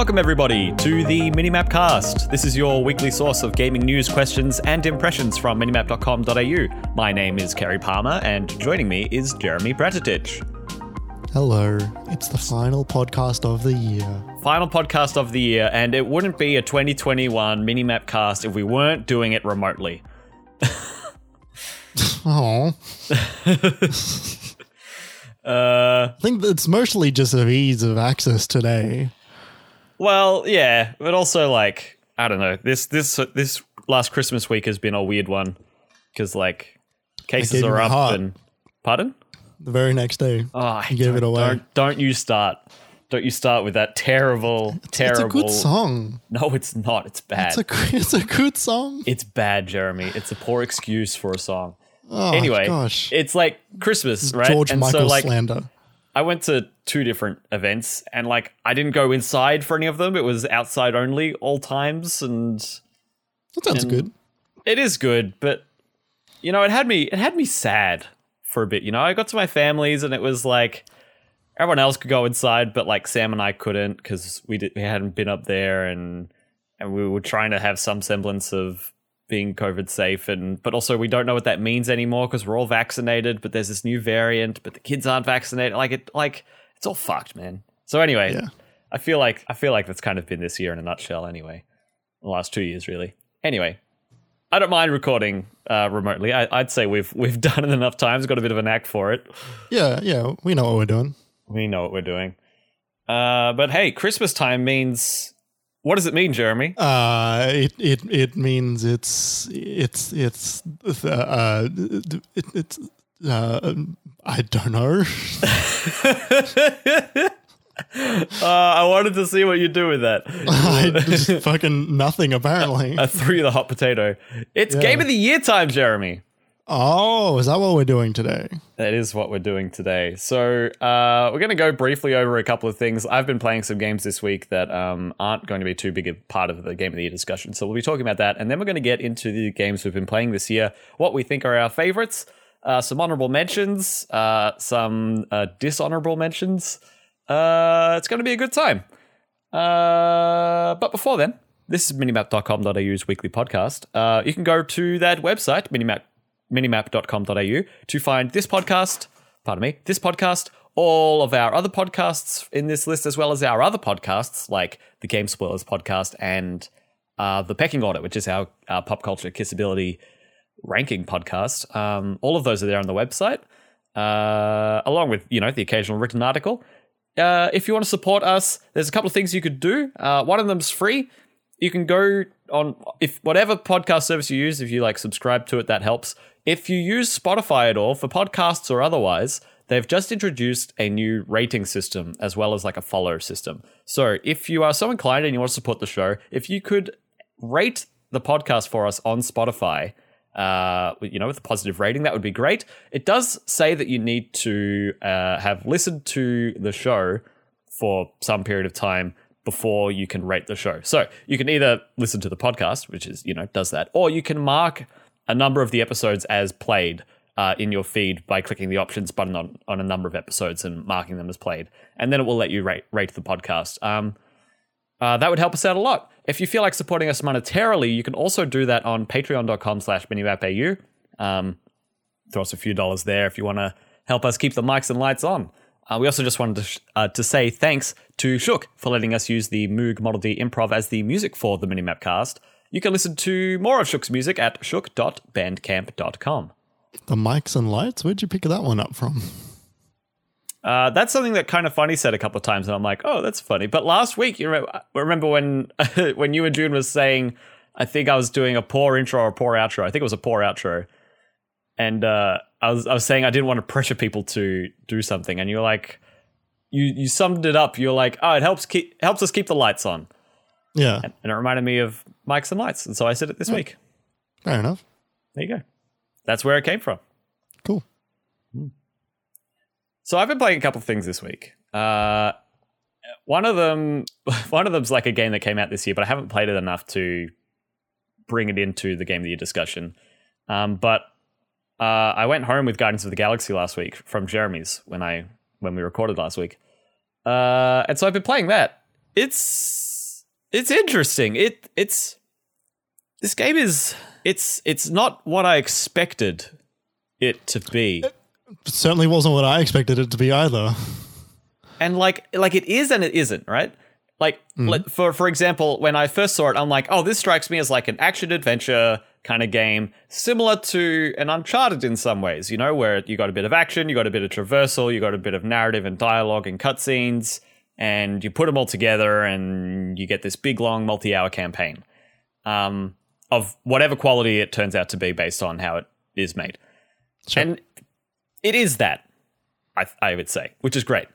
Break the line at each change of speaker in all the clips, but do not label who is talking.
Welcome, everybody, to the Minimap Cast. This is your weekly source of gaming news, questions, and impressions from minimap.com.au. My name is Kerry Palmer, and joining me is Jeremy Bratatich.
Hello, it's the final podcast of the year.
Final podcast of the year, and it wouldn't be a 2021 Minimap Cast if we weren't doing it remotely.
Oh,
Uh,
I think it's mostly just of ease of access today.
Well, yeah, but also like I don't know. This this this last Christmas week has been a weird one because like cases are up
heart.
and pardon.
The very next day,
Oh,
You gave it away.
Don't, don't you start. Don't you start with that terrible, terrible.
it's a good song.
No, it's not. It's bad.
It's a it's a good song.
it's bad, Jeremy. It's a poor excuse for a song.
Oh,
anyway,
gosh,
it's like Christmas, right?
George
and
Michael
so like
slander.
I went to two different events and like I didn't go inside for any of them. It was outside only all times and
That sounds
and-
good.
it is good, but you know, it had me it had me sad for a bit. You know, I got to my families and it was like everyone else could go inside, but like Sam and I couldn't because we did, we hadn't been up there and and we were trying to have some semblance of being COVID safe and but also we don't know what that means anymore because we're all vaccinated, but there's this new variant, but the kids aren't vaccinated. Like it like it's all fucked, man. So anyway,
Yeah.
I feel like I feel like that's kind of been this year in a nutshell anyway. The last two years really. Anyway, I don't mind recording uh, remotely. I, I'd say we've we've done it enough times, got a bit of a knack for it.
Yeah, yeah, we know what we're doing.
We know what we're doing. Uh, but hey, Christmas time means what does it mean, Jeremy?
Uh, it it it means it's it's it's uh, uh it, it's uh I don't know.
Uh, I wanted to see what you do with that.
I just fucking nothing apparently.
I threw you the hot potato. It's
Yeah.
game of the year time, Jeremy.
Oh, is that what we're doing today?
That is what we're doing today. So uh, we're going to go briefly over a couple of things. I've been playing some games this week that um, aren't going to be too big a part of the game of the year discussion. So we'll be talking about that, and then we're going to get into the games we've been playing this year, what we think are our favorites, uh, some honorable mentions, uh, some uh, dishonorable mentions. Uh, it's going to be a good time. Uh, but before then, this is minimap.com.au's weekly podcast. You can go to that website, minimap, minimap.com.au, to find this podcast, pardon me, this podcast, all of our other podcasts in this list, as well as our other podcasts like the Game Spoilers podcast and uh, the Pecking Order, which is our, our pop culture kissability ranking podcast. Um, all of those are there on the website, uh, along with you know the occasional written article. Uh, if you want to support us, there's a couple of things you could do. Uh, one of them's free. You can go on if whatever podcast service you use. If you like subscribe to it, that helps. If you use Spotify at all for podcasts or otherwise, they've just introduced a new rating system as well as like a follow system. So if you are so inclined and you want to support the show, if you could rate the podcast for us on Spotify, uh, you know, with a positive rating, that would be great. It does say that you need to uh, have listened to the show for some period of time before you can rate the show. So you can either listen to the podcast, which is, you know, does that, or you can mark a number of the episodes as played uh, in your feed by clicking the options button on, on a number of episodes and marking them as played. And then it will let you rate, rate the podcast. Um, uh, that would help us out a lot. If you feel like supporting us monetarily, you can also do that on patreon.com slash minimapau. Um, throw us a few dollars there if you want to help us keep the mics and lights on. Uh, we also just wanted to, sh- uh, to say thanks to Shook for letting us use the Moog Model D Improv as the music for the Minimap cast. You can listen to more of Shook's music at shook.bandcamp.com.
The mics and lights. Where'd you pick that one up from?
Uh, that's something that kind of funny said a couple of times, and I'm like, oh, that's funny. But last week, you remember, remember when when you and June was saying, I think I was doing a poor intro or a poor outro. I think it was a poor outro, and uh, I was I was saying I didn't want to pressure people to do something, and you're like, you you summed it up. You're like, oh, it helps keep helps us keep the lights on,
Yeah,
and it reminded me of mics and lights, and so I said it this week.
fair enough.
There you go. That's where it came from.
Cool.
So I've been playing a couple of things this week. Uh, one of them, one of them's like a game that came out this year, but I haven't played it enough to bring it into the game of the year discussion. Um, but uh, I went home with Guardians of the Galaxy last week from Jeremy's when I when we recorded last week, uh, and so I've been playing that. It's it's interesting. It it's this game is it's it's not what I expected it to be.
It certainly wasn't what I expected it to be either.
And like like it is and it isn't, right? Like mm-hmm. for for example, when I first saw it, I'm like, oh, this strikes me as like an action adventure kind of game, similar to an Uncharted in some ways. You know, where you got a bit of action, you got a bit of traversal, you got a bit of narrative and dialogue and cutscenes, and you put them all together, and you get this big long multi-hour campaign um, of whatever quality it turns out to be based on how it is made. Sure. And it is that, I, I would say, which is great.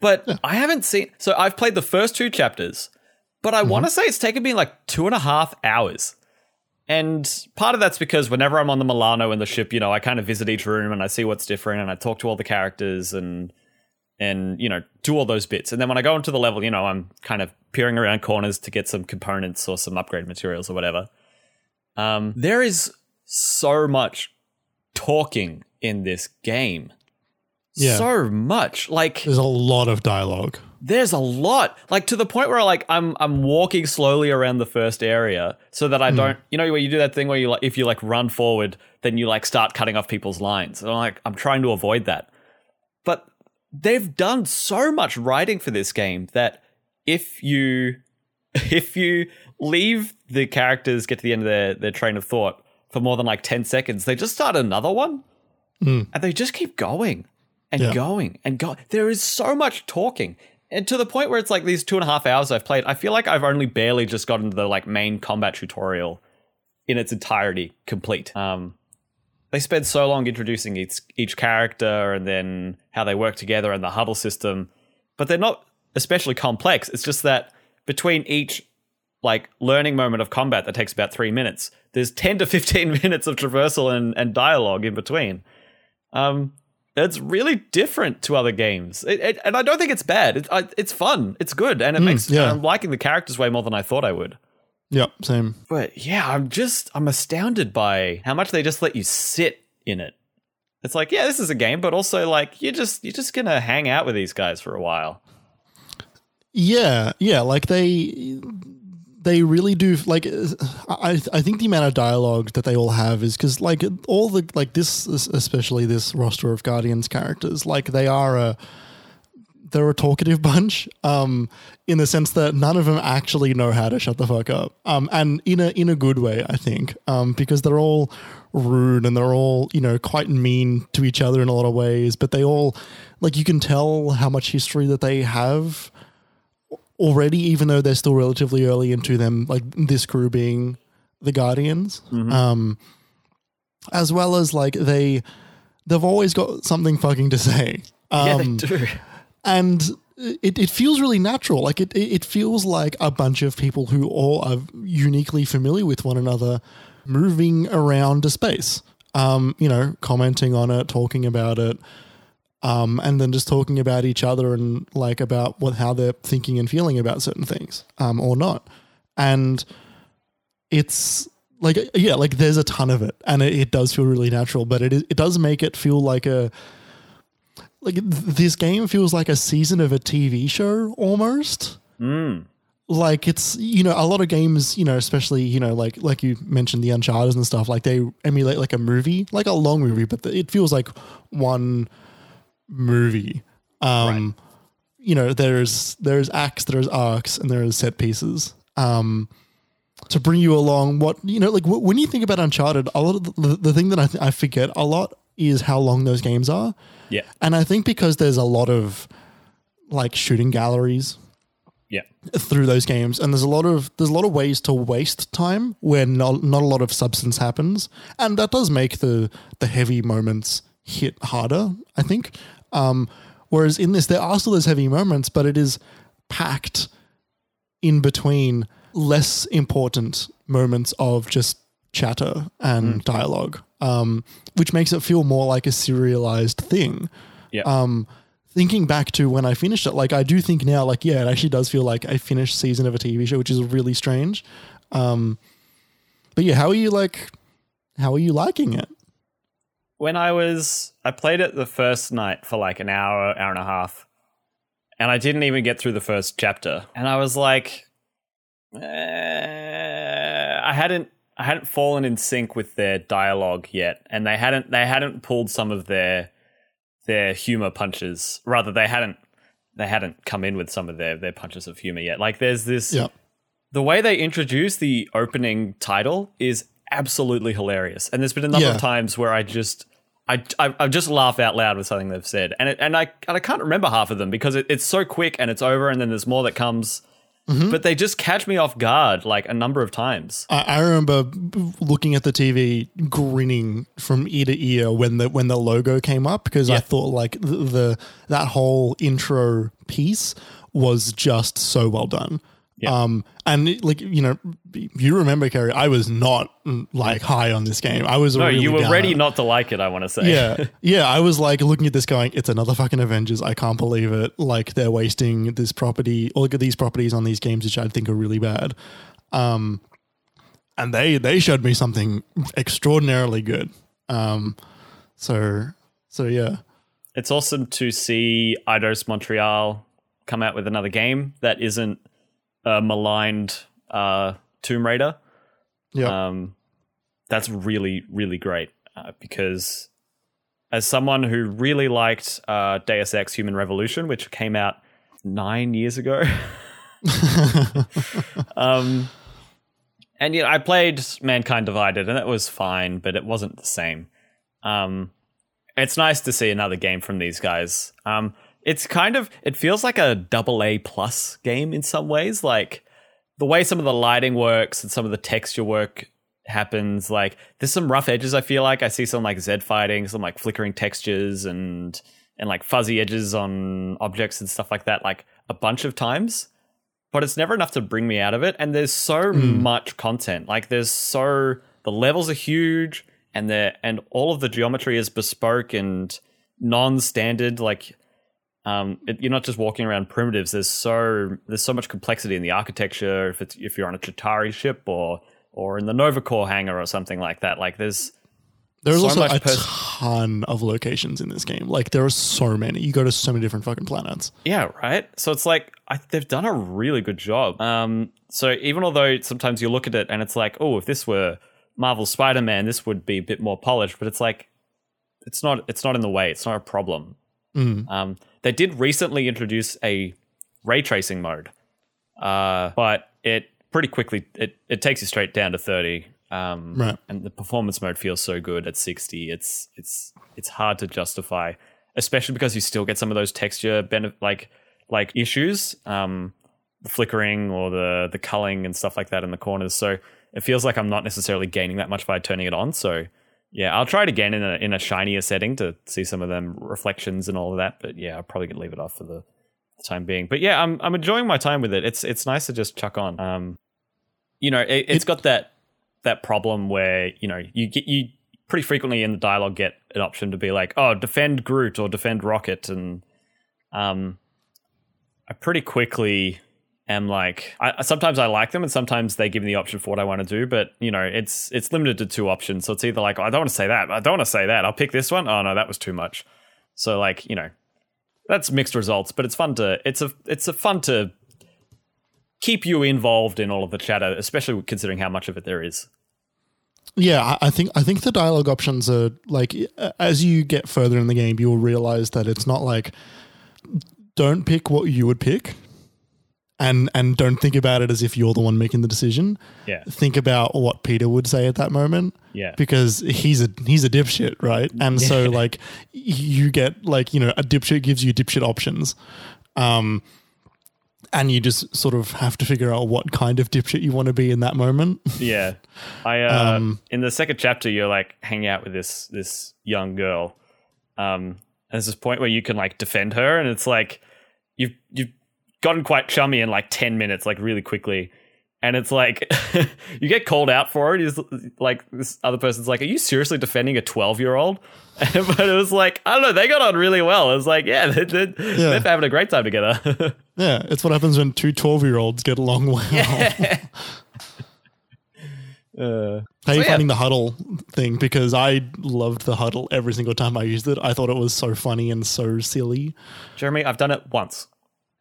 But yeah. I haven't seen. So I've played the first two chapters, but I mm-hmm. want to say it's taken me like two and a half hours. And part of that's because whenever I'm on the Milano in the ship, you know, I kind of visit each room and I see what's different and I talk to all the characters and and you know do all those bits. And then when I go into the level, you know, I'm kind of peering around corners to get some components or some upgrade materials or whatever. Um, there is so much talking in this game yeah. so much. Like
there's a lot of dialogue.
There's a lot. Like to the point where like I'm I'm walking slowly around the first area so that I mm. don't you know where you do that thing where you like if you like run forward, then you like start cutting off people's lines. And I'm like I'm trying to avoid that. But they've done so much writing for this game that if you if you leave the characters get to the end of their, their train of thought for more than like 10 seconds, they just start another one. Mm. And they just keep going and yeah. going and go. There is so much talking. And to the point where it's like these two and a half hours I've played, I feel like I've only barely just gotten to the like main combat tutorial in its entirety complete. Um, they spend so long introducing each each character and then how they work together and the huddle system, but they're not especially complex. It's just that between each like learning moment of combat that takes about three minutes, there's ten to fifteen minutes of traversal and, and dialogue in between. Um, it's really different to other games, it, it, and I don't think it's bad. It, I, it's fun. It's good, and it mm, makes. Yeah. I'm liking the characters way more than I thought I would.
Yep, same.
But yeah, I'm just I'm astounded by how much they just let you sit in it. It's like, yeah, this is a game, but also like you're just you're just gonna hang out with these guys for a while.
Yeah, yeah, like they they really do like I I think the amount of dialogue that they all have is because like all the like this especially this roster of Guardians characters like they are a they're a talkative bunch um in the sense that none of them actually know how to shut the fuck up um and in a in a good way I think um because they're all rude and they're all you know quite mean to each other in a lot of ways but they all like you can tell how much history that they have already, even though they're still relatively early into them, like this crew being the Guardians, mm-hmm. um, as well as like they they've always got something fucking to say. Um, yeah, they um, do. And it, it feels really natural. Like it, it feels like a bunch of people who all are uniquely familiar with one another moving around a space. Um, you know, commenting on it, talking about it, um, and then just talking about each other and like about what how they're thinking and feeling about certain things um, or not and it's like yeah like there's a ton of it and it, it does feel really natural but it it does make it feel like a like this game feels like a season of a TV show almost
mm.
like it's you know a lot of games you know especially you know like like you mentioned the uncharted and stuff like they emulate like a movie like a long movie but it feels like one movie. Um, right. You know, there's there's acts, there's arcs, and there's set pieces. Um, to bring you along, what you know, like w- when you think about Uncharted, a lot of the, the thing that I, th- I forget a lot is how long those games are.
Yeah,
and I think because there's a lot of like shooting galleries
yeah.
through those games and there's a lot of there's a lot of ways to waste time where not, not a lot of substance happens. And that does make the the heavy moments hit harder i think. Um, whereas in this, there are still those heavy moments, but it is packed in between less important moments of just chatter and mm. dialogue, um, which makes it feel more like a serialized thing.
Yeah.
Um, thinking back to when I finished it, like I do think now, like yeah, it actually does feel like a finished season of a TV show, which is really strange. Um, but yeah, how are you like? How are you liking it?
when I was I played it the first night for like an hour, hour and a half. And I didn't even get through the first chapter. And I was like Uh, I hadn't I hadn't fallen in sync with their dialogue yet, and they hadn't they hadn't pulled some of their their humor punches. Rather, they hadn't they hadn't come in with some of their their punches of humor yet. Like there's this
Yeah.
the way they introduce the opening title is absolutely hilarious, and there's been a number
Yeah.
of times where I just. I, I, I just laugh out loud with something they've said, and it, and I and I can't remember half of them because it, it's so quick and it's over, and then there's more that comes. Mm-hmm. But they just catch me off guard like a number of times.
I, I remember looking at the TV, grinning from ear to ear when the when the logo came up because I thought like the, the that whole intro piece was just so well done.
Yeah.
Um, and like you know, you remember Kerry, I was not like high on this game. I was
No,
really
you were
down
ready not to like it. I want to say.
Yeah, yeah. I was like looking at this, going, "It's another fucking Avengers. I can't believe it. Like they're wasting this property, Look at these properties on these games, which I think are really bad." Um, and they they showed me something extraordinarily good. Um, so so yeah,
It's awesome to see Eidos Montreal come out with another game that isn't a maligned uh, Tomb Raider.
yeah,
Um, that's really, really great uh, because as someone who really liked uh, Deus Ex Human Revolution, which came out nine years ago, um, and yeah, I played Mankind Divided, and it was fine, but it wasn't the same. Um, it's nice to see another game from these guys. Um, it's kind of it feels like a double A plus game in some ways, like the way some of the lighting works and some of the texture work happens. Like there's some rough edges. I feel like I see some like Z fighting, some like flickering textures and and like fuzzy edges on objects and stuff like that, like a bunch of times. But it's never enough to bring me out of it. And there's so hmm. much content. Like there's so the levels are huge and they and all of the geometry is bespoke and non-standard. Like um, it, you're not just walking around primitives. There's so there's so much complexity in the architecture. If it's if you're on a Chitauri ship or or in the Nova Corps hangar or something like that. Like there's
there's
so
also a
pers-
ton of locations in this game. Like there are so many. You go to so many different fucking planets.
Yeah, right. So it's like I, they've done a really good job. Um, so even although sometimes you look at it and it's like, oh, if this were Marvel Spider-Man, this would be a bit more polished. But it's like, it's not. It's not in the way. It's not a problem.
Mm.
Um, they did recently introduce a ray tracing mode, uh, but it pretty quickly it it takes you straight down to thirty. Um,
Right.
and the performance mode feels so good at 60 it's it's it's hard to justify especially because you still get some of those texture like like issues um the flickering or the the culling and stuff like that in the corners so it feels like i'm not necessarily gaining that much by turning it on so yeah i'll try it again in a in a shinier setting to see some of them reflections and all of that but yeah i'll probably leave it off for the time being. But yeah i'm i'm enjoying my time with it. It's it's nice to just chuck on. Um you know it, it's got that that problem where you know you get you pretty frequently in the dialogue get an option to be like oh defend groot or defend rocket and um i pretty quickly am like I, sometimes i like them and sometimes they give me the option for what i want to do but you know it's it's limited to two options. So it's either like oh, i don't want to say that i don't want to say that i'll pick this one. Oh no that was too much. So like you know that's mixed results but it's fun to it's a it's a fun to keep you involved in all of the chatter especially considering how much of it there is.
Yeah, I- think I think the dialogue options are like as you get further in the game, you'll realize that it's not like don't pick what you would pick, and and don't think about it as if you're the one making the decision.
yeah
Think about what Peter would say at that moment.
Yeah.
because he's a he's a dipshit, right? And so like you get like you know a dipshit gives you dipshit options, um, and you just sort of have to figure out what kind of dipshit you want to be in that moment.
Yeah, I uh,
Um,
in the second chapter, you're like hanging out with this this young girl. Um, and there's this point where you can like defend her, and it's like you've you've gotten quite chummy in like ten minutes, like really quickly. And it's like you get called out for it. Is like this other person's like, "Are you seriously defending a twelve year old?" but it was like I don't know. They got on really well. It was like, yeah, they, they, they're having a great time together.
Yeah, it's what happens when two 12 year olds get along well.
uh,
How are you
yeah.
finding the huddle thing? Because I loved the huddle every single time I used it. I thought it was so funny and so silly.
Jeremy, I've done it once.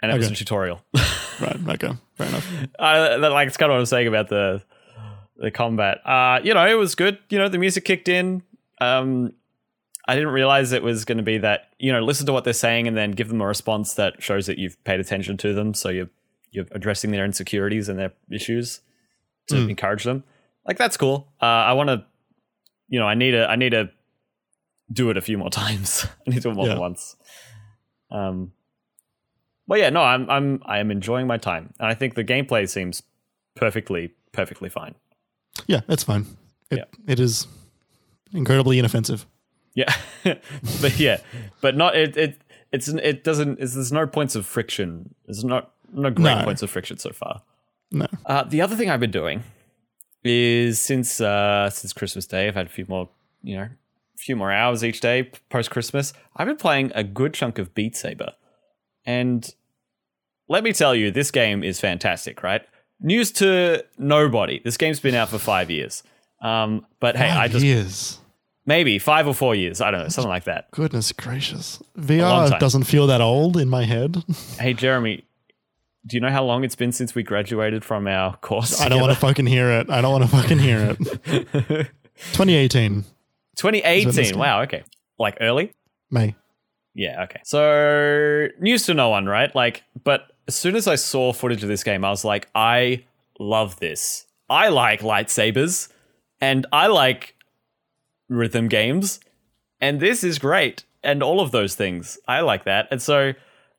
And it was a tutorial.
Right. Okay. Fair enough.
uh, that, like it's kind of what I'm saying about the the combat. Uh, you know, it was good. You know, the music kicked in. Um, I didn't realize it was going to be that. You know, listen to what they're saying and then give them a response that shows that you've paid attention to them. So you're you're addressing their insecurities and their issues to
Mm.
encourage them. Like that's cool. Uh, I want to. You know, I need to. I need to do it a few more times. I need to do it more than once. Um, well, yeah, no, I'm I'm I am enjoying my time, and I think the gameplay seems perfectly perfectly fine.
Yeah, it's fine. It,
Yeah.
it is incredibly inoffensive.
Yeah, but yeah, but not it. It it's it doesn't. It's, there's no points of friction. There's not no great
No.
points of friction so far.
No.
Uh, the other thing I've been doing is since uh, since Christmas Day, I've had a few more, you know, a few more hours each day post Christmas. I've been playing a good chunk of Beat Saber, and let me tell you, this game is fantastic. Right? News to nobody. This game's been out for five years. Um, but hey, I just
years.
maybe five or four years. I don't know, something like that.
Goodness gracious. VR doesn't feel that old in my head.
Hey, Jeremy, do you know how long it's been since we graduated from our course?
I don't want to fucking hear it. I don't want to fucking hear it. 2018,
2018. Wow. Okay. Like early.
May.
Yeah. Okay. So news to no one, right? Like, but as soon as I saw footage of this game, I was like, I love this. I like lightsabers, and I like rhythm games, and this is great, and all of those things. I like that, and so,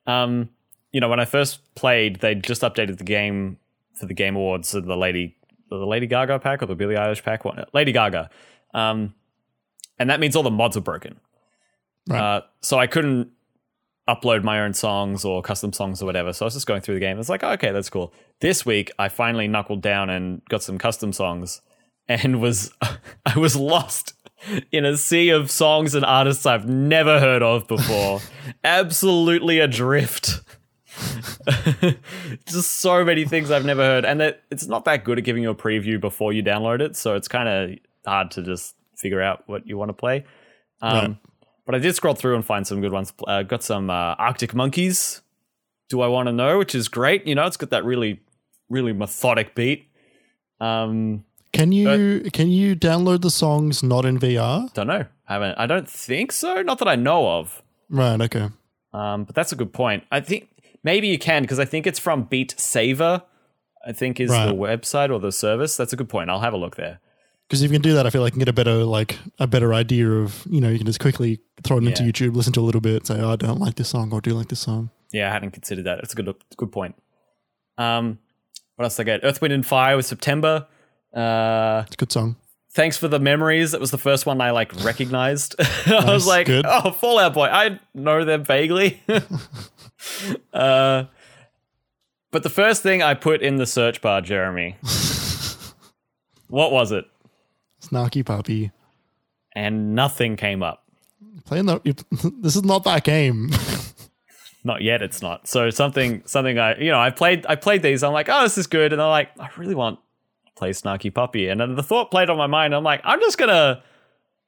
um, you know, when I first played, they just updated the game for the Game Awards, so the Lady, the Lady Gaga pack or the Billie Eilish pack, what? Lady Gaga, um, and that means all the mods are broken.
Right.
Uh, so I couldn't upload my own songs or custom songs or whatever. So I was just going through the game. It's like, okay, that's cool. This week I finally knuckled down and got some custom songs and was I was lost in a sea of songs and artists I've never heard of before. Absolutely adrift. just so many things I've never heard. And that it's not that good at giving you a preview before you download it. So it's kind of hard to just figure out what you want to play. Um,
Right.
But I did scroll through and find some good ones. Uh, got some uh, Arctic Monkeys. Do I want to know? Which is great. You know, it's got that really, really methodic beat. Um,
Can you can you download the songs not in VR?
don't know. I haven't. I don't think so. Not that I know of.
Right. Okay.
Um, but that's a good point. I think maybe you can because I think it's from Beat Saver. I think is
Right.
the website or the service. That's a good point. I'll have a look there.
Because if you can do that, I feel like you can get a better like a better idea of you know you can just quickly throw it into YouTube, listen to a little bit, say oh, I don't like this song or I do like this song.
Yeah, I hadn't considered that. That's a good good point. Um, what else did I get? Earth, Wind, and Fire was September. Uh,
It's a good song.
thanks for the memories. That was the first one I like recognized. I was like,
good.
oh, Fall Out Boy. I know them vaguely. uh, but the first thing I put in the search bar, Jeremy, what was it?
Snarky puppy.
And nothing came up.
Playing the this is not that game.
Not yet. It's not. So something, something I, you know, I played, I played these. I'm like, oh, this is good, and I'm like, I really want to play Snarky Puppy, and then the thought played on my mind. I'm like, I'm just gonna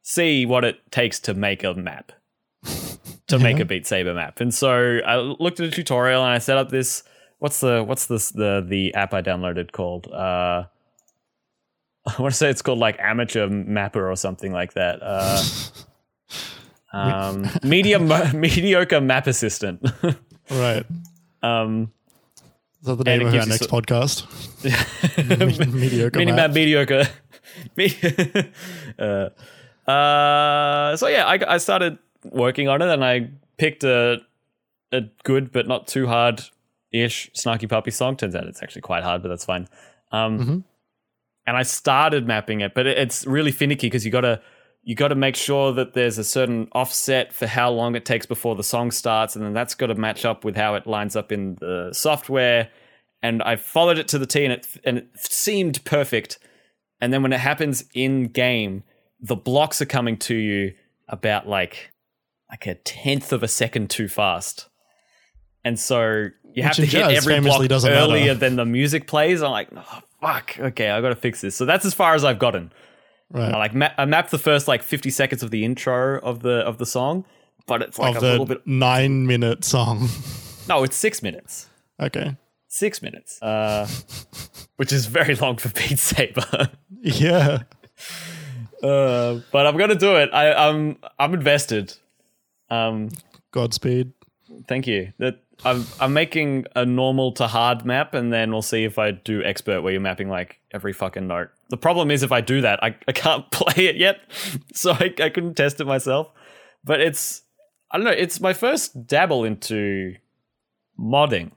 see what it takes to make a map, to make a Beat Saber map. And so I looked at a tutorial and I set up this. What's the what's this the the app I downloaded called? Uh, I want to say it's called like Amateur Mapper or something like that. Uh, um, medium mediocre map assistant.
right.
um,
Is that the name of our next
so-
podcast? Mediocre
mini
map.
mediocre. Me- uh, uh, so yeah, I, I started working on it, and I picked a a good but not too hard ish snarky puppy song. Turns out it's actually quite hard, but that's fine. Um,
Mhm.
And I started mapping it, but it, it's really finicky because you gotta you got to make sure that there's a certain offset for how long it takes before the song starts, and then that's got to match up with how it lines up in the software. And I followed it to the T, and it and it seemed perfect. And then when it happens in game, the blocks are coming to you about like like a tenth of a second too fast. And so you have to hit every block
doesn't matter.
earlier than the music plays. I'm like, oh, fuck, okay, I got to fix this. So that's as far as I've gotten. I
Right.
like ma- I mapped the first like 50 seconds of the intro of the of the song, but it's like
of
a little bit
nine minute song.
No, it's six minutes.
Okay.
Six minutes. Uh, which is very long for Beat Saber.
Yeah.
uh, but I'm gonna do it. I, I'm I'm invested. Um,
Godspeed.
thank you. That I'm I'm making a normal to hard map, and then we'll see if I do expert, where you're mapping like every fucking note. The problem is if I do that, I, I can't play it yet, so I, I couldn't test it myself. But it's I don't know. It's my first dabble into modding,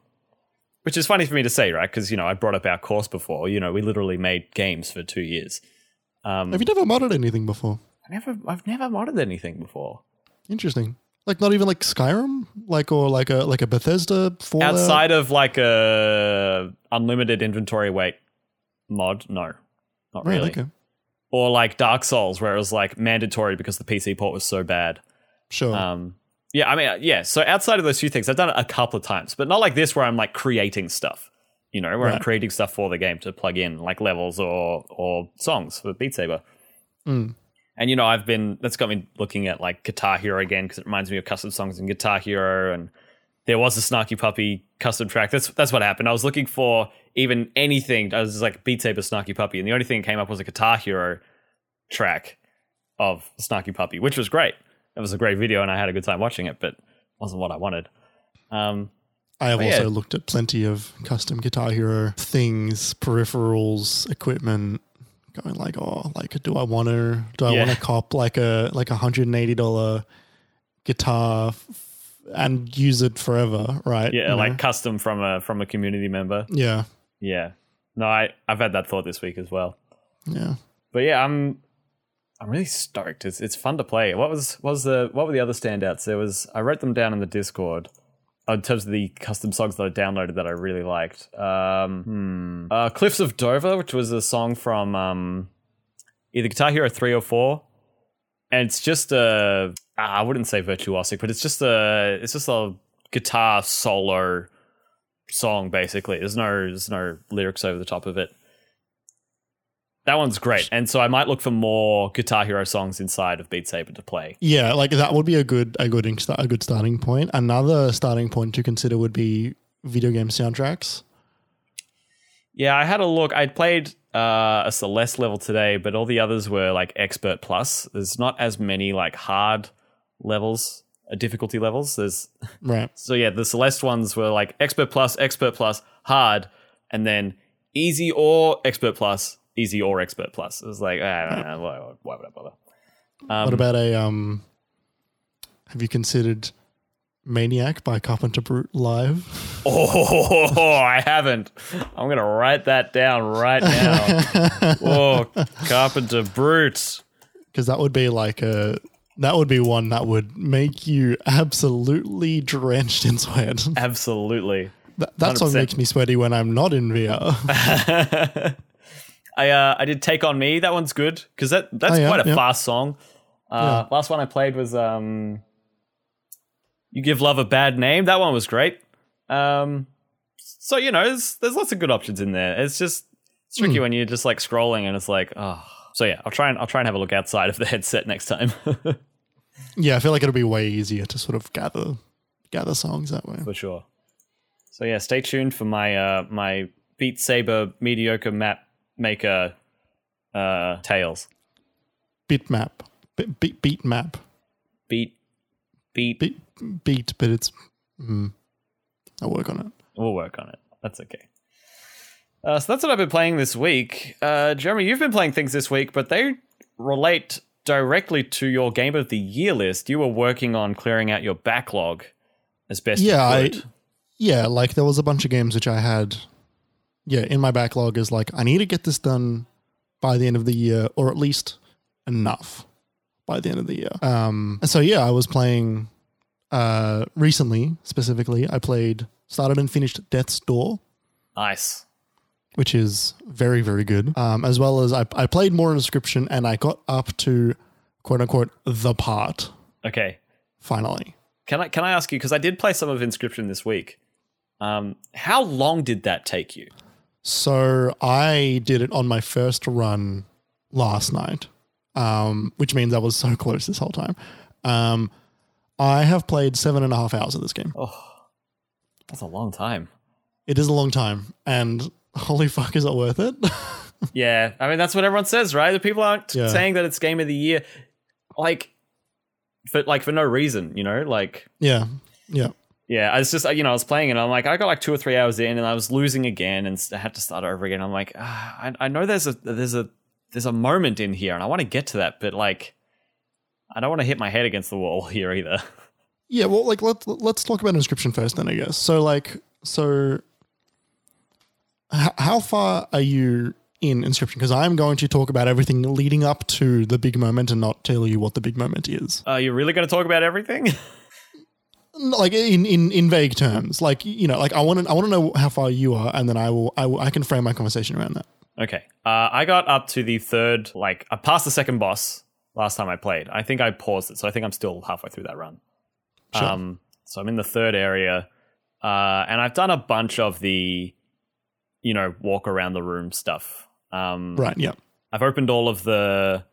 which is funny for me to say, right? Because you know I brought up our course before. You know we literally made games for two years. Um,
Have you never modded anything before?
I never I've never modded anything before.
Interesting. Like not even like Skyrim, like or like a like a Bethesda Fallout.
outside of like a unlimited inventory weight mod no not
Right,
really
okay.
or like dark souls where it was like mandatory because the pc port was so bad
Sure.
um yeah i mean yeah so outside of those few things i've done it a couple of times but not like this where i'm like creating stuff you know where i'm creating stuff for the game to plug in like levels or or songs for beat saber
Mm.
And you know i've been that's got me looking at like guitar hero again because it reminds me of custom songs in guitar hero and there was a snarky puppy custom track that's that's what happened i was looking for even anything i was just like beat saber snarky puppy and the only thing that came up was a guitar hero track of snarky puppy which was great it was a great video and i had a good time watching it but wasn't what i wanted um
I have also
yeah.
looked at plenty of custom Guitar Hero things, peripherals, equipment. Going like, oh, like, do I want to? Do I
Yeah.
want to cop like a like a hundred and eighty dollar guitar f- and use it forever? Right?
yeah
You know?
like custom from a from a community member
yeah,
yeah no i i've had that thought this week as well
yeah.
But yeah, I'm I'm really stoked. It's it's fun to play. What was what was the what were the other standouts? There was I wrote them down in the Discord in terms of the custom songs that I downloaded that I really liked. Um, hmm. uh, Cliffs of Dover, which was a song from um, either Guitar Hero three or four, and it's just a I wouldn't say virtuosic, but it's just a it's just a guitar solo song basically. There's no there's no lyrics over the top of it. That one's great, and so I might look for more Guitar Hero songs inside of Beat Saber to play.
Yeah, like that would be a good a good a good starting point. Another starting point to consider would be video game soundtracks.
Yeah, I had a look. I played uh, a Celeste level today, but all the others were like Expert Plus. There's not as many like hard levels, uh, difficulty levels. There's
Right.
so yeah, the Celeste ones were like Expert Plus, Expert Plus, Hard, and then Easy or Expert Plus, Easy or Expert Plus. It was like, ah, why, why would I bother? Um,
what about a um? Have you considered Maniac by Carpenter Brut live?
Oh, I haven't. I'm gonna write that down right now. oh, Carpenter Brut.
Because that would be like a that would be one that would make you absolutely drenched in sweat.
Absolutely.
that that song
100%.
makes me sweaty when I'm not in VR.
I uh, I did take on me. That one's good because that that's
Oh, yeah,
quite a
yeah.
fast song. Uh, Last one I played was um, "You Give Love a Bad Name." That one was great. Um, so you know, there's there's lots of good options in there. It's just it's tricky when you're just like scrolling and it's like, oh. So yeah, I'll try and I'll try and have a look outside of the headset next time
yeah, I feel like it'll be way easier to sort of gather gather songs that way.
for sure. So yeah, stay tuned for my uh my Beat Saber mediocre map maker uh tales.
Bitmap, Be- beat beat map,
Beat beat
beat beat, but it's. Mm, I'll work on it.
We'll work on it. That's okay. Uh, so that's what I've been playing this week. Uh, Jeremy, you've been playing things this week, but they relate directly to your game of the year list. You were working on clearing out your backlog as best
Yeah,
you
I, yeah, like there was a bunch of games which I had, yeah, in my backlog is like I need to get this done by the end of the year, or at least enough by the end of the year. Um, and so yeah, I was playing uh recently, specifically. I played, started and finished Death's Door,
nice.
which is very very good. Um, as well as I I played more Inscription, and I got up to quote unquote the part
Okay.
finally.
Can I can I ask you because I did play some of Inscription this week. Um, how long did that take you?
So I did it on my first run last night, um, which means I was so close this whole time. Um, I have played seven and a half hours of this game.
Oh, That's a long time.
It is a long time, and holy fuck, is it worth it?
Yeah, I mean that's what everyone says, right? The people aren't
Yeah.
saying that it's game of the year, like for like for no reason, you know. Like,
yeah, yeah,
yeah, I was just you know I was playing and I'm like I got like two or three hours in and I was losing again and I had to start over again. I'm like, ah, I, I know there's a there's a there's a moment in here and I want to get to that, but like I don't want to hit my head against the wall here either.
yeah. Well, like let's let's talk about inscription first, then I guess. So, like, so h- how far are you in inscription? Because I'm going to talk about everything leading up to the big moment and not tell you what the big moment is.
Are you really going to talk about everything?
like in, in in vague terms like you know like i want to i want to know how far you are and then i will i will i can frame my conversation around that
Okay. Uh, I got up to the third, like, I passed the second boss last time I played. I think I paused it, so I think I'm still halfway through that run.
Sure.
Um, so I'm in the third area, uh, and I've done a bunch of the, you know, walk around the room stuff. Um,
right yeah
I've opened all of the.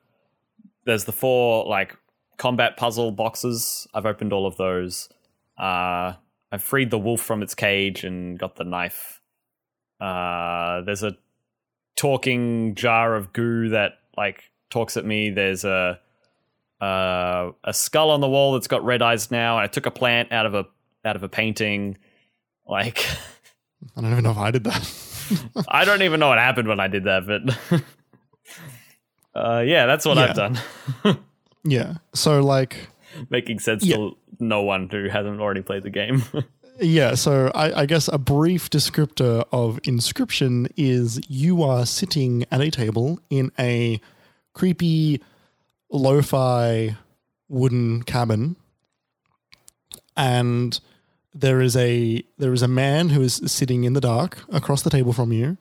There's the four like combat puzzle boxes. I've opened all of those. Uh, I've freed the wolf from its cage and got the knife. Uh, there's a talking jar of goo that like talks at me. There's a uh, a skull on the wall that's got red eyes now. I took a plant out of a out of a painting. Like
i don't even know if i did that
I don't even know what happened when I did that, but uh, yeah, that's what
Yeah.
I've done.
yeah so like
Making sense
Yeah.
to no one who hasn't already played the game.
Yeah, so I, I guess a brief descriptor of Inscription is you are sitting at a table in a creepy lo fi wooden cabin, and there is a there is a man who is sitting in the dark across the table from you,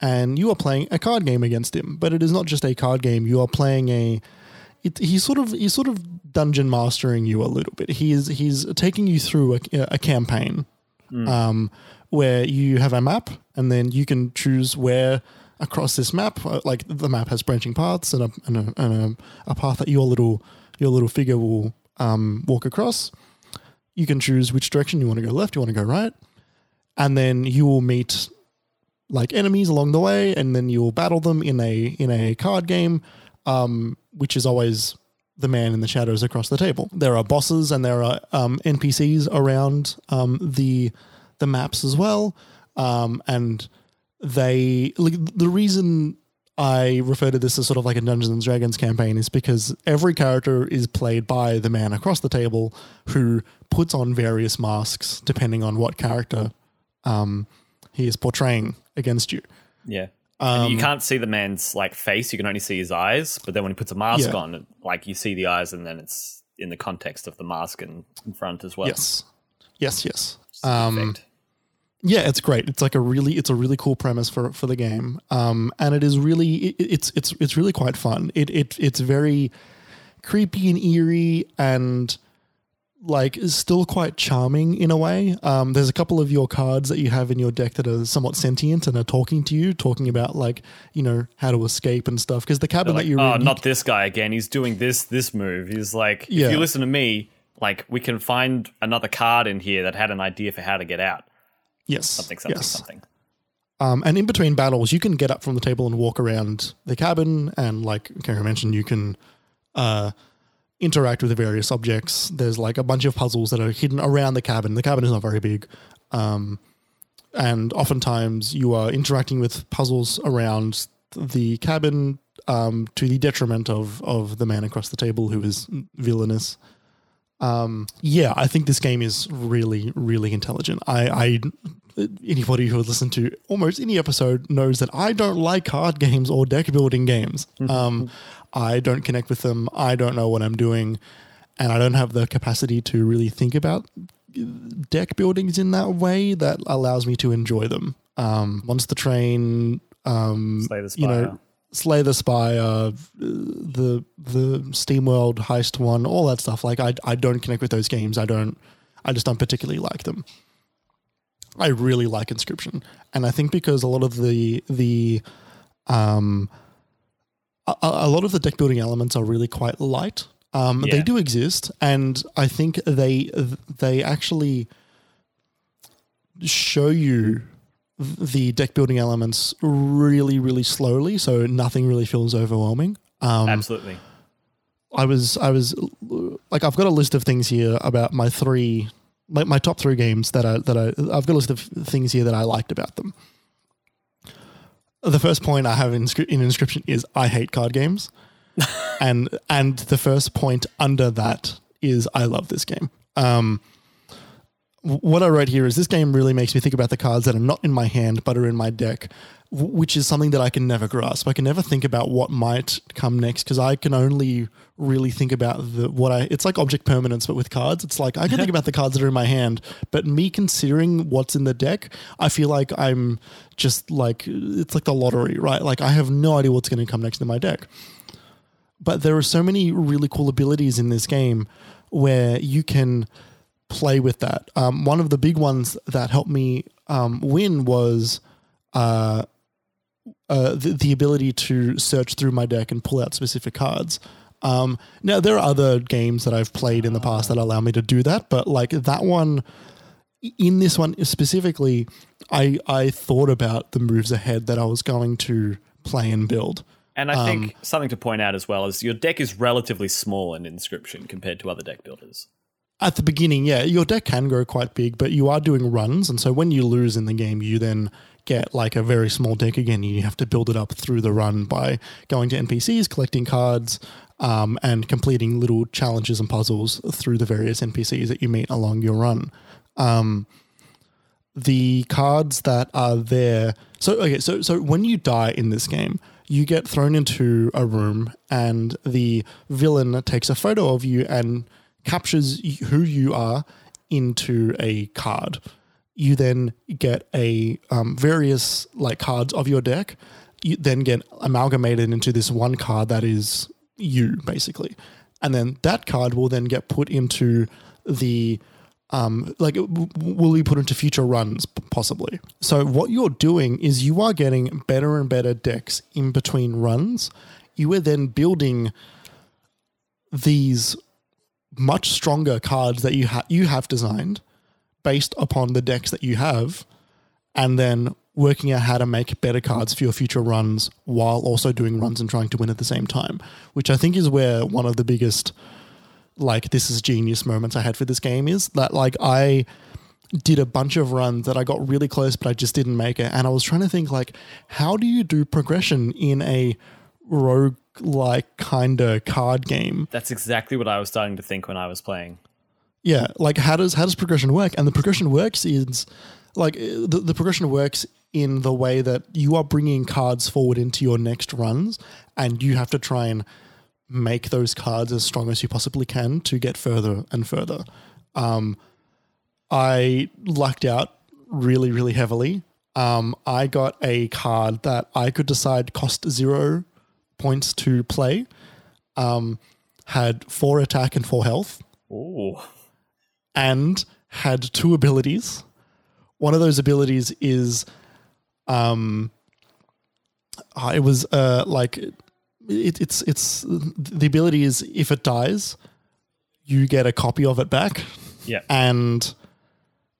and you are playing a card game against him. But it is not just a card game; you are playing a it, he's sort of he's sort of dungeon mastering you a little bit. He is he's taking you through a, a campaign um, where you have a map, and then you can choose where across this map, uh, like the map has branching paths and a and a, and a, a path that your little your little figure will um, walk across. You can choose which direction you want to go left, you want to go right, and then you will meet like enemies along the way, and then you'll battle them in a in a card game, um, which is always the man in the shadows across the table. There are bosses and there are um, NPCs around um, the the maps as well, um, and they like, the reason I refer to this as sort of like a Dungeons and Dragons campaign is because every character is played by the man across the table who puts on various masks depending on what character um, he is portraying against you.
yeah.
Um,
you can't see the man's like face, you can only see his eyes, but then when he puts a mask
Yeah.
on, like you see the eyes and then it's in the context of the mask and in front as well.
Yes, yes, yes. Um. Yeah, it's great. It's like a really, it's a really cool premise for for the game, um, and it is really, it, it's it's it's really quite fun. It it it's very creepy and eerie, and like is still quite charming in a way. Um, there's a couple of your cards that you have in your deck that are somewhat sentient and are talking to you, talking about like you know how to escape and stuff. Because the cabin
Like,
that you're
oh,
in,
not this guy again. He's doing this this move. He's like,
Yeah.
if you listen to me, like we can find another card in here that had an idea for how to get out.
yes,
Something, something,
yes.
something.
Um, and in between battles, you can get up from the table and walk around the cabin. And like Karen mentioned, you can uh, interact with the various objects. There's like a bunch of puzzles that are hidden around the cabin. The cabin is not very big. Um, and oftentimes you are interacting with puzzles around the cabin um, to the detriment of, of the man across the table who is villainous. Um, yeah, I think this game is really, really intelligent. I, I anybody who has listened to almost any episode knows that I don't like card games or deck building games. Um, I don't connect with them. I don't know what I'm doing, and I don't have the capacity to really think about deck buildings in that way that allows me to enjoy them. Um, Monster Train, um,
Slay the
you know, Slay the Spire, the the SteamWorld heist one, all that stuff. Like I I don't connect with those games. I don't. I just don't particularly like them. I really like Inscription, and I think because a lot of the the um a, a lot of the deck building elements are really quite light. Um, They do exist, and I think they they actually show you the deck building elements really, really slowly, so nothing really feels overwhelming. Um,
Absolutely.
I was, I was like, I've got a list of things here about my three, my, my top three games that I that I I've got a list of things here that I liked about them. The first point I have in, in inscription is I hate card games, and and the first point under that is I love this game. Um, what I wrote here is this game really makes me think about the cards that are not in my hand but are in my deck, which is something that I can never grasp. I can never think about what might come next because I can only really think about the what I. It's like object permanence, but with cards. It's like I can think about the cards that are in my hand, but me considering what's in the deck, I feel like I'm just like it's like the lottery, right? Like I have no idea what's going to come next in my deck but there are so many really cool abilities in this game where you can play with that. Um, one of the big ones that helped me um, win was uh, uh, the, the ability to search through my deck and pull out specific cards. Um, now there are other games that I've played in the past that allow me to do that, but like that one, in this one specifically, I I thought about the moves ahead that I was going to play and build.
And I think something to point out as well is your deck is relatively small in inscription compared to other deck builders.
At the beginning, yeah, your deck can grow quite big, but you are doing runs, and so when you lose in the game, you then get like a very small deck again. You have to build it up through the run by going to NPCs, collecting cards, um, and completing little challenges and puzzles through the various NPCs that you meet along your run. Um, the cards that are there. So okay, so so when you die in this game, you get thrown into a room, and the villain takes a photo of you and captures who you are into a card. You then get a um, various like cards of your deck. You then get amalgamated into this one card that is you basically, and then that card will then get put into the um, like w- will be put into future runs possibly. So what you're doing is you are getting better and better decks in between runs. You are then building these much stronger cards that you ha- you have designed based upon the decks that you have, and then working out how to make better cards for your future runs while also doing runs and trying to win at the same time. Which I think is where one of the biggest like this is genius moments I had for this game is that like I did a bunch of runs that I got really close but I just didn't make it and I was trying to think like how do you do progression in a rogue like kind of card game.
That's exactly what I was starting to think when I was playing.
yeah like how does how does progression work? And the progression works is like the, the progression works in the way that you are bringing cards forward into your next runs and you have to try and make those cards as strong as you possibly can to get further and further. Um, i lucked out really really heavily. Um, i got a card that i could decide cost zero points to play um, had four attack and four health
Ooh.
and had two abilities. One of those abilities is, um, uh, it was uh like it, it's it's the ability is if it dies, you get a copy of it back,
Yeah.
and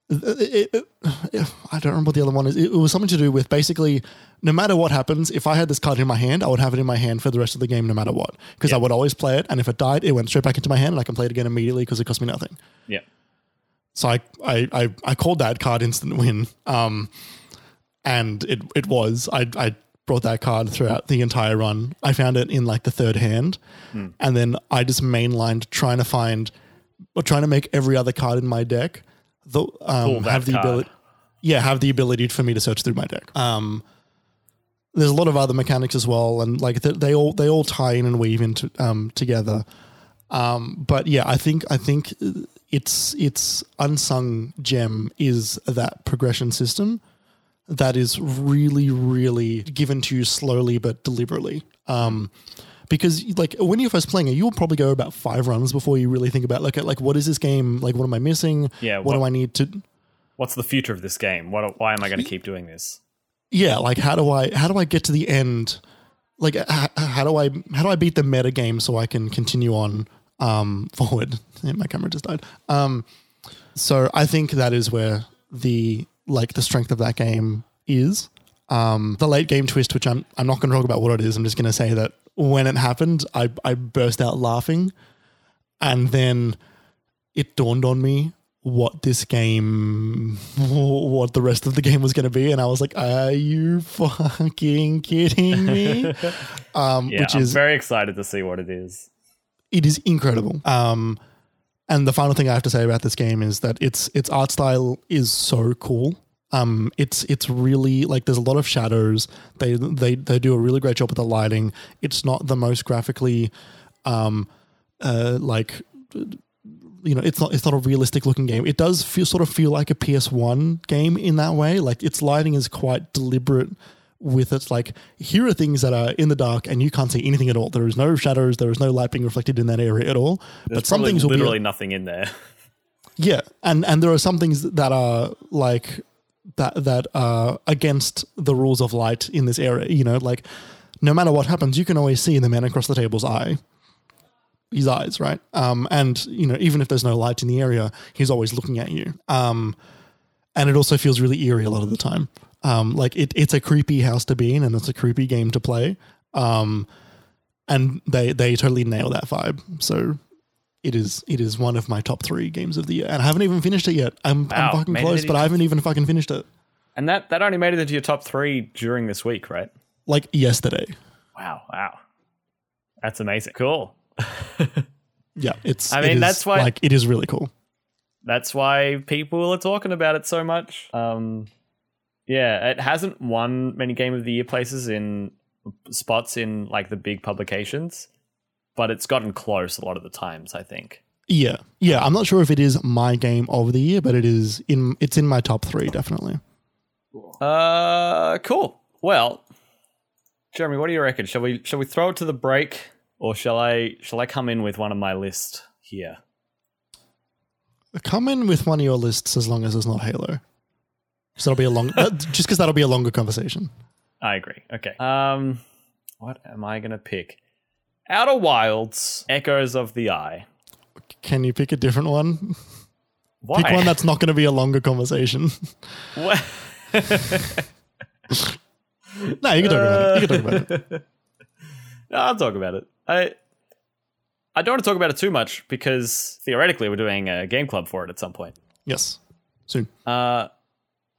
it, it- I don't remember what the other one is. It, was something to do with basically no matter what happens, if I had this card in my hand, I would have it in my hand for the rest of the game, no matter what, because I would always play it, and if it died, it went straight back into my hand, and I can play it again immediately because it cost me nothing.
Yeah.
So I, I, I, I called that card instant win. Um, and it, it was. I, I brought that card throughout the entire run. I found it in like the third hand. And then I just mainlined trying to find, or trying to make every other card in my deck the, um, have the
card.
ability. Yeah, have the ability for me to search through my deck. Um, there's a lot of other mechanics as well, and like they, they all they all tie in and weave into um, together. Um, but yeah, I think I think it's it's unsung gem is that progression system that is really really given to you slowly but deliberately. Um, because like when you're first playing it, you'll probably go about five runs before you really think about like like what is this game like? What am I missing?
Yeah,
what, do I need to?
What's the future of this game? What? Why am I going to keep doing this?
yeah like how do i how do i get to the end like h- how do i how do i beat the meta game so i can continue on um forward my camera just died um so i think that is where the like the strength of that game is. Um, the late game twist, which I'm I'm not going to talk about what it is. I'm just going to say that when it happened, I I burst out laughing, and then it dawned on me what this game, what the rest of the game was going to be, and I was like, "Are you fucking kidding me?" Um,
Yeah,
which
I'm
is
very excited to see what it is.
it is incredible. Um, and the final thing I have to say about this game is that its its art style is so cool. Um, it's it's really like there's a lot of shadows. They they they do a really great job with the lighting. It's not the most graphically, um, uh, like you know, it's not it's not a realistic looking game. It does feel sort of feel like a PS1 game in that way. Like its lighting is quite deliberate with its like here are things that are in the dark and you can't see anything at all. There is no shadows, there is no light being reflected in that area at all.
There's
but some things will
literally
be
nothing in there.
yeah, and and there are some things that are like that that are against the rules of light in this area. You know, like no matter what happens, you can always see the man across the table's eye, his eyes, right? Um, and you know, even if there's no light in the area, he's always looking at you. Um, and it also feels really eerie a lot of the time. Um, like it, it's a creepy house to be in, and it's a creepy game to play. Um, and they they totally nail that vibe. So it is it is one of my top three games of the year, and I haven't even finished it yet. I'm,
Wow,
I'm fucking close, but I haven't even fucking finished it.
And that that only made it into your top three during this week, right?
Like yesterday.
Wow, wow. That's amazing. Cool.
Yeah, it's.
I mean,
is,
that's why-
like it is really cool.
That's why people are talking about it so much. Um, yeah, it hasn't won many Game of the Year places in spots in like the big publications, but it's gotten close a lot of the times. I think.
Yeah, yeah. I'm not sure if it is my game of the year, but it is in. It's in my top three, definitely.
Uh, cool. Well, Jeremy, what do you reckon? Shall we shall we throw it to the break, or shall I shall I come in with one of my list here?
Come in with one of your lists as long as it's not Halo. So that'll be a long. just because that'll be a longer conversation.
I agree. Okay. Um, what am I gonna pick? Outer Wilds, Echoes of the Eye.
Can you pick a different one?
Why?
Pick one that's not going to be a longer conversation.
What?
no, you can talk about it. You can talk about it.
No, I'll talk about it. I I don't want to talk about it too much because theoretically we're doing a game club for it at some point.
Yes, soon.
Uh,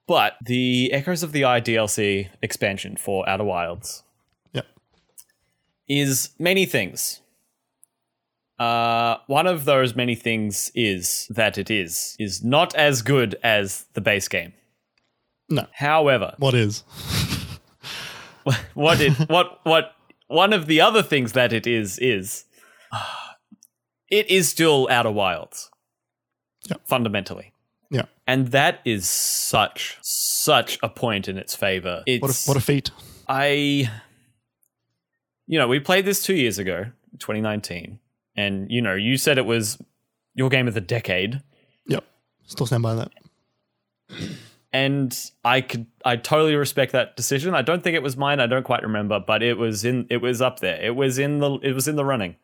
but the Echoes of the Eye DLC expansion for Outer Wilds. Is many things. Uh, one of those many things is that it is is not as good as the base game.
No.
However,
What is?
what it what what one of the other things that it is is it is still Outer Wilds.
Yep.
Fundamentally.
Yeah.
And that is such such a point in its favor. It's
What a, what a feat.
I you know, we played this 2 years ago, 2019, and you know, you said it was your game of the decade.
Yep. Still stand by that.
and I could I totally respect that decision. I don't think it was mine. I don't quite remember, but it was in it was up there. It was in the it was in the running.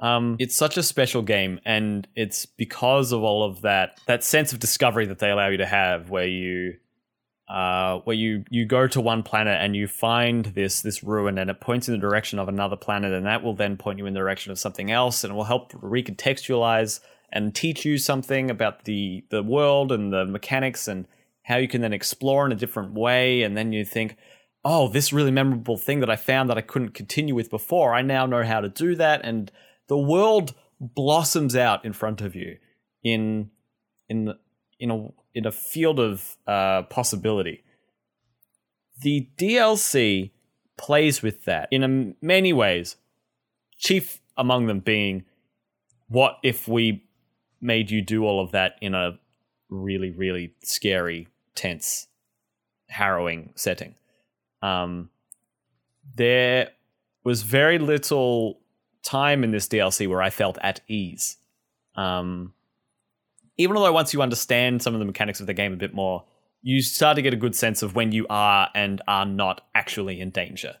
Um, it's such a special game, and it's because of all of that that sense of discovery that they allow you to have, where you uh, where you you go to one planet and you find this this ruin, and it points in the direction of another planet, and that will then point you in the direction of something else, and it will help recontextualize and teach you something about the the world and the mechanics and how you can then explore in a different way. And then you think oh this really memorable thing that i found that i couldn't continue with before. I now know how to do that. And the world blossoms out in front of you in in in a in a field of uh, possibility. The dlc plays with that in a, many ways chief among them being what if we made you do all of that in a really really scary tense harrowing setting? Um there was very little time in this DLC where I felt at ease. Um even although once you understand some of the mechanics of the game a bit more you start to get a good sense of when you are and are not actually in danger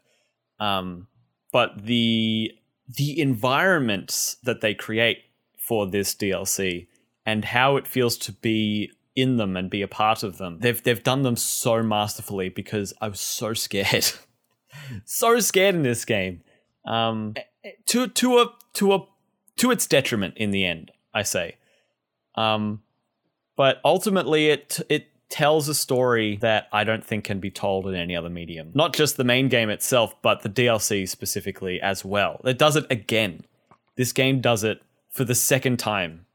um but the the environments that they create for this DLC and how it feels to be in them and be a part of them. They've they've done them so masterfully because I was so scared, so scared in this game. Um, to to a to a to its detriment in the end, I say. Um, but ultimately, it it tells a story that I don't think can be told in any other medium. Not just the main game itself, but the DLC specifically as well. It does it again. This game does it for the second time.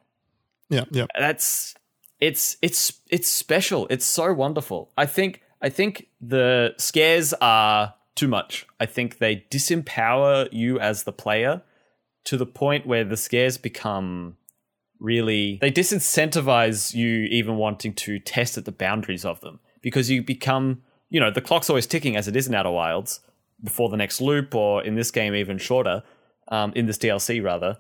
Yeah, yeah.
That's it's it's it's special. It's so wonderful. I think I think the scares are too much. I think they disempower you as the player to the point where the scares become really they disincentivize you even wanting to test at the boundaries of them because you become you know the clock's always ticking as it is in Outer Wilds before the next loop or in this game even shorter um, in this DLC rather.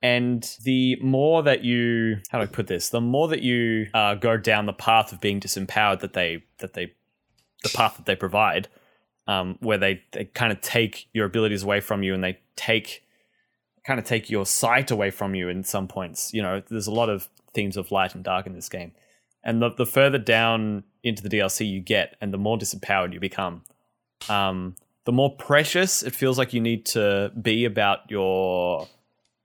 And the more that you how do I put this? The more that you uh, go down the path of being disempowered that they that they the path that they provide um, where they, they kind of take your abilities away from you and they take kind of take your sight away from you in some points. You know, there's a lot of themes of light and dark in this game. And the, the further down into the DLC you get and the more disempowered you become, um, the more precious it feels like you need to be about your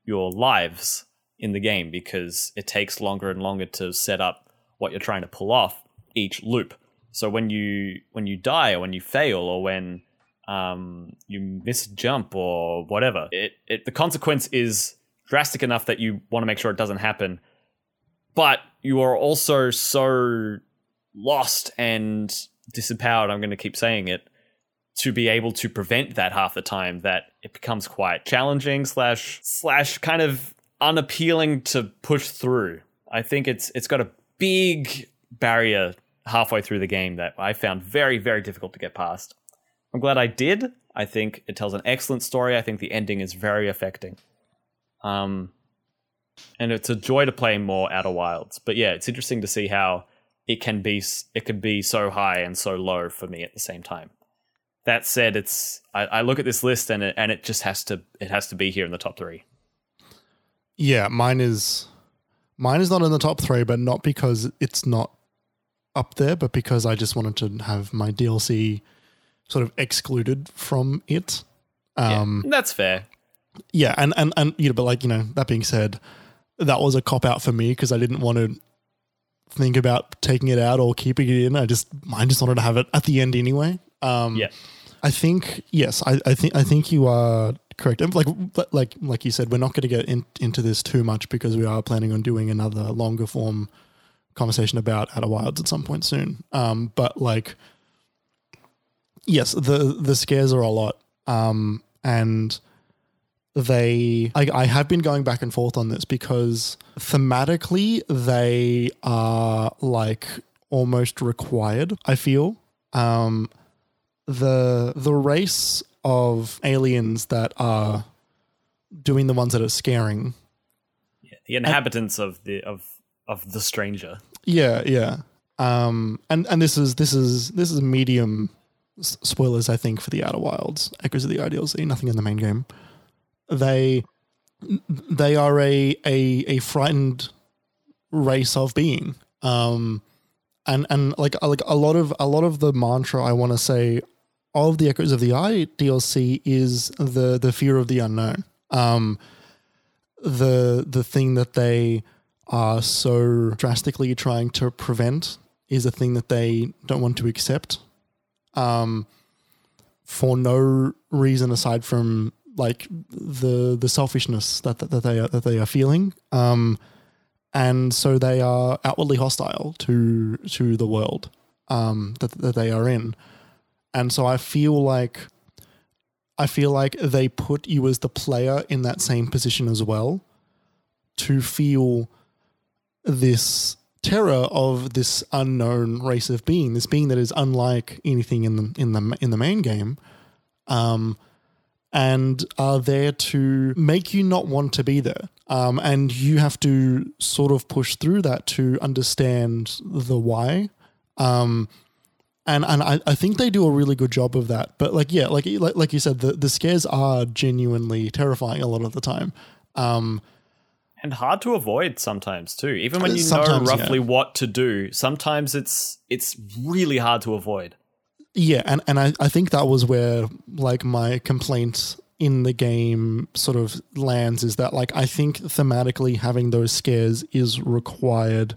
your lives in the game because it takes longer and longer to set up what you're trying to pull off each loop. So when you when you die or when you fail or when um, you miss a jump or whatever. It, it the consequence is drastic enough that you want to make sure it doesn't happen, but you are also so lost and disempowered. I'm going to keep saying it to be able to prevent that half the time that it becomes quite challenging slash slash kind of unappealing to push through. I think it's it's got a big barrier halfway through the game that I found very very difficult to get past. I'm glad I did. I think it tells an excellent story. I think the ending is very affecting. Um, and it's a joy to play more Outer Wilds. But yeah, it's interesting to see how it can be it can be so high and so low for me at the same time. That said, it's I, I look at this list and it and it just has to it has to be here in the top three.
Yeah, mine is mine is not in the top three, but not because it's not up there, but because I just wanted to have my DLC sort of excluded from it. Um,
yeah, that's fair.
Yeah, and and and you know, but like you know, that being said, that was a cop out for me because I didn't want to think about taking it out or keeping it in. I just I just wanted to have it at the end anyway. Um,
yeah,
I think yes, I, I think I think you are correct. And like like like you said, we're not going to get in, into this too much because we are planning on doing another longer form conversation about Outer Wilds at some point soon. Um, but like yes, the the scares are a lot, um, and they I, I have been going back and forth on this because thematically they are like almost required. I feel um, the the race of aliens that are doing the ones that are scaring.
Yeah, the inhabitants and, of the of of the stranger.
Yeah, yeah. Um, and and this is this is this is medium spoilers, I think, for the Outer Wilds, Echoes of the Eye DLC, nothing in the main game. They they are a a, a frightened race of being. Um, and and like like a lot of a lot of the mantra I want to say of the Echoes of the Eye DLC is the the fear of the unknown. Um, the the thing that they are so drastically trying to prevent is a thing that they don't want to accept um, for no reason aside from like the the selfishness that that, that they are, that they are feeling. Um, and so they are outwardly hostile to to the world um, that that they are in. And so I feel like I feel like they put you as the player in that same position as well to feel this terror of this unknown race of being, this being that is unlike anything in the in the in the main game, um, and are there to make you not want to be there. Um, and you have to sort of push through that to understand the why. Um, and and I, I think they do a really good job of that. But like yeah, like like, like you said, the, the scares are genuinely terrifying a lot of the time. Um,
and hard to avoid sometimes too. Even when you know
Sometimes, yeah.
roughly what to do, sometimes it's it's really hard to avoid.
Yeah, and, and I, I think that was where like my complaint in the game sort of lands is that like I think thematically having those scares is required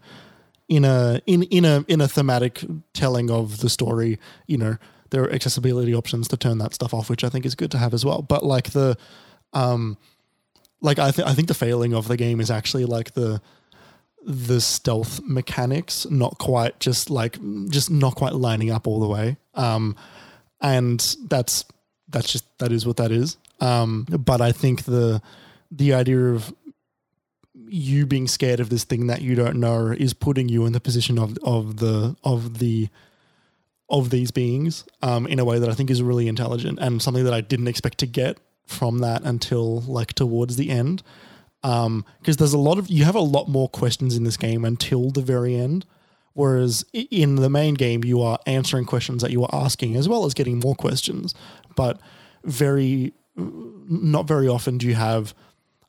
in a in in a in a thematic telling of the story, you know, there are accessibility options to turn that stuff off, which I think is good to have as well. But like the um like I think I think the failing of the game is actually like the the stealth mechanics not quite just like just not quite lining up all the way. Um and that's that's just that is what that is. Um but i think the the idea of you being scared of this thing that you don't know is putting you in the position of of the of the of these beings um in a way that i think is really intelligent and something that i didn't expect to get from that until like towards the end. Um because there's a lot of you have a lot more questions in this game until the very end. Whereas in the main game you are answering questions that you are asking as well as getting more questions. But very not very often do you have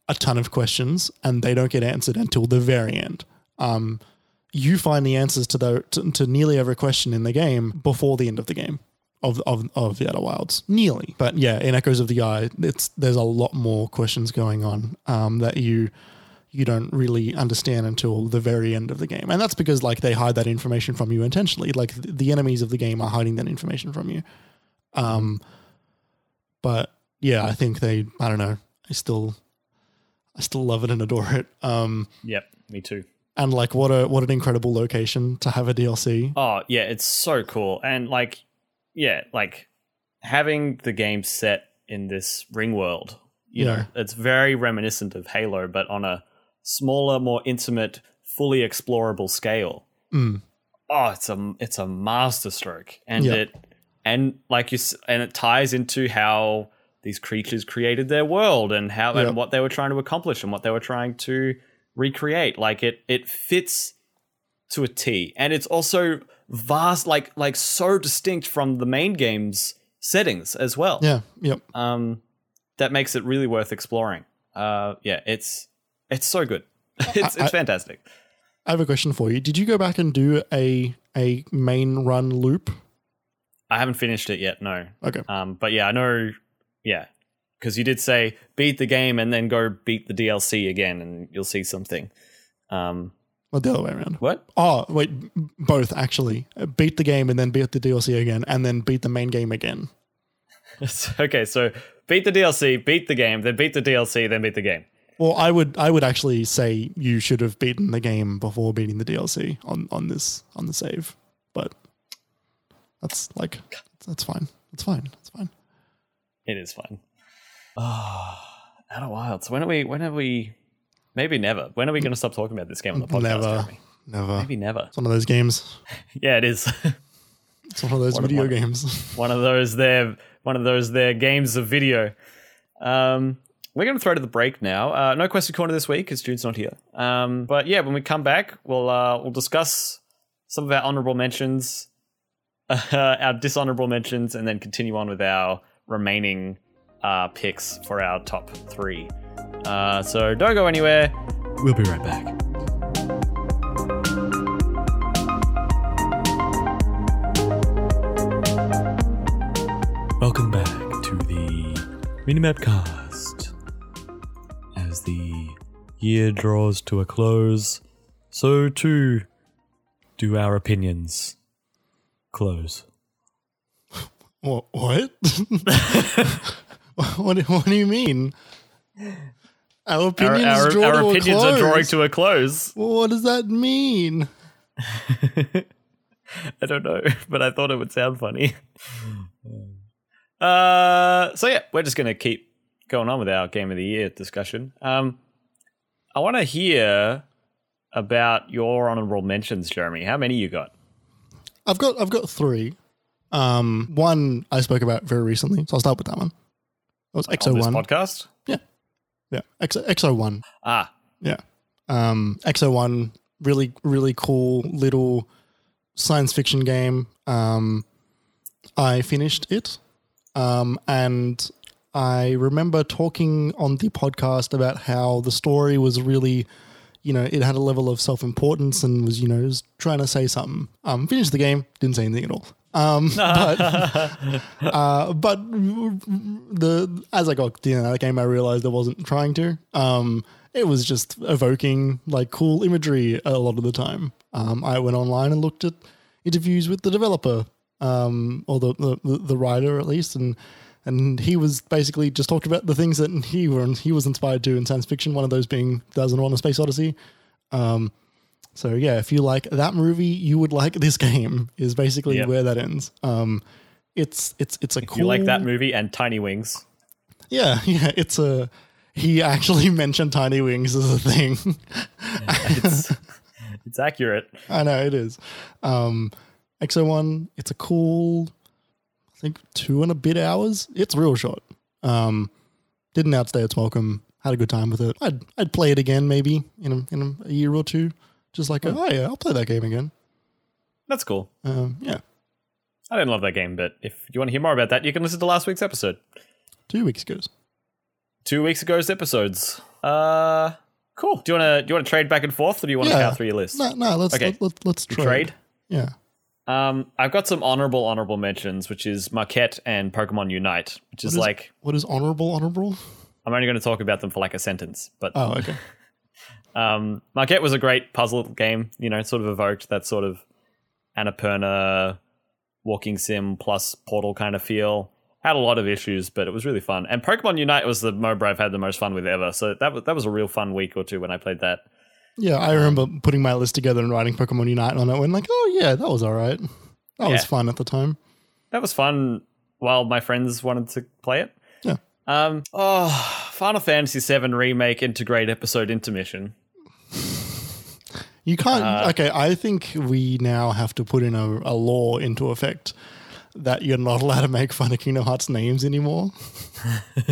a ton of questions and they don't get answered until the very end. Um you find the answers to the to, to nearly every question in the game before the end of the game of of of the Outer Wilds, nearly. But yeah, in Echoes of the Eye, it's there's a lot more questions going on um, that you you don't really understand until the very end of the game, and that's because like they hide that information from you intentionally. Like th- the enemies of the game are hiding that information from you. Um, but yeah, I think they. I don't know. I still, I still love it and adore it. Um,
Yep, me too.
and like what a what an incredible location to have a DLC.
Oh yeah, it's so cool. And like yeah, like having the game set in this ring world, you
Yeah.
know, it's very reminiscent of Halo, but on a smaller, more intimate, fully explorable scale.
Mm.
Oh, it's a it's a masterstroke. And
Yeah.
it and like you and it ties into how these creatures created their world and how
Yeah.
and what they were trying to accomplish and what they were trying to recreate. Like it it fits to a T. And it's also vast, like like so distinct from the main game's settings as well.
Yeah. Yep.
Um, that makes it really worth exploring. Uh, yeah, it's it's so good. it's it's fantastic.
I have a question for you. Did you go back and do a a main run loop?
I haven't finished it yet, no.
Okay.
Um, but yeah, I know. Yeah, because you did say beat the game and then go beat the DLC again, and you'll see something. Um,
Well, the other way around.
what?
Oh, wait, both actually. Beat the game and then beat the DLC again, and then beat the main game again.
okay, so beat the DLC, beat the game, then beat the DLC, then beat the game.
Well, I would I would actually say you should have beaten the game before beating the DLC on on this on the save, but that's like that's fine. That's fine. That's fine.
It is fun. Oh, Outer So When are we? When are we? Maybe never. When are we going to stop talking about this game on the podcast?
Never,
Jeremy?
never.
Maybe never.
It's one of those games.
Yeah, it is.
It's one of those
One of-
video
one-
games.
one of those there. One of those there games of video. Um, we're going to throw to the break now. Uh, no question corner this week because Jude's not here. Um, but yeah, when we come back, we'll uh, we'll discuss some of our honorable mentions, uh, our dishonorable mentions, and then continue on with our remaining uh, picks for our top three. Uh, so don't go anywhere. We'll be right back. Welcome back to the Minimap Cast. As the year draws to a close, so too do our opinions close.
What? What? what, do- what do you mean? Our
Our,
opinions,
our,
draw
our
to
opinions are drawing to a close.
What does that mean?
I don't know, but I thought it would sound funny. uh, so yeah, we're just gonna keep going on with our game of the year discussion. Um, I want to hear about your honorable mentions, Jeremy. How many you got?
I've got I've got three. Um, one I spoke about very recently, so I'll start with that one. That was Exo
this
one.
podcast?
Yeah, Exo, one.
Ah,
Yeah. Um, Exo One, really really cool little science fiction game. Um, I finished it, um, and I remember talking on the podcast about how the story was really, you know, it had a level of self importance and was, you know, was trying to say something. Um, finished the game, didn't say anything at all. Um, but uh, but the as I got end of that game, I realized I wasn't trying to. Um, it was just evoking like cool imagery a lot of the time. Um, I went online and looked at interviews with the developer, um, or the, the the writer at least, and and he was basically just talked about the things that he were he was inspired to in science fiction. One of those being 2001: A Space Odyssey. Um, so yeah, if you like that movie, you would like this game. Is basically
Yep.
where that ends. Um, it's it's it's a
If
cool.
you like that movie and Tiny Wings,
Yeah, yeah. It's a. He actually mentioned tiny wings as a thing.
it's it's accurate.
I know it is. Um, Exo One. It's a cool. I think two and a bit hours. It's real short. Um, didn't outstay its welcome. Had a good time with it. I'd I'd play it again maybe in a, in a year or two. Just like oh yeah, I'll play that game again.
That's cool.
Um, yeah,
I didn't love that game, but if you want to hear more about that, you can listen to last week's episode.
two weeks goes.
Two weeks ago's episodes. Uh, cool. Do you want to do you want to trade back and forth, or do you want to
Yeah.
count through your list?
No, no. Let's
Okay.
let, let, let's trade.
trade.
Yeah.
Um, I've got some honorable honorable mentions, which is Maquette and Pokemon Unite, which is,
is-
like
What is honorable? Honorable?
I'm only going to talk about them for like a sentence, but
Oh, okay.
Um, Maquette was a great puzzle game. You know, sort of evoked that sort of Annapurna walking sim plus portal kind of feel. Had a lot of issues, but it was really fun. And Pokemon Unite was the MOBA I've had the most fun with ever. So that was that was a real fun week or two when I played that.
Yeah, I remember putting my list together and writing Pokemon Unite on it. When like, oh yeah, that was all right. That was fun at the time.
That was fun while my friends wanted to play it.
Yeah.
Um. Oh, Final Fantasy VII remake Intergrade episode intermission.
You can't.
Uh,
okay, I think we now have to put in a, a law into effect that you're not allowed to make fun of Kingdom Hearts names anymore.
I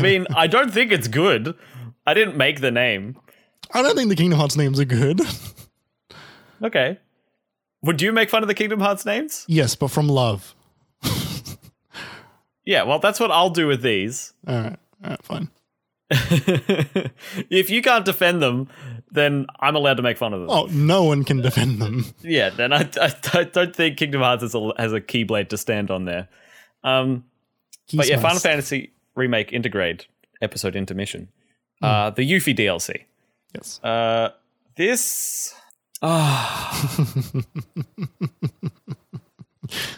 mean, I don't think it's good. I didn't make the name.
I don't think the Kingdom Hearts names are good.
Okay. Would you make fun of the Kingdom Hearts names?
yes, but from love.
Yeah, well, that's what I'll do with these.
All right, all right, fine.
if you can't defend them, then I'm allowed to make fun of them.
Oh, no one can defend them.
Yeah, then I, I, I don't think Kingdom Hearts has a, has a keyblade to stand on there. Um, but yeah, Final. Fantasy Remake Intergrade episode intermission. Uh, the Yuffie DLC.
Yes.
Uh, this. Ah.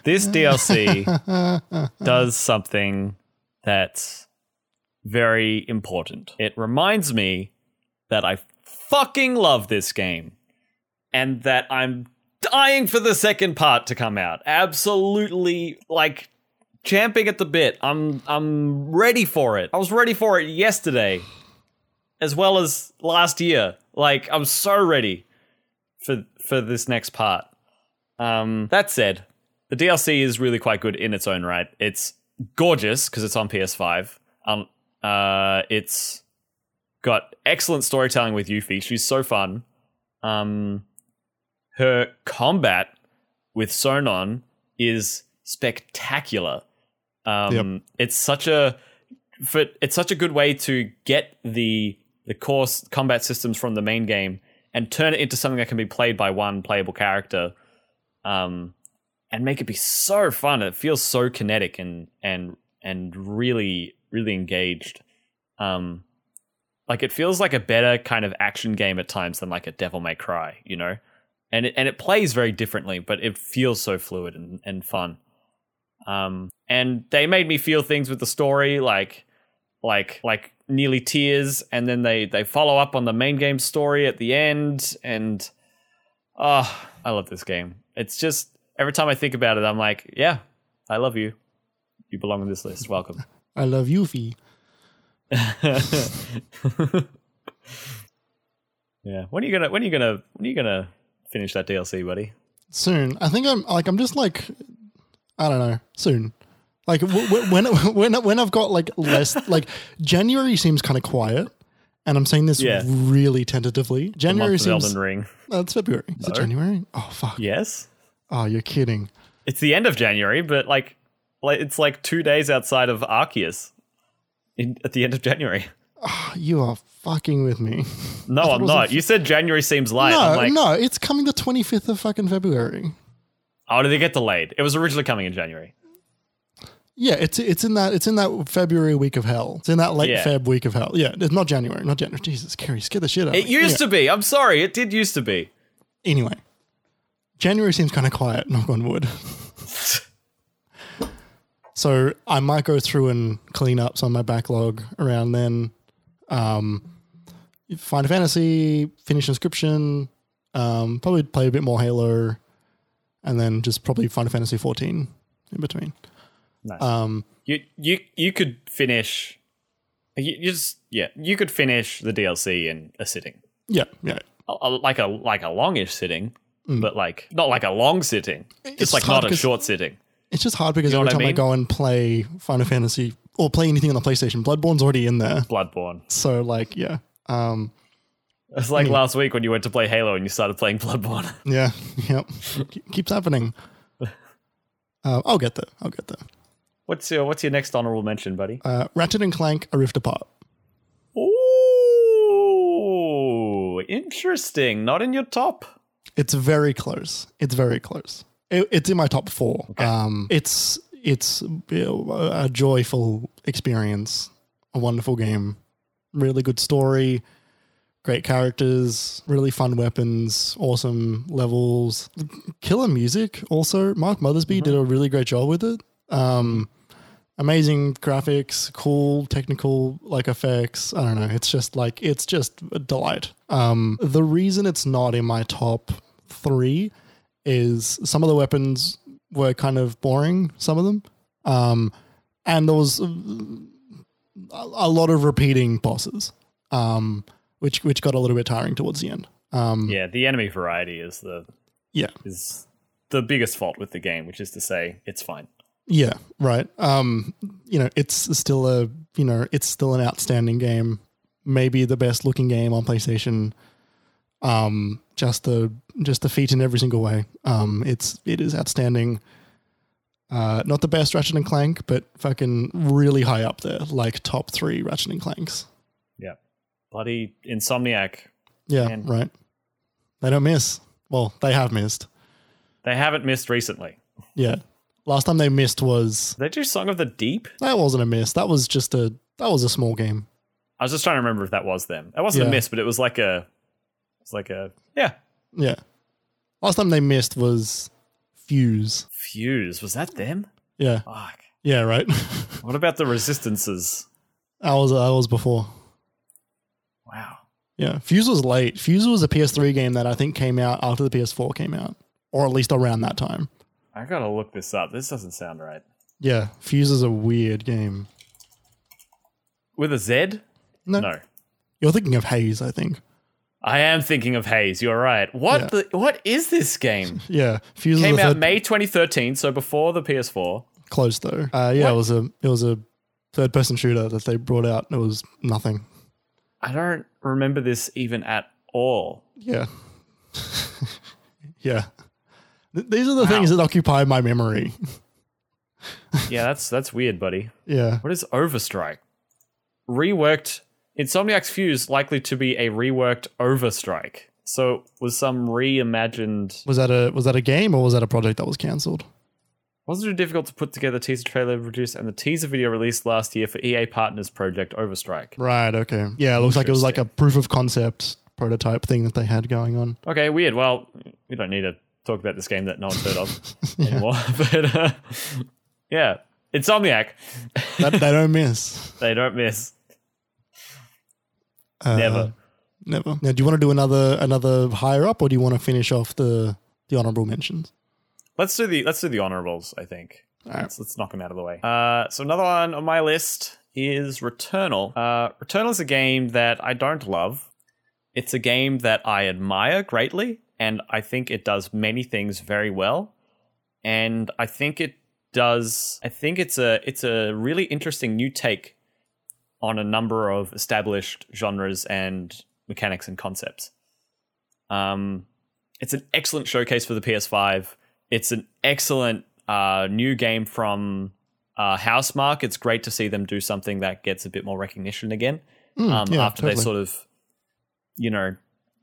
this DLC does something that's very important. It reminds me that I fucking love this game and that I'm dying for the second part to come out. Absolutely like champing at the bit. I'm I'm ready for it. I was ready for it yesterday as well as last year. Like I'm so ready for for this next part. Um, that said, the DLC is really quite good in its own right. It's gorgeous because it's on PS5. Um, uh, it's got excellent storytelling with Yuffie. She's so fun. Um, her combat with Sonon is spectacular. Um,
Yep.
It's such a for, it's such a good way to get the the core combat systems from the main game and turn it into something that can be played by one playable character, um, and make it be so fun. It feels so kinetic and and and really really engaged. Um, like it feels like a better kind of action game at times than like a Devil May Cry, you know. And it, and it plays very differently, but it feels so fluid and, and fun. Um, and they made me feel things with the story, like like like nearly tears, and then they they follow up on the main game story at the end, and oh, I love this game. It's just every time I think about it, I'm like, yeah, I love you. You belong on this list. Welcome.
I love Yuffie.
yeah. When are you gonna when are you gonna when are you gonna finish that DLC, buddy?
soon. I think I'm like I'm just like I don't know soon. Like w- when when when I've got like less like January seems kind of quiet, and I'm saying this
Yeah.
really tentatively.
The
January
month of
seems
Elden Ring.
no, it's February. Is it January? Oh fuck!
Yes.
Oh, you're kidding.
It's the end of January, but like like it's like two days outside of Arceus in, at the end of January.
Ah, you are fucking with me.
No, I'm
it was a
not.
f-
you said January seems light.
no,
like,
no, it's coming the 25th of fucking February.
oh, did it get delayed? It was originally coming in January.
Yeah, it's it's in that it's in that February week of hell. It's in that late
Yeah.
Feb week of hell. Yeah, it's not January, not January. Jesus, Kerry, scare the shit out
It
me.
used to be. I'm sorry. It did used to be.
Anyway, January seems kind of quiet. Knock on wood. so I might go through and clean up some of my backlog around then. Um, Final Fantasy, finish Inscription, um, probably play a bit more Halo, and then just probably Final Fantasy 14 in between.
Nice.
Um,
You you you could finish. You, you just yeah. You could finish the DLC in a sitting,
yeah, yeah.
A- a- like a like a longish sitting, but like not like a long sitting.
It's
Just like not a short sitting.
It's just hard because
You know
every
what I
time I, go and play Final Fantasy or play anything on the PlayStation, Bloodborne's already in there.
Bloodborne.
So like, yeah, um,
It's like last week when you went to play Halo and you started playing Bloodborne.
yeah, yep, Ke- keeps happening. Uh, I'll get there. I'll get there.
What's your What's your next honorable mention, buddy?
Uh, Ratchet and Clank: A Rift Apart.
Ooh, interesting. Not in your top.
It's very close. It's very close. It, it's in my top four. Um, it's it's a joyful experience, a wonderful game, really good story, great characters, really fun weapons, awesome levels, killer music. Also, Mark Mothersbaugh did a really great job with it. Um, amazing graphics, cool technical like effects. I don't know. It's just like it's just a delight. Um, the reason it's not in my top three is some of the weapons were kind of boring. Some of them, um, and there was a, a lot of repeating bosses, um, which which got a little bit tiring towards the end. Um,
Yeah, the enemy variety is the
yeah,
is the biggest fault with the game, which is to say, it's fine.
Yeah, right. Um, you know, it's still a you know, it's still an outstanding game. Maybe the best looking game on PlayStation. Um, just the just a feat in every single way. Um, it's it is outstanding. Uh, not the best Ratchet and Clank, but fucking really high up there, like top three Ratchet and Clanks.
Yeah, bloody Insomniac.
Yeah,
Man.
right. They don't miss. Well, they have missed.
They haven't missed recently.
Yeah. Last time they missed was
Did they do Song of the Deep?
that wasn't a miss. That was just a that was a small game.
I was just trying to remember if that was them. It wasn't
Yeah.
a miss, but it was like a, it's like a yeah.
Yeah. Last time they missed was Fuse.
Fuse was that them?
Yeah.
Fuck.
Yeah, right.
What about the Resistances?
that was that was before.
Wow.
Yeah. Fuse was late. Fuse was a PS3 game that I think came out after the PS4 came out. Or at least around that time.
I gotta look this up. This doesn't sound right.
Yeah. Fuse is a weird game.
With a Z?
No.
No.
You're thinking of Haze, I think.
I am thinking of Haze. You're right. What
Yeah.
the, What is this game?
Yeah. Fuse
Came out
third,
May 2013, so before the PS4.
close though. Uh, yeah,
What?
it was a it was a third person shooter that they brought out. It was nothing.
I don't remember this even at all.
Yeah. yeah. Th- These are the things that occupy my memory.
Yeah, that's that's weird, buddy.
yeah.
What is Overstrike? Reworked Insomniac's Fuse likely to be a reworked Overstrike. So was some reimagined.
Was that a was that a game or was that a project that was cancelled?
Wasn't it difficult to put together teaser trailer produced and the teaser video released last year for EA Partners Project Overstrike?
Right. Okay. Yeah. It looks like it was like a proof of concept prototype thing that they had going on.
Okay, weird. Well, we don't need to talk about this game that no one's heard of anymore. But uh, yeah, Insomniac.
That they don't miss.
They don't miss.
Uh,
Never.
Never. Now, do you want to do another another higher up, or do you want to finish off the the honorable mentions?
Let's do the let's do the honorables. I think.
All right.
Let's, let's knock them out of the way. Uh, so another one on my list is Returnal. Uh, Returnal is a game that I don't love. It's a game that I admire greatly, and I think it does many things very well. And I think it does. I think it's a it's a really interesting new take on a number of established genres and mechanics and concepts. Um, it's an excellent showcase for the PS5. It's an excellent uh, new game from uh, Housemarque, it's great to see them do something that gets a bit more recognition again.
Mm,
um,
yeah,
after they sort of, you know,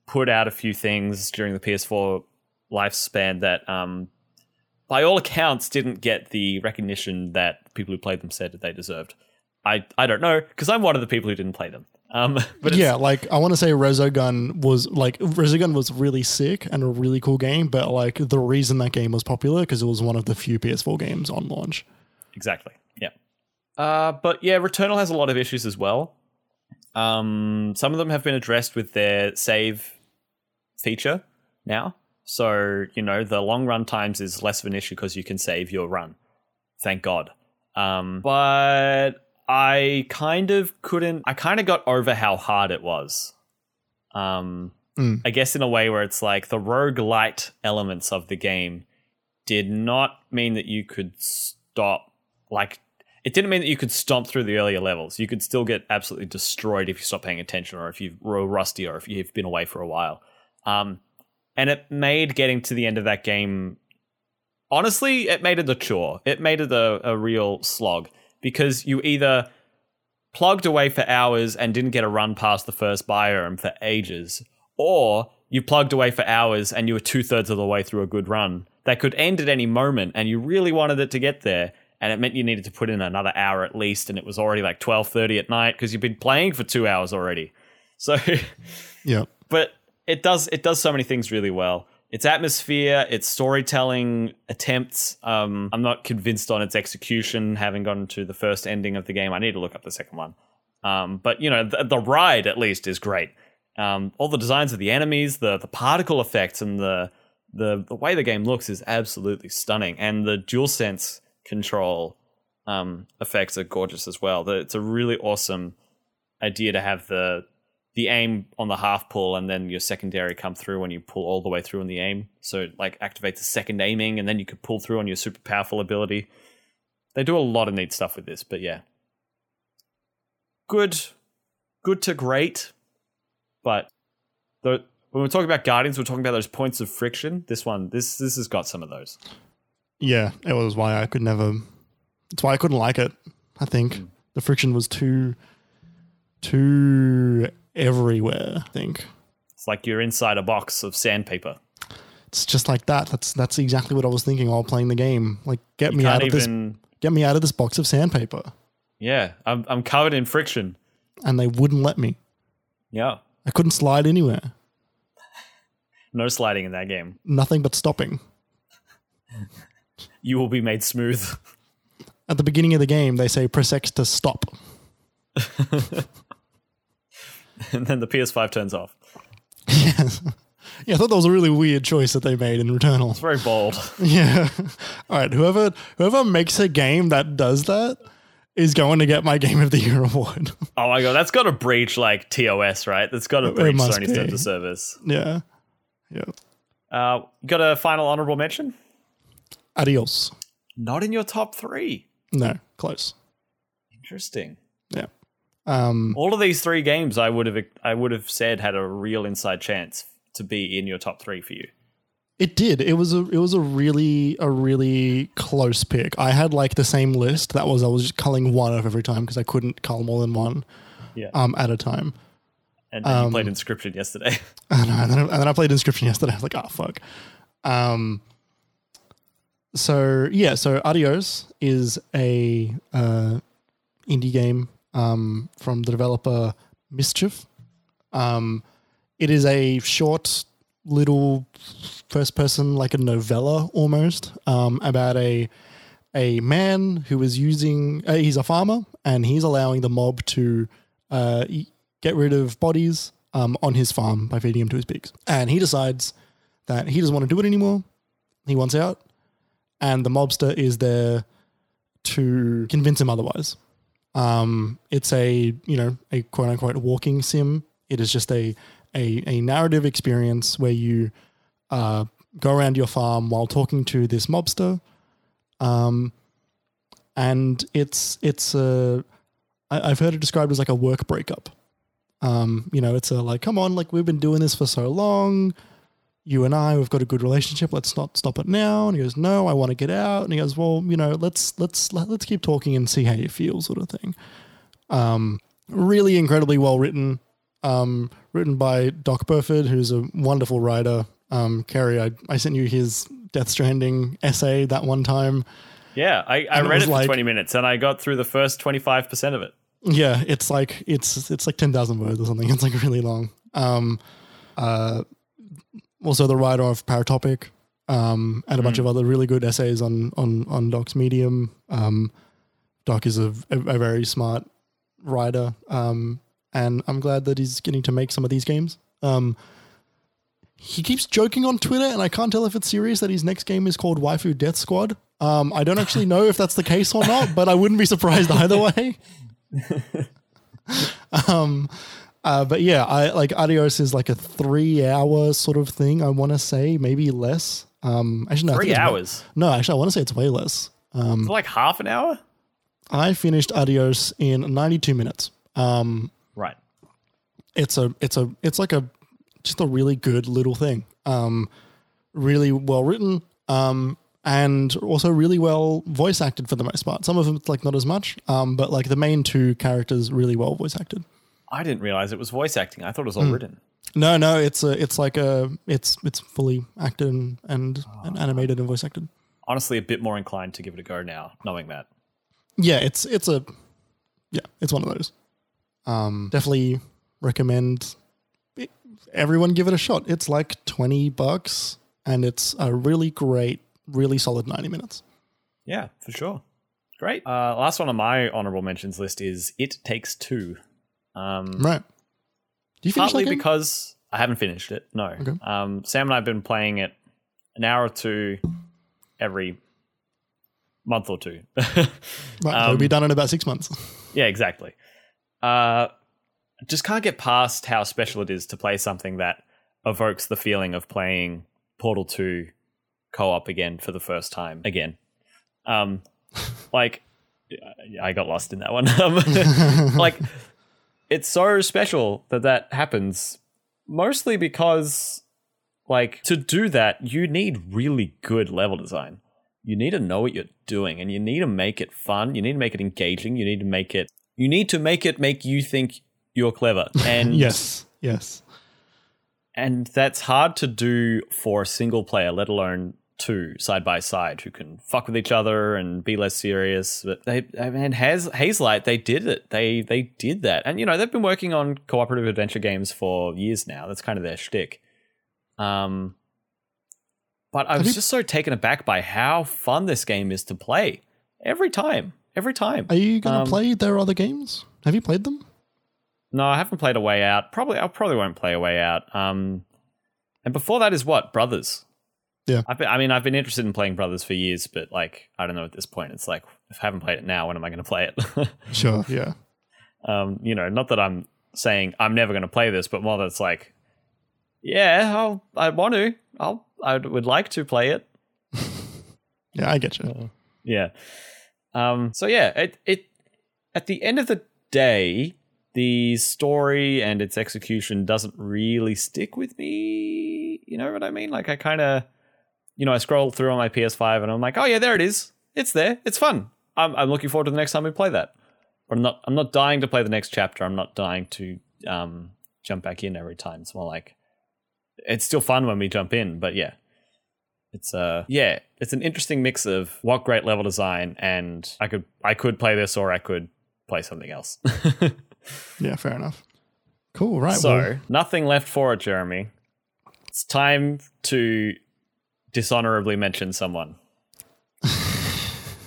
put out a few things during the PS4 lifespan that, um, by all accounts, didn't get the recognition that people who played them said that they deserved. I, I don't know because I'm one of the people who didn't play them. Um, but
yeah, like I want to say Resogun was like Resogun was really sick and a really cool game, but like the reason that game was popular because it was one of the few PS4 games on launch.
Exactly. Yeah. Uh, but yeah, Returnal has a lot of issues as well. Um, some of them have been addressed with their save feature now. So, you know, the long run times is less of an issue because you can save your run. Thank God. Um, but I kind of couldn't, I kind of got over how hard it was. Um,
Mm.
I guess in a way where it's like the roguelite elements of the game did not mean that you could stop like it didn't mean that you could stomp through the earlier levels. You could still get absolutely destroyed if you stop paying attention or if you were rusty or if you've been away for a while. Um, and it made getting to the end of that game honestly, it made it a chore. It made it a, a real slog because you either plugged away for hours and didn't get a run past the first biome for ages, or you plugged away for hours and you were two thirds of the way through a good run that could end at any moment and you really wanted it to get there and it meant you needed to put in another hour at least and it was already like 12.30 at night because you've been playing for two hours already so
Yeah.
but it does it does so many things really well its atmosphere its storytelling attempts. Um, i'm not convinced on its execution having gone to the first ending of the game. I need to look up the second one. Um, but you know the, the ride at least is great. Um, all the designs of the enemies the the particle effects and the the the way the game looks is absolutely stunning. And the DualSense control um, effects are gorgeous as well. The- it's a really awesome idea to have the the aim on the half pull and then your secondary come through when you pull all the way through on the aim. So it, like activates the second aiming and then you could pull through on your super powerful ability. They do a lot of neat stuff with this, but yeah. Good good to great. But the when we're talking about Guardians, we're talking about those points of friction. This one, this this has got some of those.
Yeah, it was why I could never. It's why I couldn't like it. I think
Mm.
the friction was too, too everywhere. I think
It's like you're inside a box of sandpaper.
it's just like that. That's that's exactly what I was thinking while playing the game. Like, get
You
me out of this. Get me out of this box of sandpaper.
Yeah, I'm I'm covered in friction.
And they wouldn't let me.
Yeah.
I couldn't slide anywhere.
No sliding in that game.
Nothing but stopping.
You will be made smooth.
At the beginning of the game, they say press X to stop.
and then the PS5 turns off.
Yes. Yeah, I thought that was a really weird choice that they made in Returnal.
It's very bold.
Yeah. All right. Whoever whoever makes a game that does that is going to get my Game of the Year award.
Oh my god, that's got to breach like TOS, right? That's got to breach Sony's terms of service.
yeah. Yeah.
Uh, got a final honorable mention?
Adios.
Not in your top three.
No, close.
Interesting.
Um.
All of these three games, I would have I would have said had a real inside chance to be in your top three for you.
It did. It was a it was a really a really close pick. I had like the same list. That was I was just culling one of every time because I couldn't cull more than one
Yeah.
um at a time.
And then you
um,
played Inscryption yesterday.
And, and, then, and then I played Inscryption yesterday. I was like, oh fuck. Um. So yeah, so Adios is a uh, indie game um, from the developer Mischief. Um, it is a short little first person, like a novella almost, um, about a a man who is using. Uh, he's a farmer and he's allowing the mob to uh, get rid of bodies um, on his farm by feeding them to his pigs. And he decides that he doesn't want to do it anymore. He wants out, and the mobster is there to convince him otherwise. Um, it's a you know a quote unquote walking sim. It is just a a, a narrative experience where you uh, go around your farm while talking to this mobster. Um, and it's it's a I, I've heard it described as like a work breakup. Um, you know, it's a like, come on, like we've been doing this for so long. You and I, we've got a good relationship. Let's not stop it now. And he goes, no, I want to get out. And he goes, well, you know, let's let's let's keep talking and see how you feel, sort of thing. Um, really incredibly well written. Um, written by Doc Burford, who's a wonderful writer. Um, Kerry, I, I sent you his Death Stranding essay that one time.
Yeah, I, I
And it
read it for
like-
20 minutes and I got through the first 25% of it.
Yeah, it's like it's it's like ten thousand words or something. It's like really long. Um, uh, also the writer of Paratopic, um, and a bunch of other really good essays on on on Doc's Medium. Um, Doc is a, a, a very smart writer, um, and I'm glad that he's getting to make some of these games. Um, he keeps joking on Twitter, and I can't tell if it's serious that his next game is called Waifu Death Squad. Um, I don't actually know if that's the case or not, but I wouldn't be surprised either way. um, uh, but yeah, I like Adios is like a three-hour sort of thing. I want to say maybe less. Um, actually, no,
Three
way-
hours.
no, actually, I want to say it's way less. Um,
It's like half an hour?
I finished Adios in 92 minutes. Um,
Right.
it's a it's a it's like a just a really good little thing um really well written um and also really well voice acted for the most part some of them like not as much um but like the main two characters really well voice acted
I didn't realize it was voice acting. I thought it was all written.
no no it's a it's like a it's it's fully acted and and, and animated and voice acted
Honestly, a bit more inclined to give it a go now, knowing that.
yeah it's it's a yeah it's one of those um definitely recommend it- everyone give it a shot it's like 20 bucks and it's a really great really solid 90 minutes
Yeah, for sure. Great. Uh, last one on my honorable mentions list is It Takes Two. Um,
right do you finish
partly because I haven't finished it. No.
Okay.
Um, Sam and I have been playing it an hour or two every month or two.
right, it'll be
um,
done in about six months
yeah, exactly. Uh, just can't get past how special it is to play something that evokes the feeling of playing Portal 2 co-op again for the first time again. Um, like I got lost in that one. Um, like it's so special that that happens mostly because like to do that you need really good level design. You need to know what you're doing and you need to make it fun. You need to make it engaging. You need to make it you need to make it make you think you're clever. And
yes yes.
and that's hard to do for a single player let alone two side by side who can fuck with each other and be less serious but they I mean Haz, hazelight they did it. They they did that. And you know they've been working on cooperative adventure games for years now. That's kind of their shtick. Um but i was
you-
just so taken aback by how fun this game is to play. Every time. Every time.
Are you gonna
Um,
play their other games? Have you played them?
No, I haven't played A Way Out. Probably, I probably won't play A Way Out. Um, and before that is what? Brothers.
Yeah.
I've been, I mean, I've been interested in playing Brothers for years, but like, I don't know. At this point, it's like if I haven't played it now, when am I going to play it?
sure yeah
um, you know, not that I'm saying I'm never going to play this, but more that it's like, yeah, I'll, I want to. I'll, I would like to play it.
yeah i get you
Yeah. Um, so yeah, it it at the end of the day, the story and its execution doesn't really stick with me. You know what I mean? Like I kind of, you know, I scroll through on my PS5 and I'm like, oh yeah, there it is. It's there. It's fun. I'm I'm looking forward to the next time we play that. But I'm not I'm not dying to play the next chapter. I'm not dying to um jump back in every time. It's more like it's still fun when we jump in, but yeah. It's uh yeah, it's an interesting mix of what great level design and I could I could play this or I could play something else.
yeah fair enough cool right
so,
well,
nothing left for it, Jeremy. It's time to dishonorably mention someone.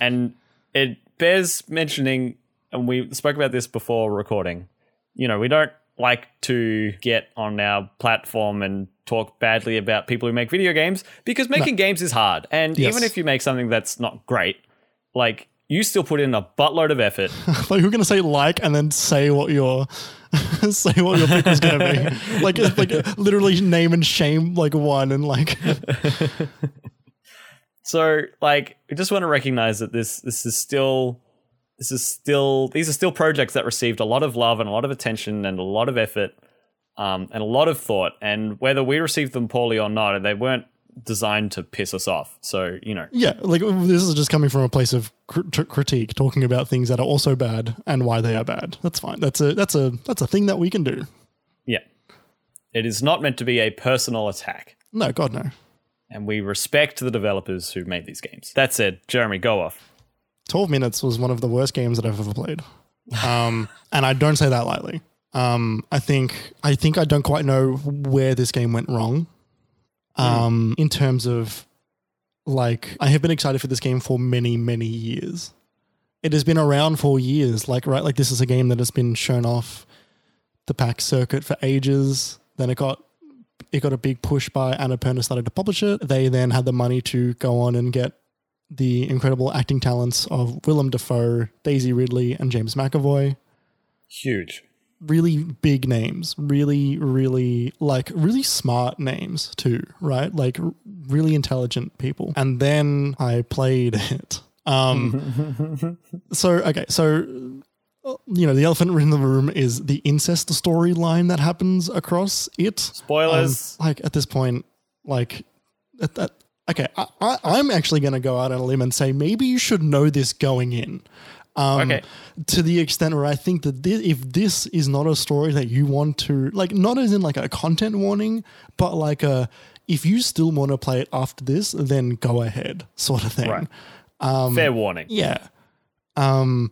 and it bears mentioning, and we spoke about this before recording. You know, we don't like to get on our platform and talk badly about people who make video games because making games is hard. And
Yes.
even if you make something that's not great, like you still put in a buttload of effort
like you're gonna say like and then say what your say what your pick was gonna be like like literally name and shame like one and like
So, like, we just want to recognize that this this is still this is still these are still projects that received a lot of love and a lot of attention and a lot of effort um, and a lot of thought. And whether we received them poorly or not, they weren't designed to piss us off. So you know,
Yeah, like this is just coming from a place of critique, talking about things that are also bad and why they are bad. That's fine. That's a that's a that's a thing that we can do.
yeah, it is not meant to be a personal attack.
No, God no.
And we respect the developers who made these games. That said, Jeremy, go off.
12 minutes was one of the worst games that I've ever played. Um, and I don't say that lightly. Um, I think I think I don't quite know where this game went wrong. Um, in terms of like I have been excited for this game for many, many years. It has been around for years. Like right, like this is a game that has been shown off the PAX circuit for ages. Then it got it got a big push by Annapurna started to publish it. They then had the money to go on and get the incredible acting talents of Willem Dafoe, Daisy Ridley, and James McAvoy.
Huge.
Really big names, really, really like really smart names too, right? Like really intelligent people. And then I played it. Um, so okay, so uh, you know the elephant in the room is the incest storyline that happens across it.
Spoilers.
Um, like at this point, like at that. Okay, I, I, I'm actually going to go out on a limb and say maybe you should know this going in. Um,
Okay.
To the extent where I think that thi- if this is not a story that you want to like, not as in like a content warning, but like a if you still want to play it after this, then go ahead, sort of thing.
Right.
um,
Fair warning.
Yeah. Um,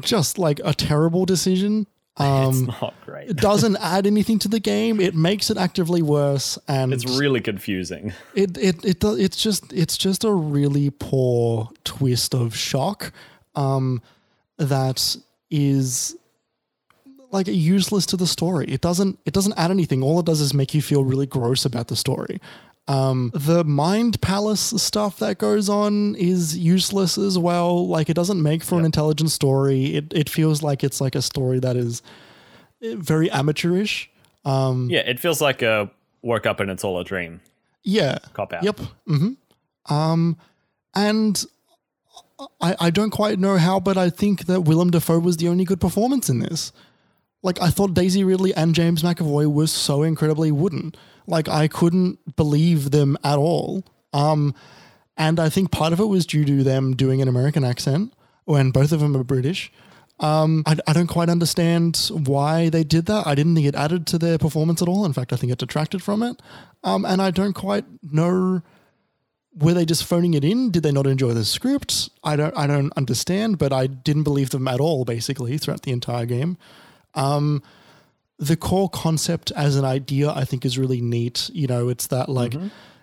just like a terrible decision. Um,
it's not great.
it doesn't add anything to the game. It makes it actively worse, and
It's really confusing.
it it it it's just it's just a really poor twist of shock um that is like useless to the story. It doesn't it doesn't add anything. All it does is make you feel really gross about the story. Um, the mind palace stuff that goes on is useless as well. Like it doesn't make for an intelligent story. It it feels like it's like a story that is eh, very amateurish. Um,
Yeah, it feels like a woke up and it's all a dream.
yeah.
Cop out.
Yep. Mm-hmm. Um, and I I don't quite know how, but I think that Willem Dafoe was the only good performance in this. Like I thought Daisy Ridley and James McAvoy were so incredibly wooden. Like I couldn't believe them at all. Um, and I think part of it was due to them doing an American accent when both of them are British. Um, I, I don't quite understand why they did that. I didn't think it added to their performance at all. In fact, I think it detracted from it. Um, and I don't quite know were they just phoning it in? Did they not enjoy the script? I don't I don't understand, but I didn't believe them at all basically throughout the entire game. Um the core concept as an idea I think is really neat. You know, it's that like